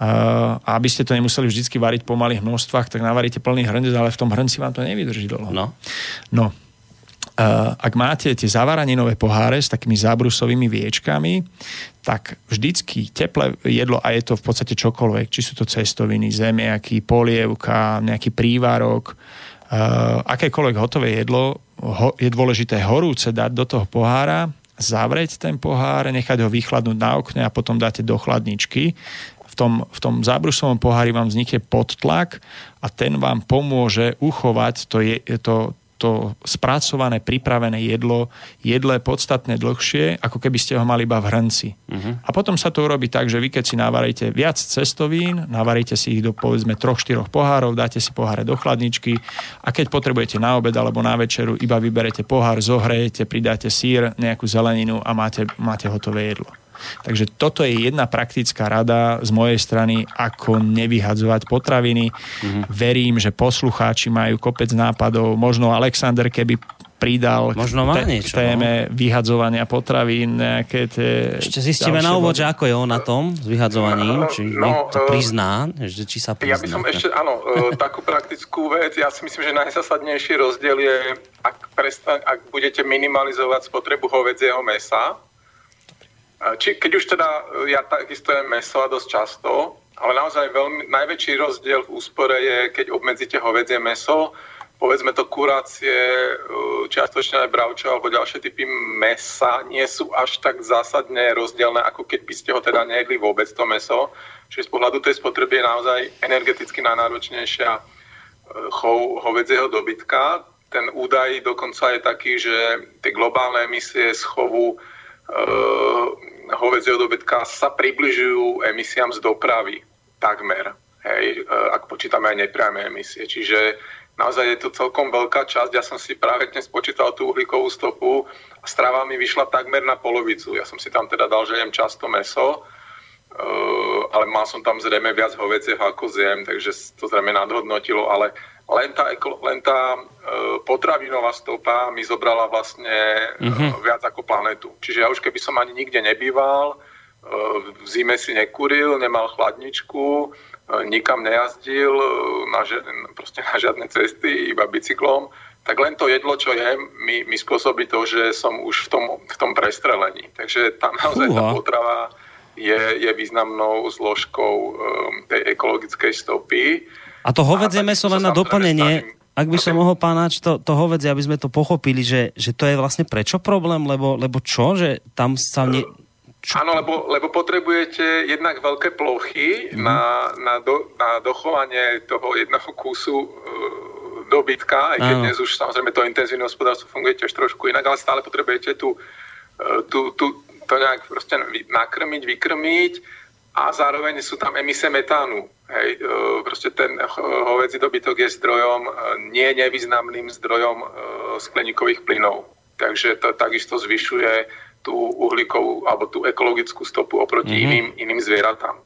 a aby ste to nemuseli vždycky variť po malých množstvách, tak navaríte plný hrnec, ale v tom hrnci vám to nevydrží dlho. No. no ak máte tie zavaraninové poháre s takými zábrusovými viečkami, tak vždycky teplé jedlo, a je to v podstate čokoľvek, či sú to cestoviny, zemiaky, polievka, nejaký prívarok, akékoľvek hotové jedlo, je dôležité horúce dať do toho pohára, zavrieť ten pohár, nechať ho vychladnúť na okne a potom dáte do chladničky. V tom, v tom zábrusovom pohári vám vznikne podtlak a ten vám pomôže uchovať to, je, to, to spracované, pripravené jedlo jedle podstatne dlhšie, ako keby ste ho mali iba v hrnci. Uh-huh. A potom sa to urobí tak, že vy keď si navaríte viac cestovín, navaríte si ich do povedzme 3-4 pohárov, dáte si poháre do chladničky a keď potrebujete na obed alebo na večeru, iba vyberete pohár, zohrejete, pridáte sír, nejakú zeleninu a máte, máte hotové jedlo. Takže toto je jedna praktická rada z mojej strany, ako nevyhadzovať potraviny. Mm-hmm. Verím, že poslucháči majú kopec nápadov. Možno Alexander, keby pridal Možno má te- niečo, téme no? vyhadzovania potravín nejaké tie... Ešte zistíme na úvod, že ako je on na tom s vyhadzovaním, či no, to e, prizná, že či sa prizná. Ja by som ešte, áno, e, takú praktickú vec, ja si myslím, že najzásadnejší rozdiel je, ak, prestaň, ak budete minimalizovať spotrebu hovedzieho mesa, či, keď už teda e, ja takisto jem meso a dosť často, ale naozaj veľmi, najväčší rozdiel v úspore je, keď obmedzíte hovedzie meso, povedzme to kurácie, čiastočne aj bravčo alebo ďalšie typy mesa nie sú až tak zásadne rozdielne, ako keď by ste ho teda nejedli vôbec to meso. Čiže z pohľadu tej spotreby je naozaj energeticky najnáročnejšia chov hovedzieho dobytka. Ten údaj dokonca je taký, že tie globálne emisie z chovu hovedzieho dobytka sa približujú emisiám z dopravy takmer. Hej, uh, ak počítame aj nepriame emisie. Čiže naozaj je to celkom veľká časť. Ja som si práve dnes počítal tú uhlíkovú stopu a strava mi vyšla takmer na polovicu. Ja som si tam teda dal, že jem často meso, uh, ale mal som tam zrejme viac hovedzieho ako zjem, takže to zrejme nadhodnotilo, ale len tá, len tá e, potravinová stopa mi zobrala vlastne uh-huh. viac ako planetu. Čiže ja už keby som ani nikde nebýval, e, v zime si nekuril, nemal chladničku, nikam nejazdil na, proste na žiadne cesty, iba bicyklom, tak len to jedlo, čo jem, mi, mi spôsobí to, že som už v tom, v tom prestrelení. Takže tam naozaj tá potrava je, je významnou zložkou um, tej ekologickej stopy. A to hovedzie meso len na doplnenie, ak by som mohol pánač, to, to hovedzie, aby sme to pochopili, že, že to je vlastne prečo problém, lebo, lebo čo, že tam sa ne... Čo? Áno, lebo, lebo potrebujete jednak veľké plochy mm. na, na, do, na dochovanie toho jedného kúsu e, dobytka, aj keď dnes už samozrejme to intenzívne hospodárstvo funguje tiež trošku inak, ale stále potrebujete tu, e, tu, tu, to nejak proste nakrmiť, vykrmiť a zároveň sú tam emisie metánu. Hej, e, proste ten hovedzí dobytok je zdrojom, e, nie nevýznamným zdrojom e, skleníkových plynov. Takže to takisto zvyšuje tú uhlíkovú alebo tú ekologickú stopu oproti mm-hmm. iným, iným zvieratám.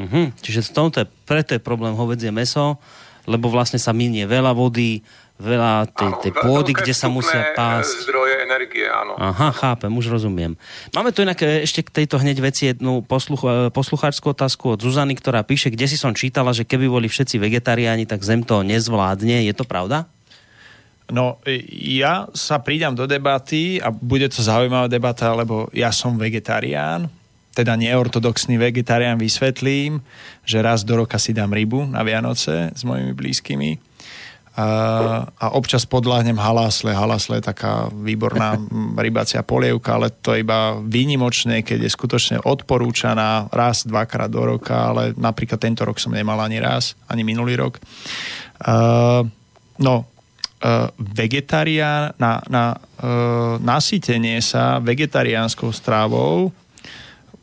Mm-hmm. Čiže v tomto je, preto je problém hovedzie meso, lebo vlastne sa minie veľa vody, veľa tej, tej pôdy, kde sa musia pásť. zdroje energie, áno. Aha, chápem, už rozumiem. Máme tu inak e, ešte k tejto hneď veci jednu posluch, e, poslucháčskú otázku od Zuzany, ktorá píše, kde si som čítala, že keby boli všetci vegetariáni, tak zem to nezvládne. Je to pravda? No, e, ja sa prídam do debaty a bude to zaujímavá debata, lebo ja som vegetarián, teda neortodoxný vegetarián, vysvetlím, že raz do roka si dám rybu na Vianoce s mojimi blízkymi a občas podláhnem halásle. Halásle je taká výborná rybacia polievka, ale to je iba výnimočné, keď je skutočne odporúčaná raz, dvakrát do roka, ale napríklad tento rok som nemal ani raz, ani minulý rok. Uh, no, uh, vegetarián, na, na uh, nasýtenie sa vegetariánskou strávou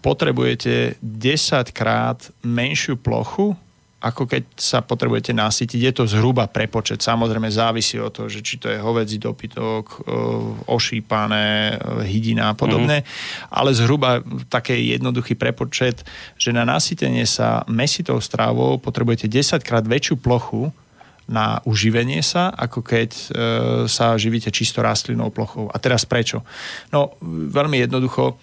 potrebujete 10 krát menšiu plochu ako keď sa potrebujete nasytiť. Je to zhruba prepočet. Samozrejme závisí od toho, že či to je hovedzí dopytok, e, ošípané, e, hydina a podobne. Mm-hmm. Ale zhruba taký jednoduchý prepočet, že na nasytenie sa mesitou strávou potrebujete 10 krát väčšiu plochu na uživenie sa, ako keď e, sa živíte čisto rastlinnou plochou. A teraz prečo? No, veľmi jednoducho,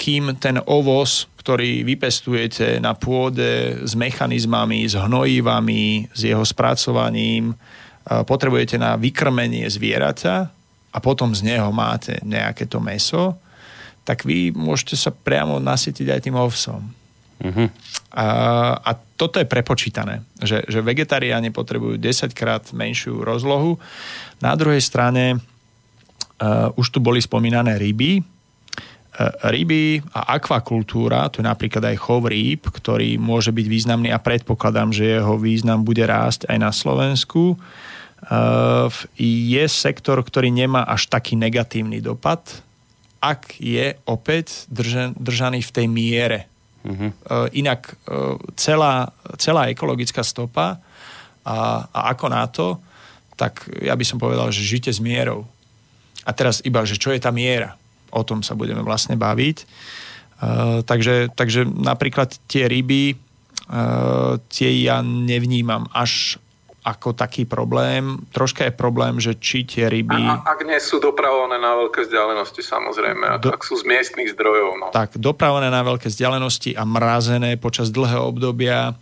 kým ten ovoz ktorý vypestujete na pôde s mechanizmami, s hnojivami, s jeho spracovaním, potrebujete na vykrmenie zvieraťa a potom z neho máte nejaké to meso, tak vy môžete sa priamo nasytiť aj tým ovsom. Uh-huh. A, a toto je prepočítané, že, že vegetariáni potrebujú 10 krát menšiu rozlohu. Na druhej strane uh, už tu boli spomínané ryby, ryby a akvakultúra, to je napríklad aj chov rýb, ktorý môže byť významný a predpokladám, že jeho význam bude rásť aj na Slovensku, e, je sektor, ktorý nemá až taký negatívny dopad, ak je opäť držan, držaný v tej miere. Uh-huh. Inak celá, celá ekologická stopa a, a ako na to, tak ja by som povedal, že žite s mierou. A teraz iba, že čo je tá miera? O tom sa budeme vlastne baviť. Uh, takže, takže napríklad tie ryby, uh, tie ja nevnímam až ako taký problém. Troška je problém, že či tie ryby... A, ak nie sú dopravované na veľké vzdialenosti, samozrejme, Do... ak sú z miestnych zdrojov. No. Tak, dopravované na veľké vzdialenosti a mrazené počas dlhého obdobia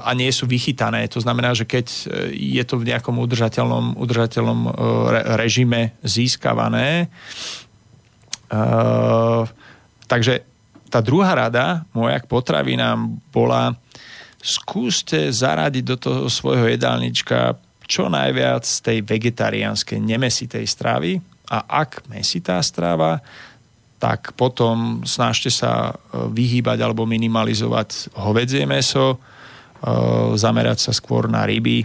a nie sú vychytané. To znamená, že keď je to v nejakom udržateľnom, udržateľnom režime získavané, Uh, takže tá druhá rada moja k potravinám bola skúste zaradiť do toho svojho jedálnička čo najviac z tej vegetariánskej nemesitej stravy a ak mesitá strava, tak potom snažte sa e, vyhýbať alebo minimalizovať hovedzie meso, e, zamerať sa skôr na ryby,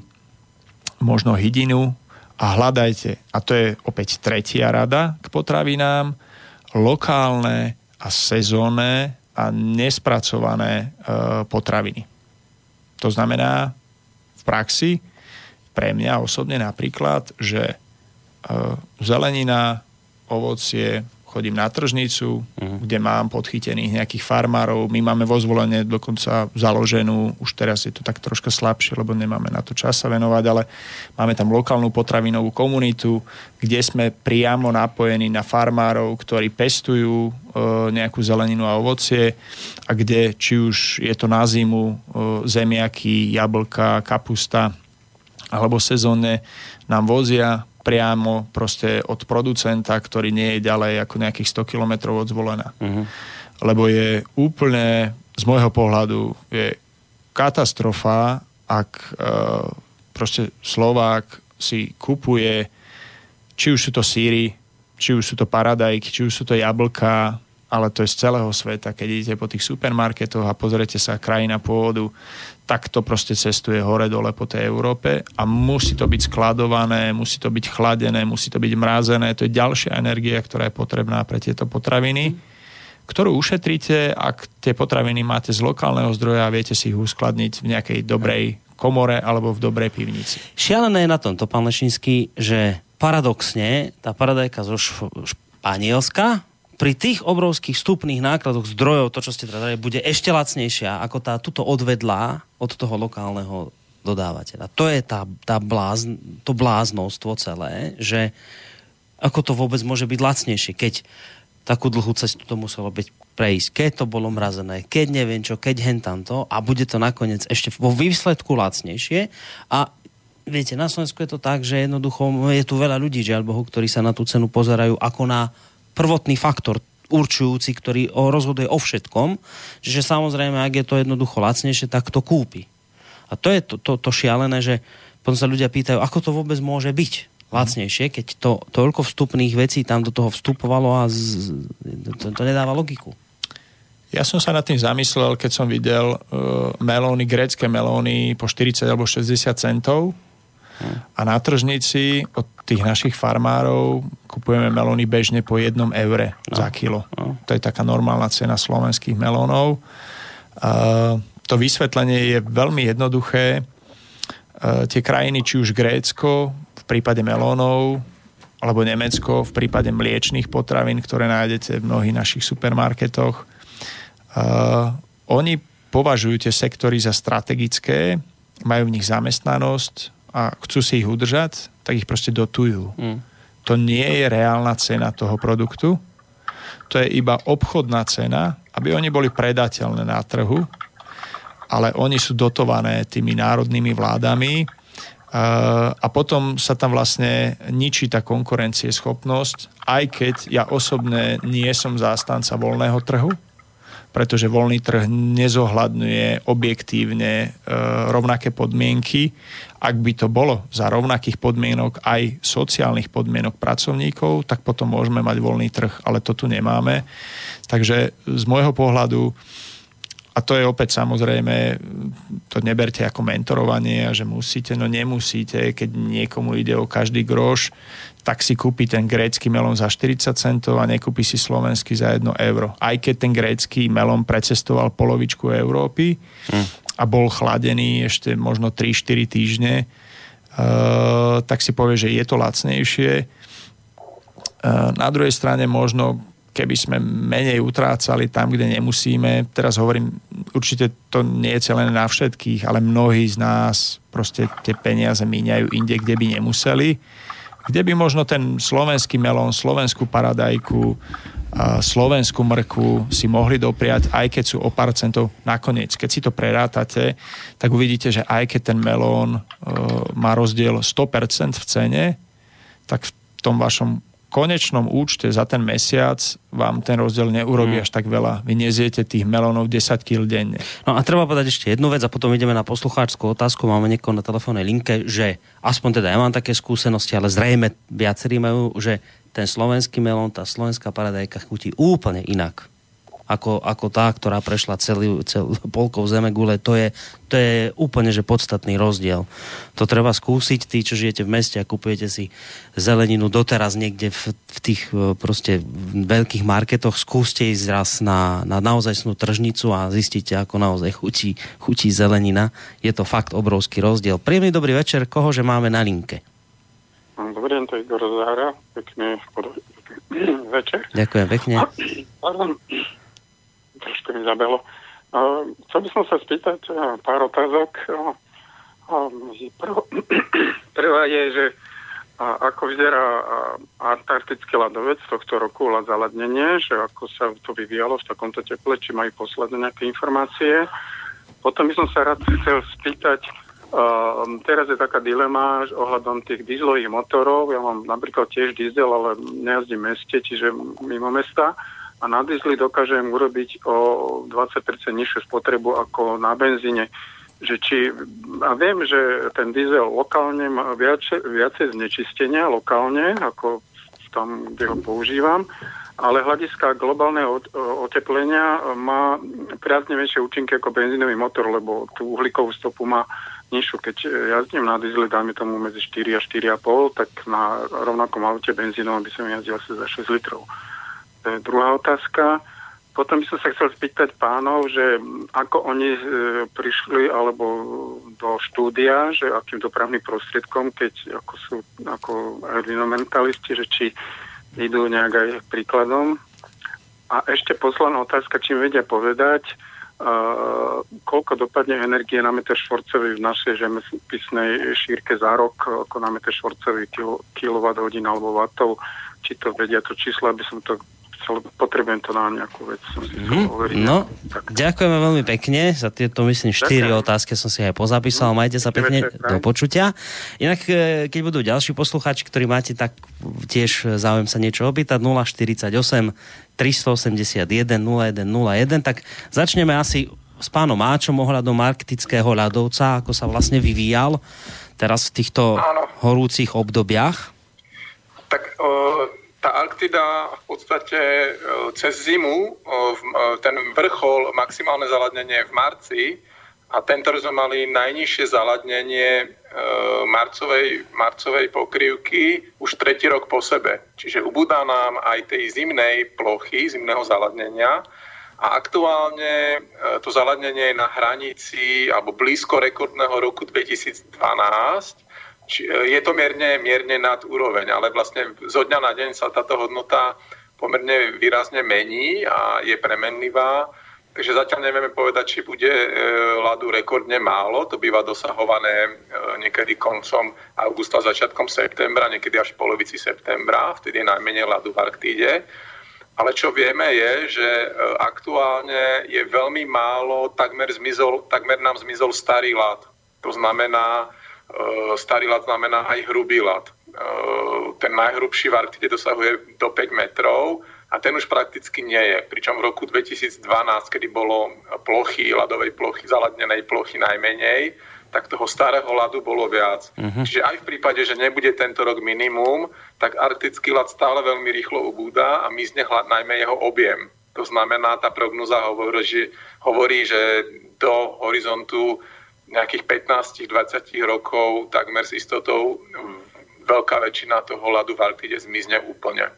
možno hydinu a hľadajte, a to je opäť tretia rada k potravinám, lokálne a sezónne a nespracované e, potraviny. To znamená v praxi pre mňa osobne napríklad, že e, zelenina, ovocie, chodím na tržnicu, uh-huh. kde mám podchytených nejakých farmárov. My máme vo zvolenie dokonca založenú, už teraz je to tak troška slabšie, lebo nemáme na to čas sa venovať, ale máme tam lokálnu potravinovú komunitu, kde sme priamo napojení na farmárov, ktorí pestujú e, nejakú zeleninu a ovocie a kde či už je to na zimu e, zemiaky, jablka, kapusta alebo sezónne nám vozia priamo proste od producenta, ktorý nie je ďalej ako nejakých 100 km od zvolená. Uh-huh. Lebo je úplne, z môjho pohľadu, je katastrofa, ak e, proste Slovák si kupuje či už sú to síry, či už sú to paradajky, či už sú to jablka, ale to je z celého sveta. Keď idete po tých supermarketoch a pozriete sa krajina pôvodu, tak to proste cestuje hore-dole po tej Európe a musí to byť skladované, musí to byť chladené, musí to byť mrazené. To je ďalšia energia, ktorá je potrebná pre tieto potraviny, ktorú ušetríte, ak tie potraviny máte z lokálneho zdroja a viete si ich uskladniť v nejakej dobrej komore alebo v dobrej pivnici. Šialené je na tomto, pán Lešinský, že paradoxne tá paradajka zo Španielska pri tých obrovských vstupných nákladoch zdrojov, to, čo ste teda bude ešte lacnejšia, ako tá tuto odvedlá od toho lokálneho dodávateľa. To je tá, tá blázn, to bláznostvo celé, že ako to vôbec môže byť lacnejšie, keď takú dlhú cestu to muselo byť prejsť, keď to bolo mrazené, keď neviem čo, keď hentanto a bude to nakoniec ešte vo výsledku lacnejšie a viete, na Slovensku je to tak, že jednoducho je tu veľa ľudí, žiaľ Bohu, ktorí sa na tú cenu pozerajú ako na prvotný faktor určujúci, ktorý rozhoduje o všetkom, že samozrejme, ak je to jednoducho lacnejšie, tak to kúpi. A to je to, to, to šialené, že potom sa ľudia pýtajú, ako to vôbec môže byť lacnejšie, keď to toľko vstupných vecí tam do toho vstupovalo a z, to, to nedáva logiku. Ja som sa nad tým zamyslel, keď som videl uh, melóny, grécké melóny po 40 alebo 60 centov a na tržnici od tých našich farmárov kupujeme melóny bežne po jednom eure no. za kilo. No. To je taká normálna cena slovenských melónov. Uh, to vysvetlenie je veľmi jednoduché. Uh, tie krajiny, či už Grécko v prípade melónov, alebo Nemecko v prípade mliečných potravín, ktoré nájdete v mnohých našich supermarketoch, uh, oni považujú tie sektory za strategické, majú v nich zamestnanosť, a chcú si ich udržať, tak ich proste dotujú. Mm. To nie je reálna cena toho produktu, to je iba obchodná cena, aby oni boli predateľné na trhu, ale oni sú dotované tými národnými vládami a potom sa tam vlastne ničí tá konkurencieschopnosť, aj keď ja osobne nie som zástanca voľného trhu, pretože voľný trh nezohľadňuje objektívne e, rovnaké podmienky. Ak by to bolo za rovnakých podmienok aj sociálnych podmienok pracovníkov, tak potom môžeme mať voľný trh, ale to tu nemáme. Takže z môjho pohľadu a to je opäť samozrejme, to neberte ako mentorovanie a že musíte, no nemusíte, keď niekomu ide o každý groš, tak si kúpi ten grécky melón za 40 centov a nekúpi si slovenský za 1 euro. Aj keď ten grécky melón precestoval polovičku Európy hm. a bol chladený ešte možno 3-4 týždne, uh, tak si povie, že je to lacnejšie. Uh, na druhej strane možno keby sme menej utrácali tam, kde nemusíme. Teraz hovorím, určite to nie je celé na všetkých, ale mnohí z nás proste tie peniaze míňajú inde, kde by nemuseli kde by možno ten slovenský melón, slovenskú paradajku, slovenskú mrku si mohli dopriať, aj keď sú o pár centov nakoniec. Keď si to prerátate, tak uvidíte, že aj keď ten melón e, má rozdiel 100% v cene, tak v tom vašom konečnom účte za ten mesiac vám ten rozdiel neurobí mm. až tak veľa. Vy nezjete tých melónov 10 kg denne. No a treba povedať ešte jednu vec a potom ideme na poslucháčskú otázku. Máme niekoho na telefónnej linke, že aspoň teda ja mám také skúsenosti, ale zrejme viacerí majú, že ten slovenský melón, tá slovenská paradajka chutí úplne inak ako, ako tá, ktorá prešla celý, celý polkou zeme gule, to je, to je úplne že podstatný rozdiel. To treba skúsiť, tí, čo žijete v meste a kupujete si zeleninu doteraz niekde v, v tých e, proste veľkých marketoch, skúste ísť raz na, na naozajstnú tržnicu a zistíte, ako naozaj chutí, chutí zelenina. Je to fakt obrovský rozdiel. Príjemný dobrý večer, koho že máme na linke? Dobrý deň, to je Igor Zahra. Pekný večer. Ďakujem pekne. Pardon, trošku mi zabelo. Chcel by som sa spýtať pár otázok. Prv, prvá je, že ako vyzerá antarktický ľadovec tohto roku, zaladnenie, že ako sa to vyvíjalo v takomto teple, či majú posledné nejaké informácie. Potom by som sa rád chcel spýtať, teraz je taká dilema ohľadom tých dieselových motorov. Ja mám napríklad tiež diesel, ale nejazdím v meste, čiže mimo mesta a na diesli dokážem urobiť o 20% nižšiu spotrebu ako na benzíne. Že či, a viem, že ten diesel lokálne má viac, viacej znečistenia lokálne, ako v tom, kde ho používam, ale hľadiska globálneho oteplenia má priaznevejšie účinky ako benzínový motor, lebo tú uhlíkovú stopu má nižšiu. Keď jazdím na diesli, dáme tomu medzi 4 a 4,5, tak na rovnakom aute benzínovom by som jazdil asi za 6 litrov. To je druhá otázka. Potom by som sa chcel spýtať pánov, že ako oni e, prišli alebo do štúdia, že akým dopravným prostriedkom, keď ako sú ako environmentalisti, že či idú nejak aj príkladom. A ešte posledná otázka, či mi vedia povedať, uh, koľko dopadne energie na meter štvorcový v našej zemepisnej šírke za rok, ako na meter štvorcový kilowatt hodín alebo vatov, či to vedia to číslo, aby som to chcel, potrebujem to na nejakú vec. Som si mm, no, tak. ďakujeme veľmi pekne za tieto, myslím, štyri Ďakujem. otázky som si aj pozapísal. Majte sa pekne do počutia. Inak, e, keď budú ďalší poslucháči, ktorí máte tak tiež záujem sa niečo opýtať, 048 381 0101, tak začneme asi s pánom Máčom ohľadom arktického ľadovca, ako sa vlastne vyvíjal teraz v týchto Áno. horúcich obdobiach. Tak uh tá Arktida v podstate e, cez zimu, e, e, ten vrchol, maximálne zaladnenie v marci a tento sme mali najnižšie zaladnenie marcovej, marcovej pokrývky už tretí rok po sebe. Čiže ubúda nám aj tej zimnej plochy, zimného zaladnenia a aktuálne to zaladnenie je na hranici alebo blízko rekordného roku 2012 či, e, je to mierne, mierne nad úroveň, ale vlastne zo dňa na deň sa táto hodnota pomerne výrazne mení a je premenlivá. Takže zatiaľ nevieme povedať, či bude e, ľadu rekordne málo. To býva dosahované e, niekedy koncom augusta, začiatkom septembra, niekedy až v polovici septembra. Vtedy je najmenej ľadu v Arktíde. Ale čo vieme je, že aktuálne je veľmi málo, takmer, zmizol, takmer nám zmizol starý ľad. To znamená, starý lat znamená aj hrubý lat. Eh, ten najhrubší v Arktide dosahuje do 5 metrov a ten už prakticky nie je. Pričom v roku 2012, kedy bolo plochy, ľadovej plochy, zaladnenej plochy najmenej, tak toho starého ľadu bolo viac. Uh-huh. Čiže aj v prípade, že nebude tento rok minimum, tak arktický ľad stále veľmi rýchlo ubúda a mizne hlad najmä jeho objem. To znamená, tá prognoza hovorí, že, hovorí, že do horizontu nejakých 15-20 rokov takmer s istotou veľká väčšina toho ľadu v Arktide zmizne úplne.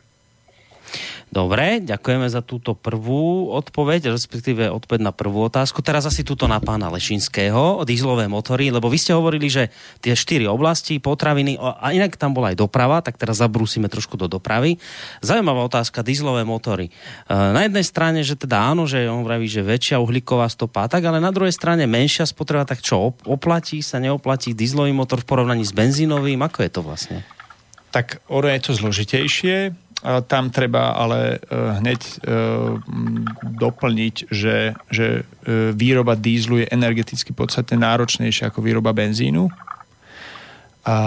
Dobre, ďakujeme za túto prvú odpoveď, respektíve odpoveď na prvú otázku. Teraz asi túto na pána Lešinského, dízlové motory, lebo vy ste hovorili, že tie štyri oblasti, potraviny, a inak tam bola aj doprava, tak teraz zabrúsime trošku do dopravy. Zaujímavá otázka, dízlové motory. E, na jednej strane, že teda áno, že on vraví, že väčšia uhlíková stopa, tak ale na druhej strane menšia spotreba, tak čo, oplatí sa, neoplatí dízlový motor v porovnaní s benzínovým? Ako je to vlastne? Tak oro je to zložitejšie tam treba ale e, hneď e, doplniť, že, že e, výroba dízlu je energeticky podstatne náročnejšia ako výroba benzínu. A,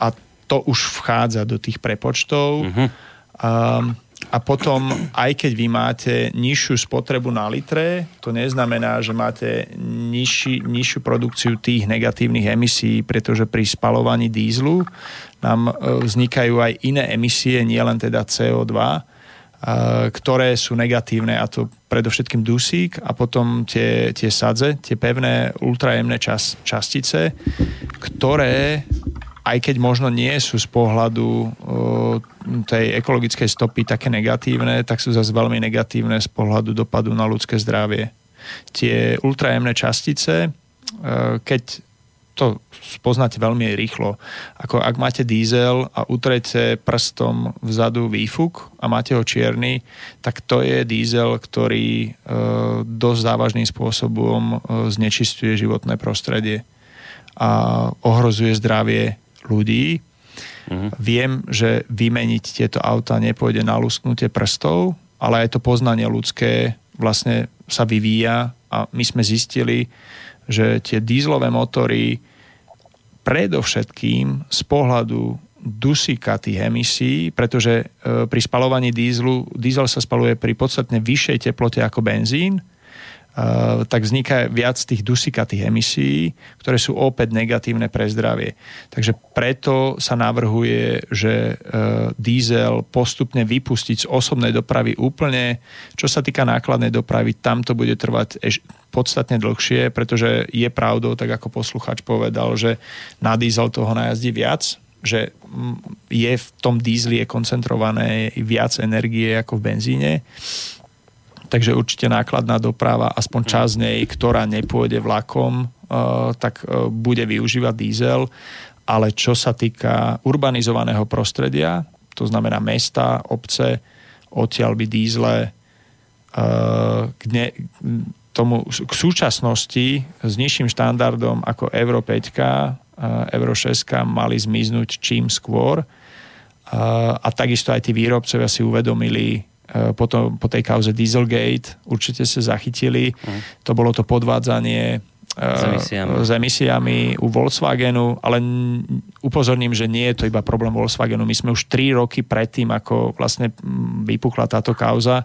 a to už vchádza do tých prepočtov. Uh-huh. Um, a potom, aj keď vy máte nižšiu spotrebu na litre, to neznamená, že máte nižší, nižšiu produkciu tých negatívnych emisí, pretože pri spalovaní dízlu nám e, vznikajú aj iné emisie, nielen teda CO2, e, ktoré sú negatívne, a to predovšetkým dusík a potom tie, tie sadze, tie pevné ultrajemné čas, častice, ktoré aj keď možno nie sú z pohľadu tej ekologickej stopy také negatívne, tak sú zase veľmi negatívne z pohľadu dopadu na ľudské zdravie. Tie ultrajemné častice, keď to spoznáte veľmi rýchlo. Ako ak máte diesel a utrete prstom vzadu výfuk a máte ho čierny, tak to je diesel, ktorý e, dosť závažným spôsobom e, znečistuje životné prostredie a ohrozuje zdravie ľudí. Mm-hmm. Viem, že vymeniť tieto auta nepôjde na lusknutie prstov, ale aj to poznanie ľudské vlastne sa vyvíja a my sme zistili, že tie dízlové motory predovšetkým z pohľadu dusíka tých emisí, pretože e, pri spalovaní dízlu, dízel sa spaluje pri podstatne vyššej teplote ako benzín, tak vzniká viac tých dusikatých emisí, ktoré sú opäť negatívne pre zdravie. Takže preto sa navrhuje, že uh, diesel postupne vypustiť z osobnej dopravy úplne. Čo sa týka nákladnej dopravy, tam to bude trvať eš- podstatne dlhšie, pretože je pravdou, tak ako posluchač povedal, že na diesel toho najazdí viac, že mm, je v tom dízli je koncentrované viac energie ako v benzíne takže určite nákladná doprava, aspoň časť nej, ktorá nepôjde vlakom, uh, tak uh, bude využívať diesel, ale čo sa týka urbanizovaného prostredia, to znamená mesta, obce, odtiaľ by dízle uh, k, ne, tomu, k súčasnosti s nižším štandardom ako Euro 5, Euro 6 mali zmiznúť čím skôr. A takisto aj tí výrobcovia si uvedomili potom po tej kauze Dieselgate určite sa zachytili. Mm. To bolo to podvádzanie eh, s emisiami. s emisiami u Volkswagenu, ale upozorním, že nie je to iba problém Volkswagenu. My sme už 3 roky predtým, ako vlastne vypukla táto kauza,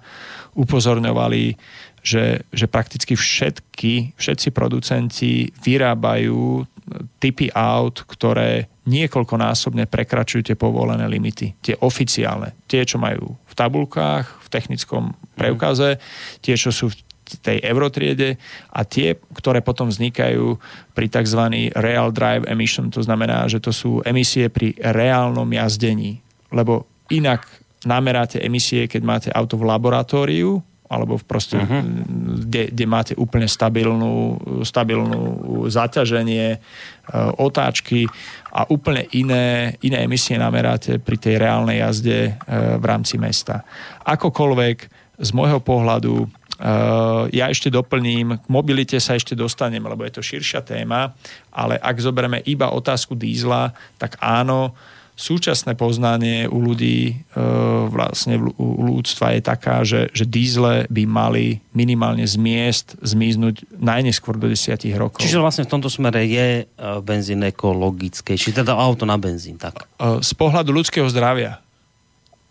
upozorňovali, že, že prakticky všetky, všetci producenti vyrábajú typy aut, ktoré niekoľkonásobne prekračujú tie povolené limity. Tie oficiálne. Tie, čo majú v tabulkách, v technickom preukaze, tie, čo sú v tej eurotriede a tie, ktoré potom vznikajú pri tzv. real drive emission, to znamená, že to sú emisie pri reálnom jazdení. Lebo inak nameráte emisie, keď máte auto v laboratóriu, alebo v proste, uh-huh. kde, kde máte úplne stabilnú, stabilnú zaťaženie, e, otáčky a úplne iné, iné emisie nameráte pri tej reálnej jazde e, v rámci mesta. Akokoľvek z môjho pohľadu e, ja ešte doplním, k mobilite sa ešte dostanem, lebo je to širšia téma, ale ak zoberieme iba otázku dízla, tak áno, súčasné poznanie u ľudí, e, vlastne u ľudstva je taká, že, že dízle by mali minimálne z miest zmiznúť najneskôr do 10 rokov. Čiže vlastne v tomto smere je e, benzín ekologické, či teda auto na benzín, tak? E, z pohľadu ľudského zdravia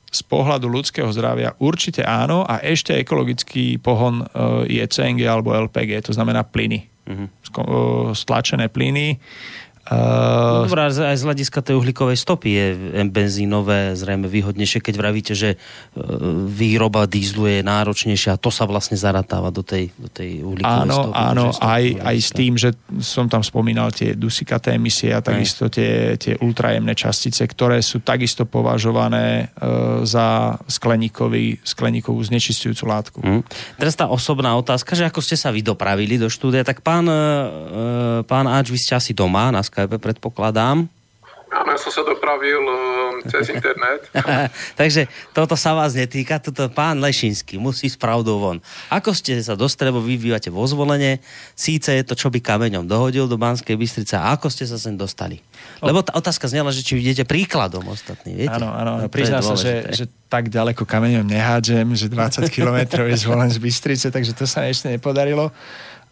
z pohľadu ľudského zdravia určite áno a ešte ekologický pohon je CNG alebo LPG, to znamená plyny. Uh-huh. Stlačené plyny Uh, Dobrá, aj z hľadiska tej uhlíkovej stopy je benzínové zrejme výhodnejšie, keď vravíte, že e, výroba dízlu je náročnejšia a to sa vlastne zaratáva do tej, do tej uhlíkovej áno, stopy. Áno, aj, aj s tým, že som tam spomínal tie dusikaté emisie a takisto tie, tie ultrajemné častice, ktoré sú takisto považované uh, za skleníkový, skleníkovú znečistujúcu látku. Hmm. Teraz tá osobná otázka, že ako ste sa vy dopravili do štúdia, tak pán, uh, pán Ač, vy ste asi doma na Skype, predpokladám. Áno, ja som sa dopravil uh, cez internet. Takže toto sa vás netýka, toto pán Lešinský musí s pravdou von. Ako ste sa dostali, lebo vy bývate vo zvolenie, síce je to, čo by kameňom dohodil do Banskej Bystrice, a ako ste sa sem dostali? Lebo tá otázka znela, že či vidíte príkladom ostatní, viete? Áno, áno, no, priznám sa, že, že tak ďaleko kameňom nehádžem, že 20 kilometrov je zvolen z Bystrice, takže to sa ešte nepodarilo.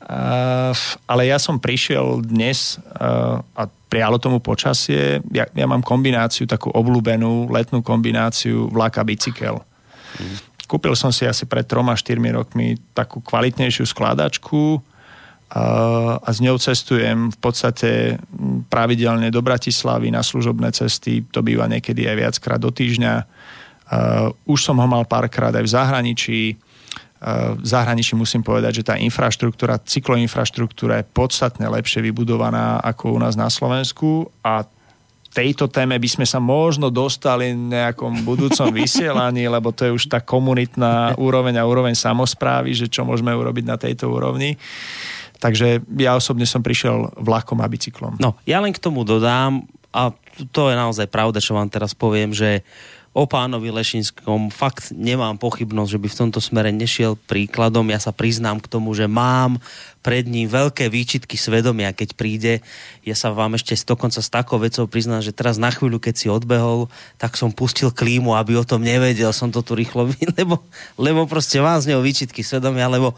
Uh, ale ja som prišiel dnes uh, a prialo tomu počasie. Ja, ja mám kombináciu, takú obľúbenú letnú kombináciu vlaka bicykel. Mm. Kúpil som si asi pred troma, štyrmi rokmi takú kvalitnejšiu skladačku uh, a s ňou cestujem v podstate pravidelne do Bratislavy na služobné cesty. To býva niekedy aj viackrát do týždňa. Už som ho mal párkrát aj v zahraničí v zahraničí musím povedať, že tá infraštruktúra, cykloinfraštruktúra je podstatne lepšie vybudovaná ako u nás na Slovensku a tejto téme by sme sa možno dostali v nejakom budúcom vysielaní, lebo to je už tá komunitná úroveň a úroveň samozprávy, že čo môžeme urobiť na tejto úrovni. Takže ja osobne som prišiel vlakom a bicyklom. No, ja len k tomu dodám, a to je naozaj pravda, čo vám teraz poviem, že o pánovi Lešinskom fakt nemám pochybnosť, že by v tomto smere nešiel príkladom. Ja sa priznám k tomu, že mám pred ním veľké výčitky svedomia, keď príde. Ja sa vám ešte dokonca s takou vecou priznám, že teraz na chvíľu, keď si odbehol, tak som pustil klímu, aby o tom nevedel. Som to tu rýchlo, lebo, lebo proste mám z neho výčitky svedomia, lebo,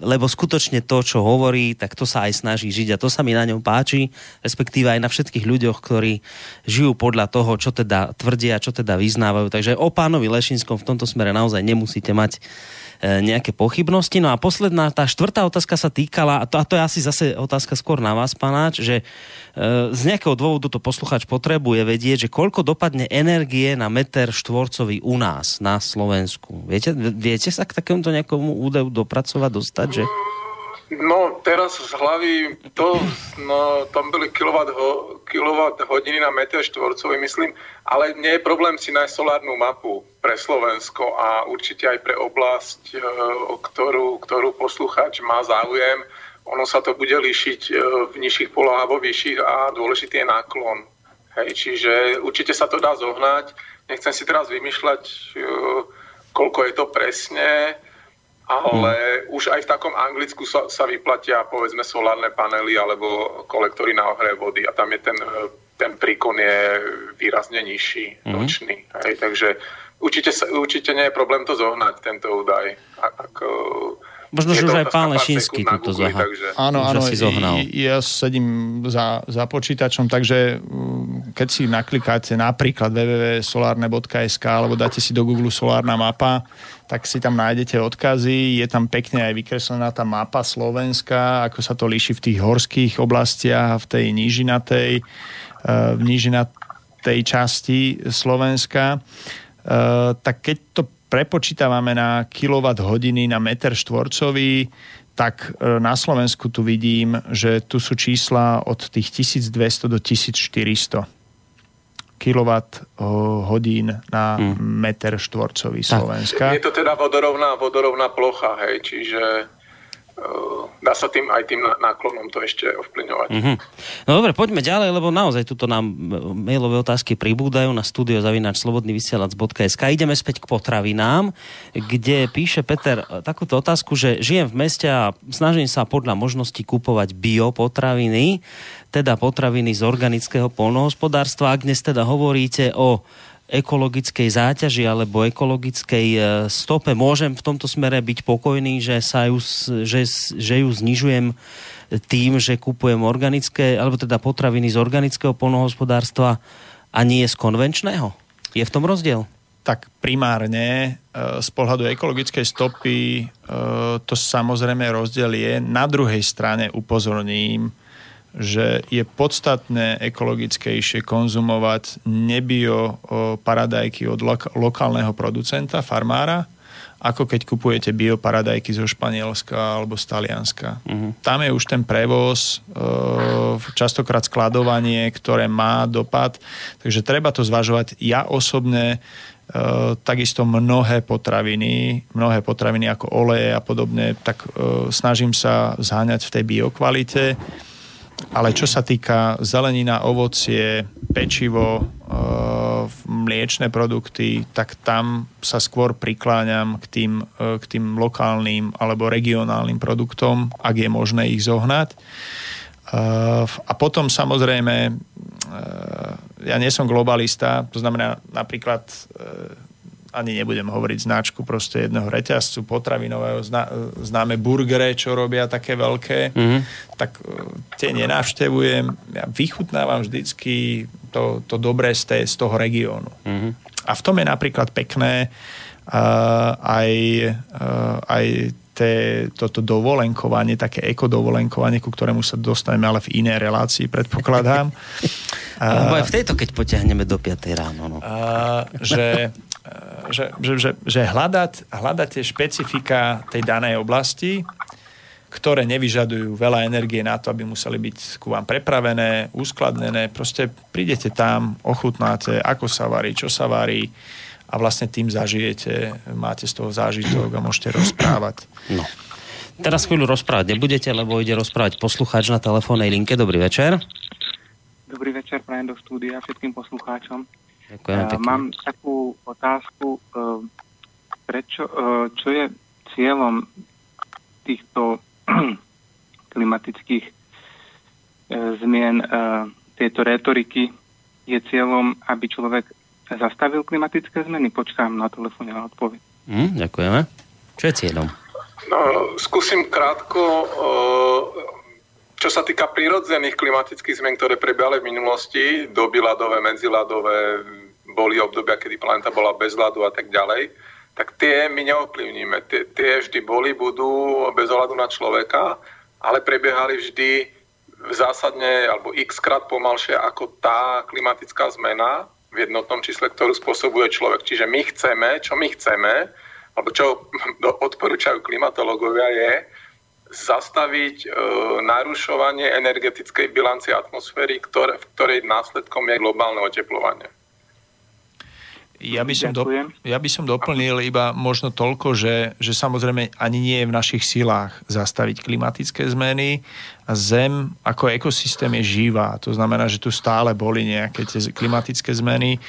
lebo skutočne to, čo hovorí, tak to sa aj snaží žiť a to sa mi na ňom páči, respektíve aj na všetkých ľuďoch, ktorí žijú podľa toho, čo teda tvrdia, čo teda vyznávajú. Takže o pánovi Lešinskom v tomto smere naozaj nemusíte mať nejaké pochybnosti. No a posledná, tá štvrtá otázka sa týkala, a to, a to je asi zase otázka skôr na vás, panáč, že e, z nejakého dôvodu to posluchač potrebuje vedieť, že koľko dopadne energie na meter štvorcový u nás, na Slovensku. Viete, viete sa k takémuto nejakomu údajú dopracovať, dostať, že... No teraz z hlavy, to, no, tam byly kilowatt, ho, kilowatt hodiny na meter štvorcový, myslím, ale nie je problém si nájsť solárnu mapu pre Slovensko a určite aj pre oblasť, e, o ktorú, ktorú posluchač má záujem. Ono sa to bude líšiť e, v nižších polohách, vo vyšších a dôležitý je náklon. Hej, čiže určite sa to dá zohnať. Nechcem si teraz vymýšľať, e, koľko je to presne, ale hmm. už aj v takom Anglicku sa, sa vyplatia povedzme solárne panely alebo kolektory na ohre vody a tam je ten, ten príkon je výrazne nižší, hmm. nočný. Hej, takže určite, určite nie je problém to zohnať, tento údaj. Ak, ak, Možno, že už aj pán Lešinský túto zaha. Takže... Áno, áno, ja sedím za, za počítačom, takže mm, keď si naklikáte napríklad www.solárne.sk alebo dáte si do Google solárna mapa, tak si tam nájdete odkazy, je tam pekne aj vykreslená tá mapa Slovenska, ako sa to líši v tých horských oblastiach a v tej nížinatej, eh, v nížinatej časti Slovenska. Eh, tak keď to prepočítavame na kilowatt hodiny na meter štvorcový, tak e, na Slovensku tu vidím, že tu sú čísla od tých 1200 do 1400 kilowatt e, hodín na hmm. meter štvorcový Slovenska. Je to teda vodorovná, vodorovná plocha, hej, čiže dá sa tým aj tým náklonom to ešte ovplyvňovať. Mm-hmm. No dobre, poďme ďalej, lebo naozaj tuto nám mailové otázky pribúdajú na studio zavinač slobodnyvysielac.sk. Ideme späť k potravinám, kde píše Peter takúto otázku, že žijem v meste a snažím sa podľa možnosti kupovať biopotraviny, teda potraviny z organického polnohospodárstva. Ak dnes teda hovoríte o ekologickej záťaži alebo ekologickej e, stope môžem v tomto smere byť pokojný, že, sa ju, že, že ju znižujem tým, že kupujem organické, alebo teda potraviny z organického polnohospodárstva a nie z konvenčného? Je v tom rozdiel? Tak primárne e, z pohľadu ekologickej stopy e, to samozrejme rozdiel je. Na druhej strane upozorním, že je podstatné ekologickejšie konzumovať nebio paradajky od lokálneho producenta, farmára, ako keď kupujete bioparadajky zo Španielska alebo z Talianska. Uh-huh. Tam je už ten prevoz, častokrát skladovanie, ktoré má dopad, takže treba to zvažovať. Ja osobne takisto mnohé potraviny, mnohé potraviny ako oleje a podobne, tak snažím sa zháňať v tej biokvalite ale čo sa týka zelenina, ovocie, pečivo, e, mliečne produkty, tak tam sa skôr prikláňam k tým, e, k tým lokálnym alebo regionálnym produktom, ak je možné ich zohnať. E, a potom samozrejme, ja nie som globalista, to znamená napríklad ani nebudem hovoriť značku proste jedného reťazcu potravinového, zná, známe burgere, čo robia také veľké, mm-hmm. tak e, tie nenavštevujem. Ja vychutnávam vždycky to, to dobré z, té, z toho regiónu. Mm-hmm. A v tom je napríklad pekné uh, aj, uh, aj té, toto dovolenkovanie, také ekodovolenkovanie, ku ktorému sa dostaneme ale v inej relácii, predpokladám. Alebo aj v tejto, keď potiahneme do 5 ráno. No. A, že, že, že, že, že hľadať, hľadať tie špecifika tej danej oblasti, ktoré nevyžadujú veľa energie na to, aby museli byť ku vám prepravené, uskladnené. Proste prídete tam, ochutnáte, ako sa varí, čo sa varí a vlastne tým zažijete, máte z toho zážitok a môžete rozprávať. No. Teraz chvíľu rozprávať nebudete, lebo ide rozprávať poslucháč na telefónnej linke. Dobrý večer. Dobrý večer, prajem do štúdia všetkým poslucháčom. Ďakujem, mám takú otázku, uh, prečo, uh, čo je cieľom týchto klimatických zmien, tejto retoriky, je cieľom, aby človek zastavil klimatické zmeny? Počkám na telefóne na odpoveď. Mm, ďakujeme. Čo je cieľom? No, skúsim krátko. Čo sa týka prírodzených klimatických zmien, ktoré prebiehali v minulosti, doby ľadové, medziľadové, boli obdobia, kedy planeta bola bez ľadu a tak ďalej, tak tie my neovplyvníme. Tie, tie vždy boli, budú bez ohľadu na človeka, ale prebiehali vždy zásadne alebo x krát pomalšie ako tá klimatická zmena, v jednotnom čísle, ktorú spôsobuje človek. Čiže my chceme, čo my chceme, alebo čo odporúčajú klimatológovia je zastaviť e, narušovanie energetickej bilancie atmosféry, ktoré, v ktorej následkom je globálne oteplovanie. Ja by, som do, ja by som doplnil iba možno toľko, že, že samozrejme ani nie je v našich silách zastaviť klimatické zmeny a Zem ako ekosystém je živá. To znamená, že tu stále boli nejaké tie klimatické zmeny.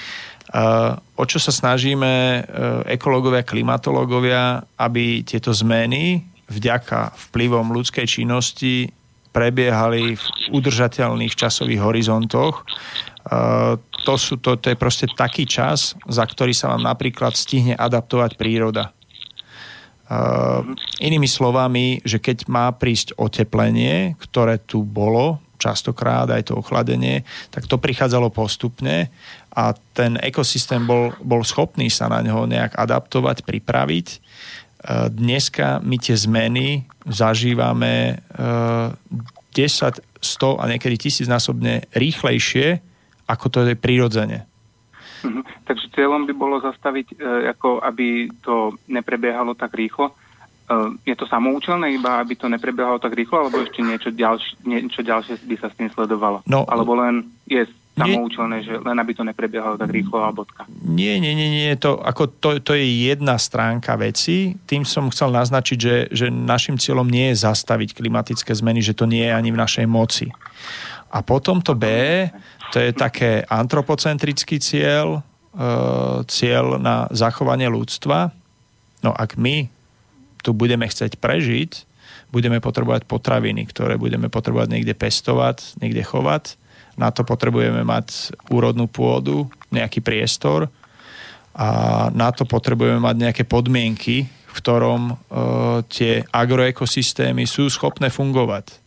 Uh, o čo sa snažíme uh, ekológovia, klimatológovia, aby tieto zmeny vďaka vplyvom ľudskej činnosti prebiehali v udržateľných časových horizontoch to, sú, to, to je proste taký čas, za ktorý sa vám napríklad stihne adaptovať príroda. Uh, inými slovami, že keď má prísť oteplenie, ktoré tu bolo, častokrát aj to ochladenie, tak to prichádzalo postupne a ten ekosystém bol, bol schopný sa na ňo nejak adaptovať, pripraviť. Uh, dneska my tie zmeny zažívame uh, 10, 100 a niekedy tisícnásobne rýchlejšie, ako to je prirodzene. Mhm. Takže cieľom by bolo zastaviť, e, ako aby to neprebiehalo tak rýchlo. Je to samoučelné iba, aby to neprebiehalo tak rýchlo, alebo ešte niečo, ďalš, niečo ďalšie by sa s tým sledovalo? No, alebo len je samoučelné, že len aby to neprebiehalo tak rýchlo a bodka. Nie, nie, nie, nie. To, ako to, to je jedna stránka veci. Tým som chcel naznačiť, že, že našim cieľom nie je zastaviť klimatické zmeny, že to nie je ani v našej moci. A potom to B, to je také antropocentrický cieľ, e, cieľ na zachovanie ľudstva. No ak my tu budeme chcieť prežiť, budeme potrebovať potraviny, ktoré budeme potrebovať niekde pestovať, niekde chovať. Na to potrebujeme mať úrodnú pôdu, nejaký priestor a na to potrebujeme mať nejaké podmienky, v ktorom e, tie agroekosystémy sú schopné fungovať.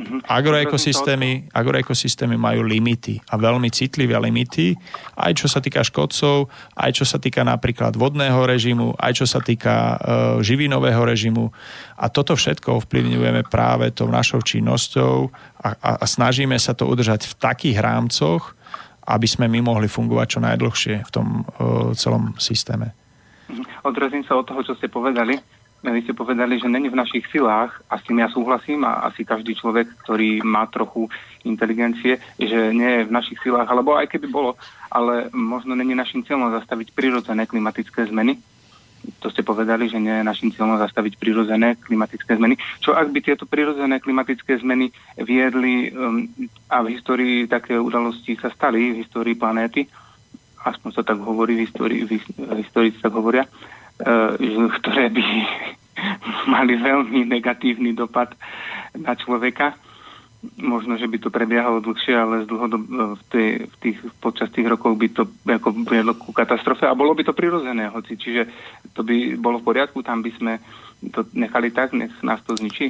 Mhm. Agroekosystémy, agroekosystémy majú limity a veľmi citlivé limity, aj čo sa týka škodcov, aj čo sa týka napríklad vodného režimu, aj čo sa týka e, živinového režimu. A toto všetko ovplyvňujeme práve tou našou činnosťou a, a, a snažíme sa to udržať v takých rámcoch, aby sme my mohli fungovať čo najdlhšie v tom e, celom systéme. Mhm. Odrazím sa od toho, čo ste povedali vy ste povedali, že není v našich silách, a s tým ja súhlasím, a asi každý človek, ktorý má trochu inteligencie, že nie je v našich silách, alebo aj keby bolo, ale možno není našim cieľom zastaviť prirodzené klimatické zmeny. To ste povedali, že nie je našim cieľom zastaviť prirodzené klimatické zmeny. Čo ak by tieto prirodzené klimatické zmeny viedli um, a v histórii také udalosti sa stali, v histórii planéty, aspoň sa tak hovorí, v histórii, v histórii tak hovoria, ktoré by mali veľmi negatívny dopad na človeka. možno, že by to prebiehalo dlhšie, ale z dlhodob, v, tej, v tých, počas tých rokov by to ako viedlo ku katastrofe a bolo by to prirodzené, hoci, čiže to by bolo v poriadku, tam by sme to nechali tak, nech nás to zničí.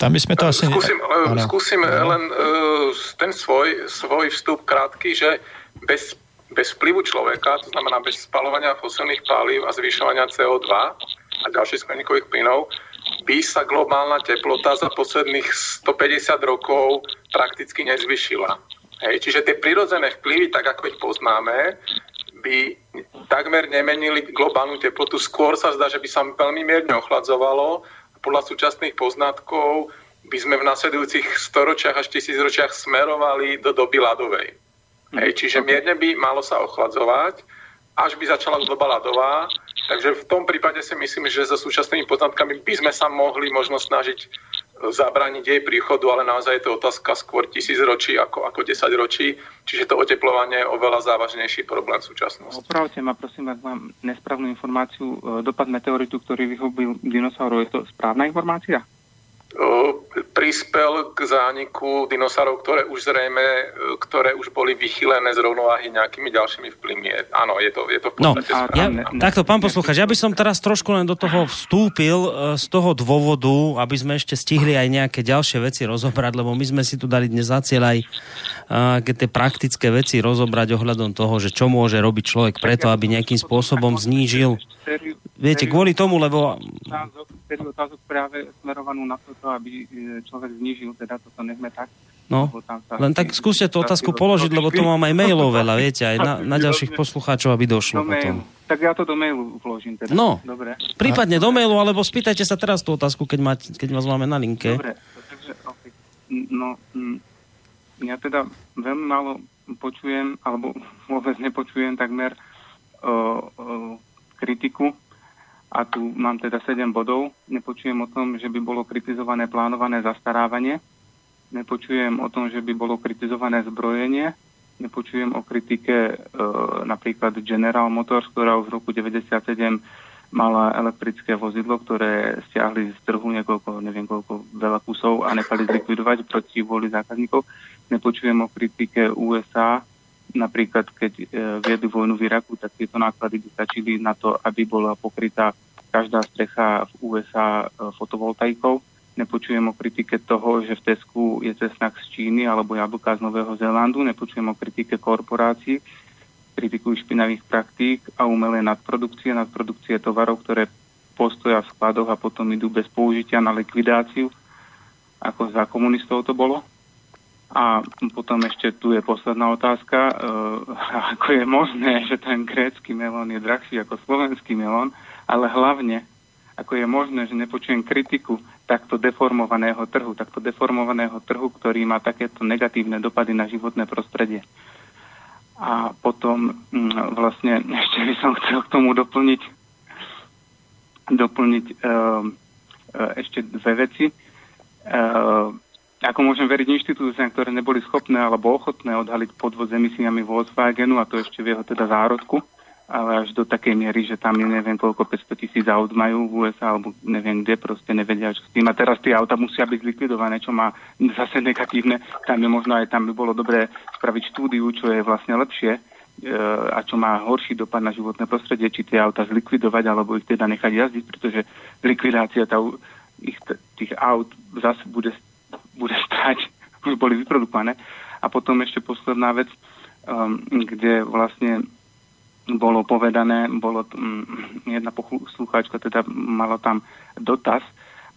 Tam by sme to asi... Skúsim, ne... skúsim len uh, ten svoj, svoj vstup krátky, že bez, bez vplyvu človeka, to znamená bez spalovania fosilných palív a zvyšovania CO2 a ďalších skleníkových plynov, by sa globálna teplota za posledných 150 rokov prakticky nezvyšila. Hej, čiže tie prirodzené vplyvy, tak ako ich poznáme, by takmer nemenili globálnu teplotu. Skôr sa zdá, že by sa veľmi mierne ochladzovalo. Podľa súčasných poznatkov by sme v nasledujúcich storočiach až tisícročiach smerovali do doby ľadovej. Hej, čiže mierne by malo sa ochladzovať, až by začala doba ľadová Takže v tom prípade si myslím, že so súčasnými poznatkami by sme sa mohli možno snažiť e, zabrániť jej príchodu, ale naozaj je to otázka skôr tisíc ročí ako, ako 10 ročí, čiže to oteplovanie je oveľa závažnejší problém v súčasnosti. Opravte ma, prosím, ak mám nesprávnu informáciu. E, dopad meteoritu, ktorý vyhubil dinosaurov, je to správna informácia? Prispel k zániku dinosaurov, ktoré už zrejme, ktoré už boli vychylené z rovnováhy nejakými ďalšími vplyvmi. Áno, je to, je to v no, ja, Takto, pán poslúchač, ja by som teraz trošku len do toho vstúpil z toho dôvodu, aby sme ešte stihli aj nejaké ďalšie veci rozobrať, lebo my sme si tu dali dnes za cieľ aj uh, tie praktické veci rozobrať ohľadom toho, že čo môže robiť človek preto, aby nejakým spôsobom znížil. Viete, kvôli tomu, lebo... Otázok práve smerovanú na to, aby e, človek znížil, teda toto nechme tak. No, len tak skúste tú otázku položiť, lebo to mám aj mailov veľa, viete, aj na, na ďalších poslucháčov, aby došlo do potom. Tak ja to do mailu vložím teda. No, Dobre. prípadne do mailu, alebo spýtajte sa teraz tú otázku, keď, máte, keď vás máme na linke. Dobre, takže, okay. no, mm, ja teda veľmi málo počujem, alebo vôbec nepočujem takmer uh, uh, kritiku a tu mám teda 7 bodov. Nepočujem o tom, že by bolo kritizované plánované zastarávanie. Nepočujem o tom, že by bolo kritizované zbrojenie. Nepočujem o kritike e, napríklad General Motors, ktorá už v roku 1997 mala elektrické vozidlo, ktoré stiahli z trhu niekoľko, neviem koľko, veľa kusov a nechali zlikvidovať proti vôli zákazníkov. Nepočujem o kritike USA, napríklad keď e, viedli vojnu v Iraku, tak tieto náklady by stačili na to, aby bola pokrytá každá strecha v USA e, fotovoltaikou. Nepočujem o kritike toho, že v Tesku je cesnak z Číny alebo jablka z Nového Zélandu. Nepočujem o kritike korporácií, kritikujú špinavých praktík a umelé nadprodukcie, nadprodukcie tovarov, ktoré postoja v skladoch a potom idú bez použitia na likvidáciu, ako za komunistov to bolo. A potom ešte tu je posledná otázka. E, ako je možné, že ten grécky melón je drahší ako slovenský melón, ale hlavne, ako je možné, že nepočujem kritiku takto deformovaného trhu, takto deformovaného trhu, ktorý má takéto negatívne dopady na životné prostredie. A potom mm, vlastne ešte by som chcel k tomu doplniť, doplniť e, e, ešte dve veci. E, ako môžem veriť inštitúciám, ktoré neboli schopné alebo ochotné odhaliť podvod s emisiami Volkswagenu a to ešte v jeho teda zárodku, ale až do takej miery, že tam je neviem koľko 500 tisíc aut majú v USA alebo neviem kde, proste nevedia čo s tým. A teraz tie auta musia byť zlikvidované, čo má zase negatívne. Tam je možno aj tam by bolo dobré spraviť štúdiu, čo je vlastne lepšie e, a čo má horší dopad na životné prostredie, či tie auta zlikvidovať alebo ich teda nechať jazdiť, pretože likvidácia tá, ich, tých aut zase bude bude stať, už boli vyprodukované. A potom ešte posledná vec, um, kde vlastne bolo povedané, bolo um, jedna poslucháčka teda mala tam dotaz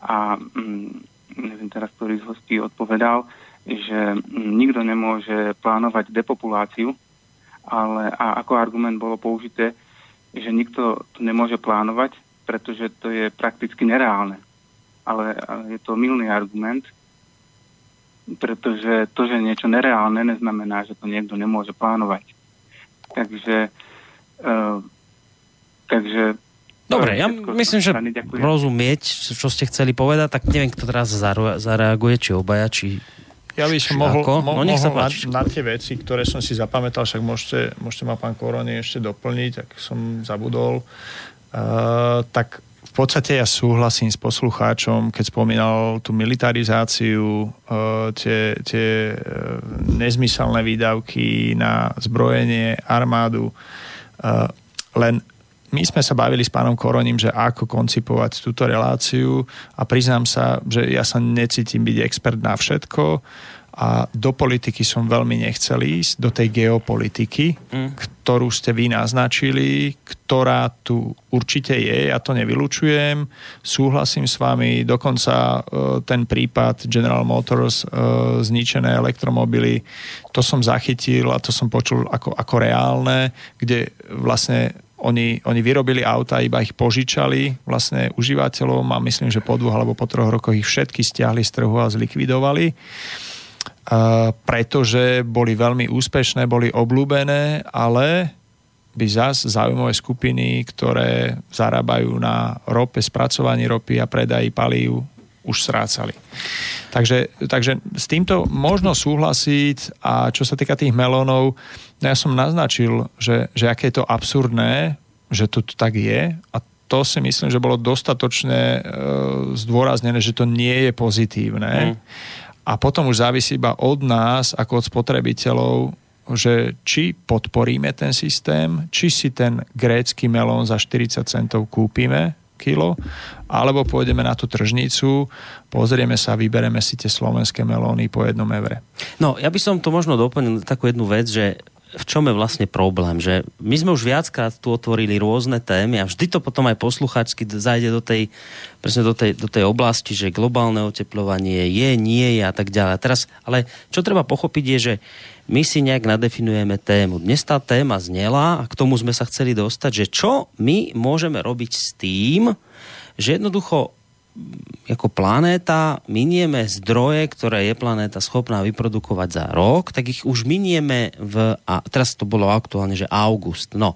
a um, neviem teraz, ktorý z hostí odpovedal, že nikto nemôže plánovať depopuláciu, ale a ako argument bolo použité, že nikto to nemôže plánovať, pretože to je prakticky nereálne. Ale, ale je to milný argument, pretože to, že niečo nereálne, neznamená, že to niekto nemôže plánovať. Takže, uh, takže Dobre, ja myslím, že rozumieť, čo ste chceli povedať, tak neviem, kto teraz zareaguje, či obaja, či ja by som mohol, mo- no, mohol na, na tie veci, ktoré som si zapamätal, však môžete, môžete ma pán Korony ešte doplniť, ak som zabudol. Uh, tak podstate ja súhlasím s poslucháčom, keď spomínal tú militarizáciu, tie, tie nezmyselné výdavky na zbrojenie, armádu. Len my sme sa bavili s pánom Koroním, že ako koncipovať túto reláciu a priznám sa, že ja sa necítim byť expert na všetko a do politiky som veľmi nechcel ísť, do tej geopolitiky, mm. ktorú ste vy naznačili, ktorá tu určite je, ja to nevylučujem, súhlasím s vami, dokonca e, ten prípad General Motors, e, zničené elektromobily, to som zachytil a to som počul ako, ako reálne, kde vlastne oni, oni vyrobili auta, iba ich požičali vlastne užívateľom a myslím, že po dvoch alebo po troch rokoch ich všetky stiahli z trhu a zlikvidovali. Pretože boli veľmi úspešné, boli obľúbené, ale by zas zaujímavé skupiny, ktoré zarábajú na rope, spracovaní ropy a predají palív, už strácali. Takže, takže s týmto možno súhlasiť a čo sa týka tých melónov, no ja som naznačil, že, že aké je to absurdné, že to tak je a to si myslím, že bolo dostatočne e, zdôraznené, že to nie je pozitívne. Mm. A potom už závisí iba od nás, ako od spotrebiteľov, že či podporíme ten systém, či si ten grécky melón za 40 centov kúpime kilo, alebo pôjdeme na tú tržnicu, pozrieme sa, vybereme si tie slovenské melóny po jednom evre. No, ja by som to možno doplnil takú jednu vec, že v čom je vlastne problém, že my sme už viackrát tu otvorili rôzne témy a vždy to potom aj posluchačsky zajde do tej, presne do tej, do tej oblasti, že globálne oteplovanie je, nie je a tak ďalej. teraz, ale čo treba pochopiť je, že my si nejak nadefinujeme tému. Dnes tá téma znela a k tomu sme sa chceli dostať, že čo my môžeme robiť s tým, že jednoducho ako planéta minieme zdroje, ktoré je planéta schopná vyprodukovať za rok, tak ich už minieme v, a teraz to bolo aktuálne, že august. No.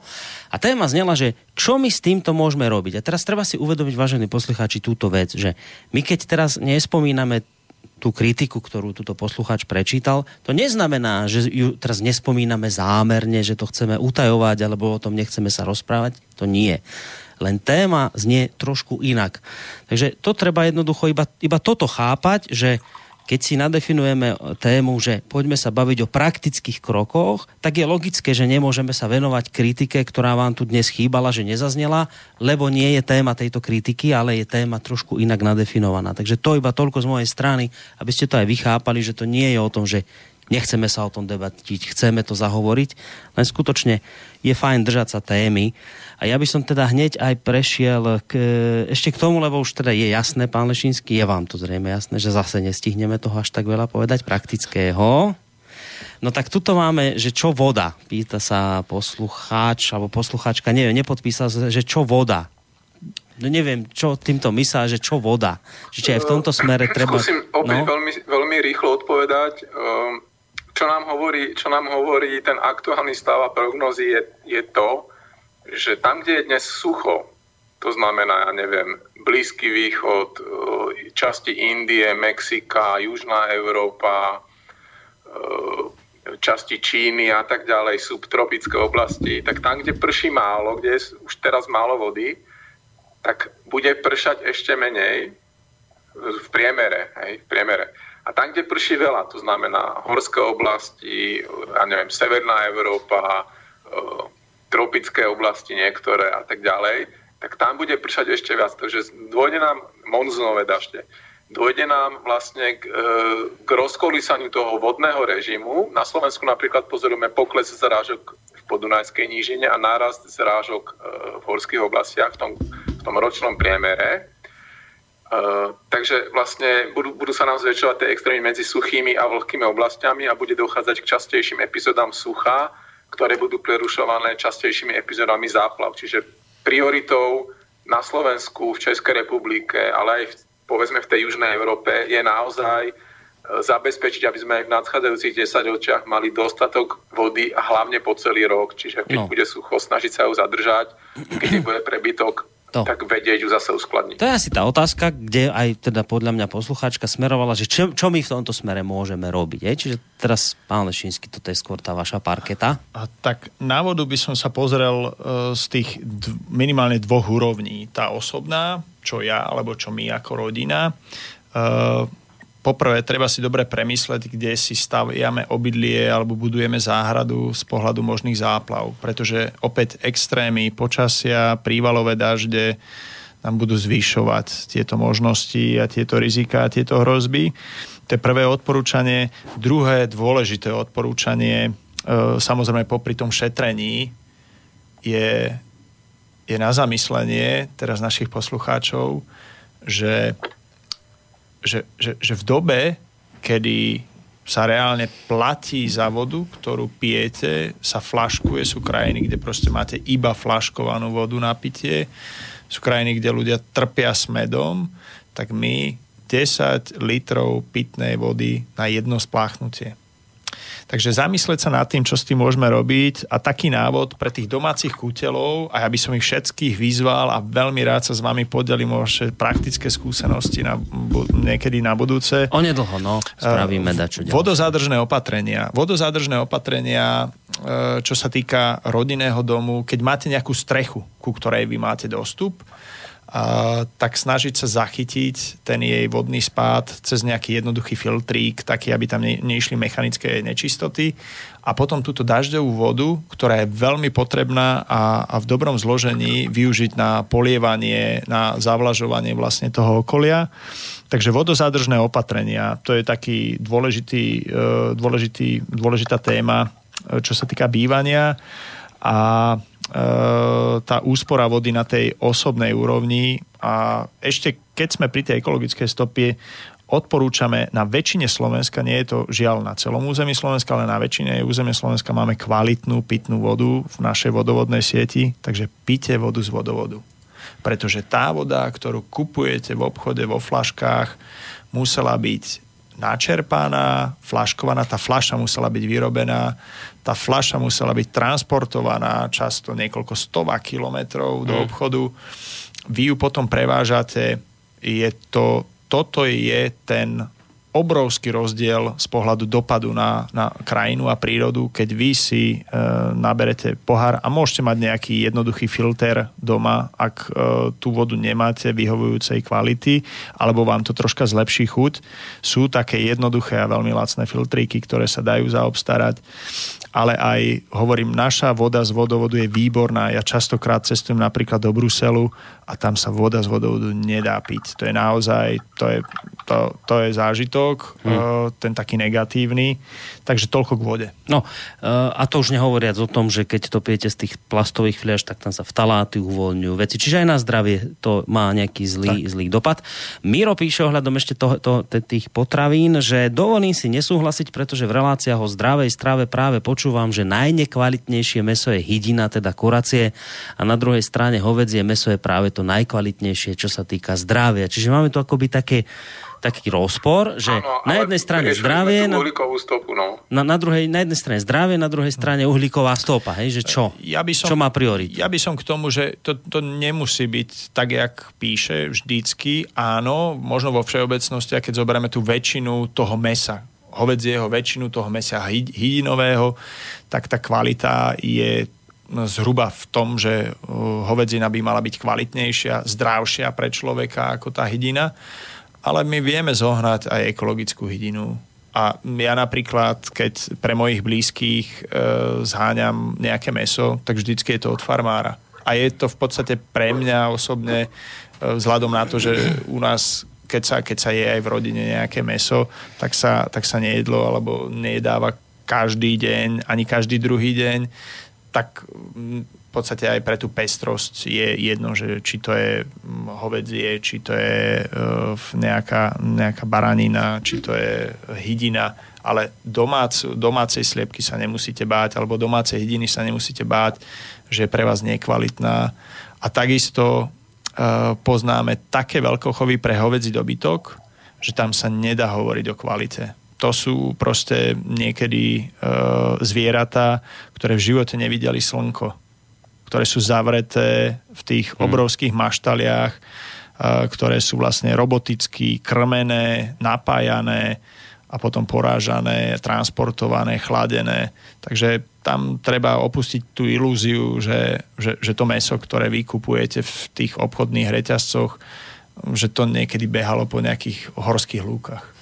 A téma znela, že čo my s týmto môžeme robiť. A teraz treba si uvedomiť, vážení poslucháči, túto vec, že my keď teraz nespomíname tú kritiku, ktorú túto poslucháč prečítal, to neznamená, že ju teraz nespomíname zámerne, že to chceme utajovať alebo o tom nechceme sa rozprávať. To nie len téma znie trošku inak. Takže to treba jednoducho iba, iba toto chápať, že keď si nadefinujeme tému, že poďme sa baviť o praktických krokoch, tak je logické, že nemôžeme sa venovať kritike, ktorá vám tu dnes chýbala, že nezaznela, lebo nie je téma tejto kritiky, ale je téma trošku inak nadefinovaná. Takže to iba toľko z mojej strany, aby ste to aj vychápali, že to nie je o tom, že nechceme sa o tom debatiť, chceme to zahovoriť, len skutočne je fajn držať sa témy. A ja by som teda hneď aj prešiel k, ešte k tomu, lebo už teda je jasné, pán Lešinský, je vám to zrejme jasné, že zase nestihneme toho až tak veľa povedať praktického. No tak tuto máme, že čo voda? Pýta sa poslucháč, alebo poslucháčka, neviem, nepodpísal, že čo voda? No neviem, čo týmto myslá, že čo voda? Že či aj v tomto smere treba... Skúsim opäť no? veľmi, veľmi rýchlo odpovedať. Um, čo nám hovorí, čo nám hovorí ten aktuálny stav a prognozy je, je to, že tam, kde je dnes sucho, to znamená, ja neviem, Blízky východ, e, časti Indie, Mexika, Južná Európa, e, časti Číny a tak ďalej, subtropické oblasti, tak tam, kde prší málo, kde je už teraz málo vody, tak bude pršať ešte menej v priemere. Hej, v priemere. A tam, kde prší veľa, to znamená horské oblasti, ja neviem, Severná Európa, e, tropické oblasti niektoré a tak ďalej, tak tam bude pršať ešte viac. Takže dôjde nám monzunové dažde. Dôjde nám vlastne k, e, k rozkolísaniu toho vodného režimu. Na Slovensku napríklad pozorujeme pokles zrážok v podunajskej nížine a nárast zrážok e, v horských oblastiach v tom, v tom ročnom priemere. Uh, takže vlastne budú, budú sa nám zväčšovať tie extrémy medzi suchými a vlhkými oblastiami a bude dochádzať k častejším epizódám sucha, ktoré budú prerušované častejšími epizódami záplav. Čiže prioritou na Slovensku, v Českej republike, ale aj v, povedzme v tej južnej Európe je naozaj uh, zabezpečiť, aby sme aj v nadchádzajúcich 10 očiach mali dostatok vody a hlavne po celý rok. Čiže keď no. bude sucho, snažiť sa ju zadržať, keď bude prebytok, to. tak vedieť ju zase uskladniť. To je asi tá otázka, kde aj teda podľa mňa poslucháčka smerovala, že čo, čo my v tomto smere môžeme robiť. Je? Čiže teraz, pán Lešínsky, toto je skôr tá vaša parketa. A tak na vodu by som sa pozrel uh, z tých d- minimálne dvoch úrovní. Tá osobná, čo ja, alebo čo my ako rodina. Uh, poprvé treba si dobre premysleť, kde si staviame obydlie alebo budujeme záhradu z pohľadu možných záplav. Pretože opäť extrémy počasia, prívalové dažde nám budú zvyšovať tieto možnosti a tieto rizika a tieto hrozby. To je prvé odporúčanie. Druhé dôležité odporúčanie, e, samozrejme popri tom šetrení, je, je na zamyslenie teraz našich poslucháčov, že že, že, že v dobe, kedy sa reálne platí za vodu, ktorú pijete, sa flaškuje, sú krajiny, kde proste máte iba flaškovanú vodu na pitie, sú krajiny, kde ľudia trpia s medom, tak my 10 litrov pitnej vody na jedno spláchnutie. Takže zamyslieť sa nad tým, čo s tým môžeme robiť a taký návod pre tých domácich kúteľov a ja by som ich všetkých vyzval a veľmi rád sa s vami podelím o vaše praktické skúsenosti na, niekedy na budúce. Onedlho, no, spravíme uh, dačo Vodozádržné opatrenia. Vodozádržné opatrenia, uh, čo sa týka rodinného domu, keď máte nejakú strechu, ku ktorej vy máte dostup, tak snažiť sa zachytiť ten jej vodný spád cez nejaký jednoduchý filtrík, taký, aby tam ne, neišli mechanické nečistoty. A potom túto dažďovú vodu, ktorá je veľmi potrebná a, a v dobrom zložení využiť na polievanie, na zavlažovanie vlastne toho okolia. Takže vodozádržné opatrenia, to je taký dôležitý, e, dôležitý, dôležitá téma, e, čo sa týka bývania. A tá úspora vody na tej osobnej úrovni a ešte keď sme pri tej ekologickej stopie, odporúčame na väčšine Slovenska, nie je to žiaľ na celom území Slovenska, ale na väčšine územie Slovenska máme kvalitnú pitnú vodu v našej vodovodnej sieti, takže pite vodu z vodovodu. Pretože tá voda, ktorú kupujete v obchode, vo flaškách, musela byť načerpaná, flaškovaná, tá flaša musela byť vyrobená, tá flaša musela byť transportovaná často niekoľko stová kilometrov do mm. obchodu. Vy ju potom prevážate, je to, toto je ten obrovský rozdiel z pohľadu dopadu na, na krajinu a prírodu, keď vy si e, naberete pohár a môžete mať nejaký jednoduchý filter doma, ak e, tú vodu nemáte vyhovujúcej kvality, alebo vám to troška zlepší chuť. Sú také jednoduché a veľmi lacné filtríky, ktoré sa dajú zaobstarať ale aj, hovorím, naša voda z vodovodu je výborná. Ja častokrát cestujem napríklad do Bruselu a tam sa voda z vodovodu nedá piť. To je naozaj, to je, to, to je zážitok, hmm. ten taký negatívny. Takže toľko k vode. No, e, a to už nehovoriac o tom, že keď to pijete z tých plastových fliaž, tak tam sa vtaláty uvoľňujú veci. Čiže aj na zdravie to má nejaký zlý, zlý dopad. Miro píše ohľadom ešte to, to, tých potravín, že dovolím si nesúhlasiť, pretože v reláciách o zdravej strave práve počúvam, že najnekvalitnejšie meso je hydina, teda kuracie, a na druhej strane hovedzie meso je práve to najkvalitnejšie, čo sa týka zdravia. Čiže máme tu akoby také taký rozpor, že ano, na jednej strane zdravie, na, stopu, no. na, na, druhej, na jednej strane zdravie, na druhej strane uhlíková stopa, hej, že čo? Ja by som, čo má prioritu? Ja by som k tomu, že to, to nemusí byť tak, jak píše vždycky, áno, možno vo všeobecnosti, a keď zoberieme tú väčšinu toho mesa, hovedzieho väčšinu toho mesa hydinového, tak tá kvalita je zhruba v tom, že uh, hovedzina by mala byť kvalitnejšia, zdravšia pre človeka ako tá hydina ale my vieme zohnať aj ekologickú hydinu. A ja napríklad, keď pre mojich blízkych e, zháňam nejaké meso, tak vždycky je to od farmára. A je to v podstate pre mňa osobne, e, vzhľadom na to, že u nás keď sa, keď sa je aj v rodine nejaké meso, tak sa, tak sa nejedlo alebo nejedáva každý deň, ani každý druhý deň, tak podstate aj pre tú pestrosť je jedno, že či to je mm, hovedzie, či to je uh, nejaká, nejaká baranina, či to je hydina, ale domác, domácej sliepky sa nemusíte báť, alebo domácej hydiny sa nemusíte báť, že je pre vás nekvalitná. A takisto uh, poznáme také veľkochovy pre hovedzí dobytok, že tam sa nedá hovoriť o kvalite. To sú proste niekedy uh, zvieratá, ktoré v živote nevideli slnko ktoré sú zavreté v tých hmm. obrovských maštaliach, ktoré sú vlastne roboticky krmené, napájané a potom porážané, transportované, chladené. Takže tam treba opustiť tú ilúziu, že, že, že to meso, ktoré vy kupujete v tých obchodných reťazcoch, že to niekedy behalo po nejakých horských lúkach.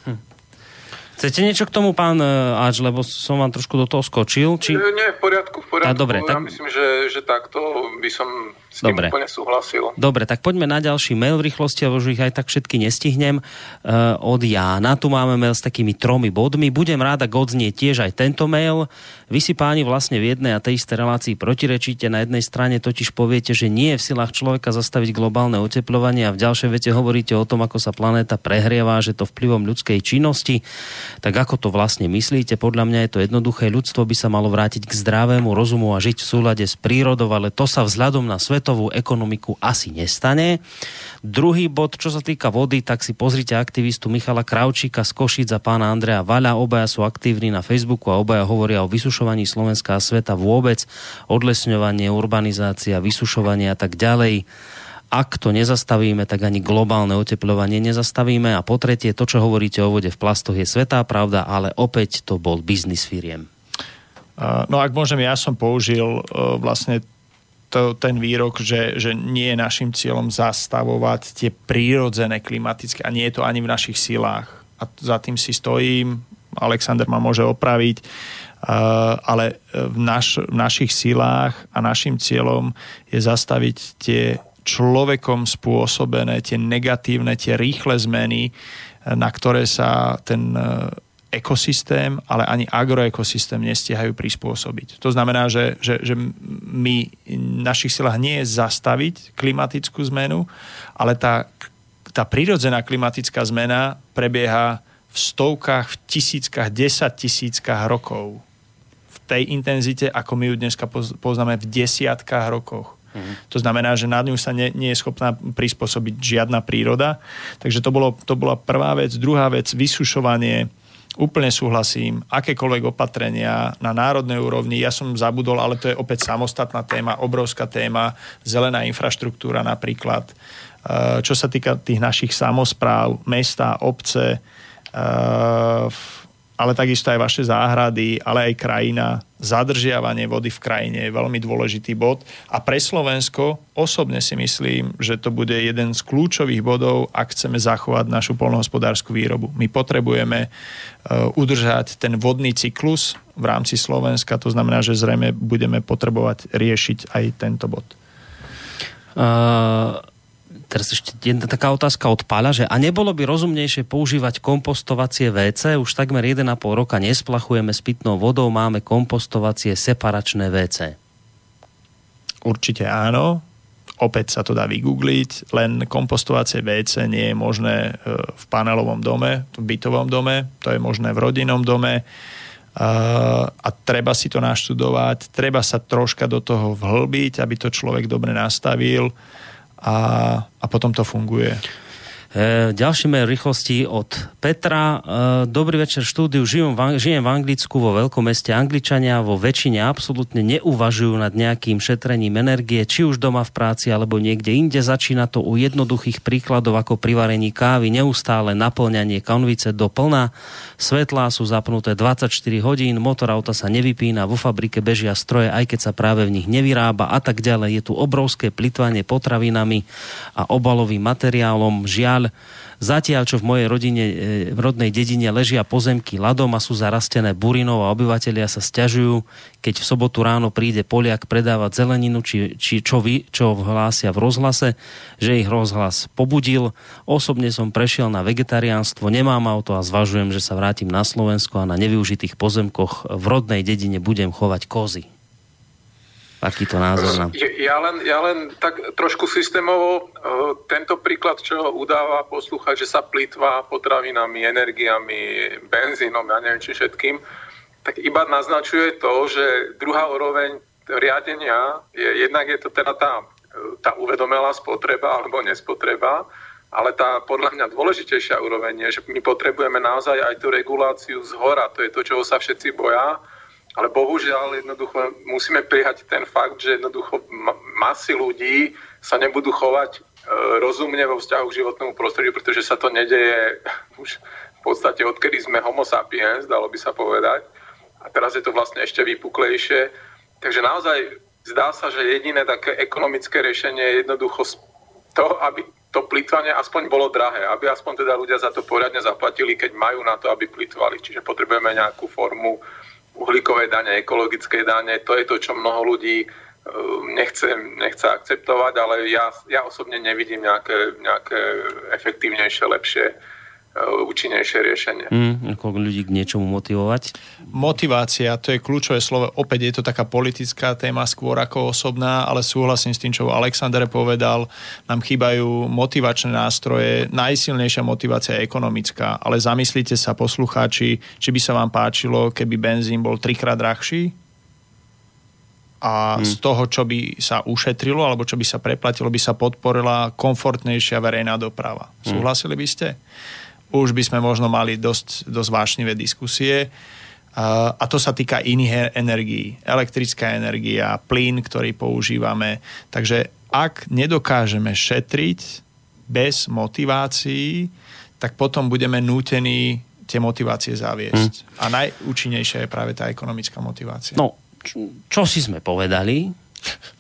Chcete niečo k tomu, pán e, Ač, lebo som vám trošku do toho skočil? Či... Nie, v poriadku, v poriadku. A, dobre, tak... Ja myslím, že, že takto by som s tým Dobre. úplne súhlasil. Dobre, tak poďme na ďalší mail v rýchlosti, lebo už ich aj tak všetky nestihnem. Uh, od Jána, tu máme mail s takými tromi bodmi. Budem rád, ak odznie tiež aj tento mail. Vy si páni vlastne v jednej a tej isté relácii protirečíte. Na jednej strane totiž poviete, že nie je v silách človeka zastaviť globálne oteplovanie a v ďalšej vete hovoríte o tom, ako sa planéta prehrieva, že to vplyvom ľudskej činnosti. Tak ako to vlastne myslíte? Podľa mňa je to jednoduché. Ľudstvo by sa malo vrátiť k zdravému rozumu a žiť v súlade s prírodou, ale to sa vzhľadom na svet svetovú ekonomiku asi nestane. Druhý bod, čo sa týka vody, tak si pozrite aktivistu Michala Kravčíka z Košic a pána Andrea Vaľa. Obaja sú aktívni na Facebooku a obaja hovoria o vysušovaní Slovenska a sveta vôbec, odlesňovanie, urbanizácia, vysušovanie a tak ďalej ak to nezastavíme, tak ani globálne oteplovanie nezastavíme. A po tretie, to, čo hovoríte o vode v plastoch, je svetá pravda, ale opäť to bol biznis firiem. No ak môžem, ja som použil uh, vlastne to, ten výrok, že, že nie je našim cieľom zastavovať tie prírodzené klimatické a nie je to ani v našich silách. A za tým si stojím, Alexander ma môže opraviť, uh, ale v, naš, v našich silách a našim cieľom je zastaviť tie človekom spôsobené, tie negatívne, tie rýchle zmeny, na ktoré sa ten ekosystém, ale ani agroekosystém nestihajú prispôsobiť. To znamená, že, že, že my v našich silách nie je zastaviť klimatickú zmenu, ale tá, tá prírodzená klimatická zmena prebieha v stovkách, v tisíckach, desať tisíckach rokov. V tej intenzite, ako my ju dneska poznáme v desiatkách rokoch. Mm. To znamená, že na ňu sa nie, nie je schopná prispôsobiť žiadna príroda. Takže to, bolo, to bola prvá vec. Druhá vec, vysušovanie Úplne súhlasím. Akékoľvek opatrenia na národnej úrovni, ja som zabudol, ale to je opäť samostatná téma, obrovská téma, zelená infraštruktúra napríklad. Eh, čo sa týka tých našich samozpráv, mesta, obce, eh, ale takisto aj vaše záhrady, ale aj krajina. Zadržiavanie vody v krajine je veľmi dôležitý bod a pre Slovensko osobne si myslím, že to bude jeden z kľúčových bodov, ak chceme zachovať našu polnohospodárskú výrobu. My potrebujeme uh, udržať ten vodný cyklus v rámci Slovenska, to znamená, že zrejme budeme potrebovať riešiť aj tento bod. Uh teraz ešte jedna taká otázka od Páľa, že a nebolo by rozumnejšie používať kompostovacie WC? Už takmer 1,5 roka nesplachujeme s pitnou vodou, máme kompostovacie separačné WC. Určite áno. Opäť sa to dá vygoogliť, len kompostovacie WC nie je možné e, v panelovom dome, v bytovom dome, to je možné v rodinnom dome a treba si to naštudovať, treba sa troška do toho vhlbiť, aby to človek dobre nastavil a, a potom to funguje. E, ďalší mail rýchlosti od Petra. E, dobrý večer štúdiu. Žijem v, žijem v Anglicku vo veľkom meste. Angličania vo väčšine absolútne neuvažujú nad nejakým šetrením energie, či už doma v práci alebo niekde inde. Začína to u jednoduchých príkladov ako pri varení kávy, neustále naplňanie konvice do plna. Svetlá sú zapnuté 24 hodín, motor auta sa nevypína, vo fabrike bežia stroje, aj keď sa práve v nich nevyrába a tak ďalej. Je tu obrovské plitvanie potravinami a obalovým materiálom. Žiaľ, Zatiaľ, čo v mojej rodine, e, v rodnej dedine ležia pozemky ľadom a sú zarastené burinou a obyvateľia sa stiažujú, keď v sobotu ráno príde Poliak predávať zeleninu, či, či čo, vy, čo hlásia v rozhlase, že ich rozhlas pobudil. Osobne som prešiel na vegetariánstvo, nemám auto a zvažujem, že sa vrátim na Slovensko a na nevyužitých pozemkoch v rodnej dedine budem chovať kozy takýto názor na... Ja len, ja len tak trošku systémovo uh, tento príklad, čo udáva poslúchať, že sa plýtva potravinami, energiami, benzínom, ja neviem či všetkým, tak iba naznačuje to, že druhá úroveň riadenia je, jednak je to teda tá, tá uvedomelá spotreba alebo nespotreba, ale tá podľa mňa dôležitejšia úroveň je, že my potrebujeme naozaj aj tú reguláciu z hora, to je to, čoho sa všetci boja, ale bohužiaľ jednoducho musíme prijať ten fakt, že jednoducho masy ľudí sa nebudú chovať e, rozumne vo vzťahu k životnému prostrediu, pretože sa to nedeje už v podstate odkedy sme homo sapiens, dalo by sa povedať. A teraz je to vlastne ešte vypuklejšie. Takže naozaj zdá sa, že jediné také ekonomické riešenie je jednoducho to, aby to plýtvanie aspoň bolo drahé, aby aspoň teda ľudia za to poriadne zaplatili, keď majú na to, aby plýtvali. Čiže potrebujeme nejakú formu uhlíkové dane, ekologické dane. To je to, čo mnoho ľudí eh, nechce, nechce akceptovať, ale ja, ja osobne nevidím nejaké, nejaké efektívnejšie, lepšie účinnejšie riešenie. Mm, ako ľudí k niečomu motivovať? Motivácia, to je kľúčové slovo. Opäť je to taká politická téma skôr ako osobná, ale súhlasím s tým, čo Alexander povedal. Nám chýbajú motivačné nástroje. Najsilnejšia motivácia je ekonomická. Ale zamyslite sa, poslucháči, či by sa vám páčilo, keby benzín bol trikrát drahší? a hmm. z toho, čo by sa ušetrilo alebo čo by sa preplatilo, by sa podporila komfortnejšia verejná doprava. Hmm. Súhlasili by ste? Už by sme možno mali dosť, dosť vášnivé diskusie. A to sa týka iných energií. Elektrická energia, plyn, ktorý používame. Takže ak nedokážeme šetriť bez motivácií, tak potom budeme nútení tie motivácie zaviesť. Hmm. A najúčinnejšia je práve tá ekonomická motivácia. No, čo, čo si sme povedali?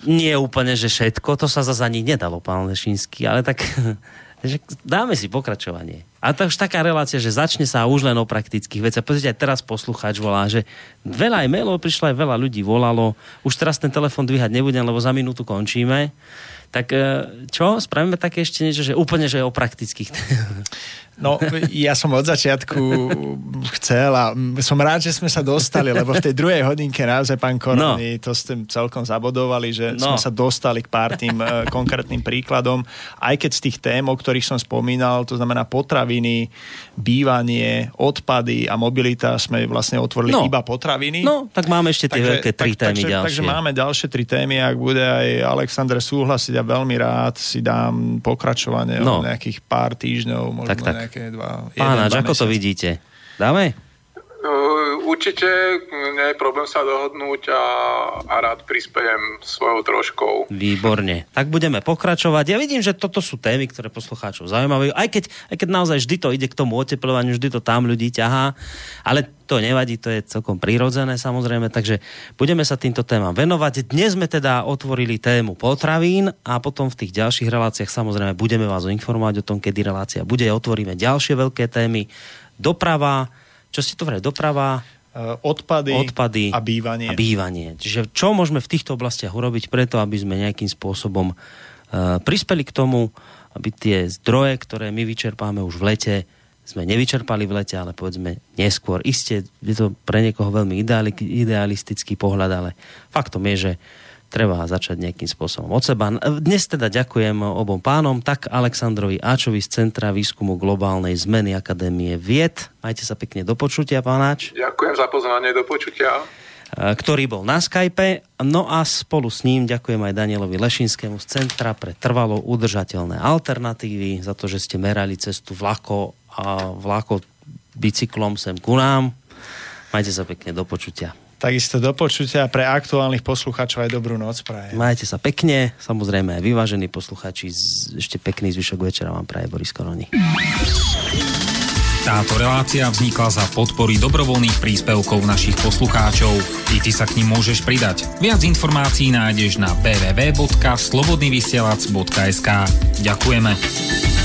Nie úplne, že všetko, to sa zase ani nedalo, pán Lešinský, ale tak že dáme si pokračovanie. A to už taká relácia, že začne sa už len o praktických veciach. Pozrite, aj teraz poslucháč volá, že veľa aj mailov prišlo, aj veľa ľudí volalo. Už teraz ten telefon dvíhať nebudem, lebo za minútu končíme. Tak e, čo? Spravíme také ešte niečo, že úplne, že o praktických. No, ja som od začiatku chcel a som rád, že sme sa dostali, lebo v tej druhej hodinke naozaj, pán Korony, no. to ste celkom zabodovali, že no. sme sa dostali k pár tým uh, konkrétnym príkladom, aj keď z tých tém, o ktorých som spomínal, to znamená potraviny, bývanie, odpady a mobilita, sme vlastne otvorili no. iba potraviny. No, tak máme ešte tie takže, veľké tri tak, témy takže, ďalšie. Takže máme ďalšie tri témy, ak bude aj Aleksandr súhlasiť a veľmi rád si dám pokračovanie no. o nejakých pár týždňov, možno tak, tak nejaké dva... Pánač, ako to vidíte? Dáme? Určite nie je problém sa dohodnúť a, a rád prispejem svojou troškou. Výborne. Tak budeme pokračovať. Ja vidím, že toto sú témy, ktoré poslucháčov zaujímavé. Aj keď, aj keď naozaj vždy to ide k tomu oteplovaniu, vždy to tam ľudí ťahá, ale to nevadí, to je celkom prirodzené samozrejme, takže budeme sa týmto témam venovať. Dnes sme teda otvorili tému potravín a potom v tých ďalších reláciách samozrejme budeme vás informovať o tom, kedy relácia bude. Otvoríme ďalšie veľké témy. Doprava, čo ste to vrali, doprava, e, odpady, odpady a bývanie. A bývanie. Čiže čo môžeme v týchto oblastiach urobiť preto, aby sme nejakým spôsobom uh, prispeli k tomu, aby tie zdroje, ktoré my vyčerpáme už v lete, sme nevyčerpali v lete, ale povedzme neskôr. Isté, je to pre niekoho veľmi ideali, idealistický pohľad, ale faktom je, že treba začať nejakým spôsobom od seba. Dnes teda ďakujem obom pánom, tak Aleksandrovi Áčovi z Centra výskumu globálnej zmeny Akadémie Vied. Majte sa pekne do počutia, pánač. Ďakujem za pozvanie, do počutia ktorý bol na Skype. No a spolu s ním ďakujem aj Danielovi Lešinskému z Centra pre trvalo udržateľné alternatívy za to, že ste merali cestu vlako a vlako bicyklom sem ku nám. Majte sa pekne, do počutia. Takisto do počutia pre aktuálnych poslucháčov aj dobrú noc praje. Majte sa pekne, samozrejme aj vyvážení poslucháči, ešte pekný zvyšok večera vám praje Boris Koroni. Táto relácia vznikla za podpory dobrovoľných príspevkov našich poslucháčov. I ty sa k ním môžeš pridať. Viac informácií nájdeš na www.slobodnyvysielac.sk Ďakujeme.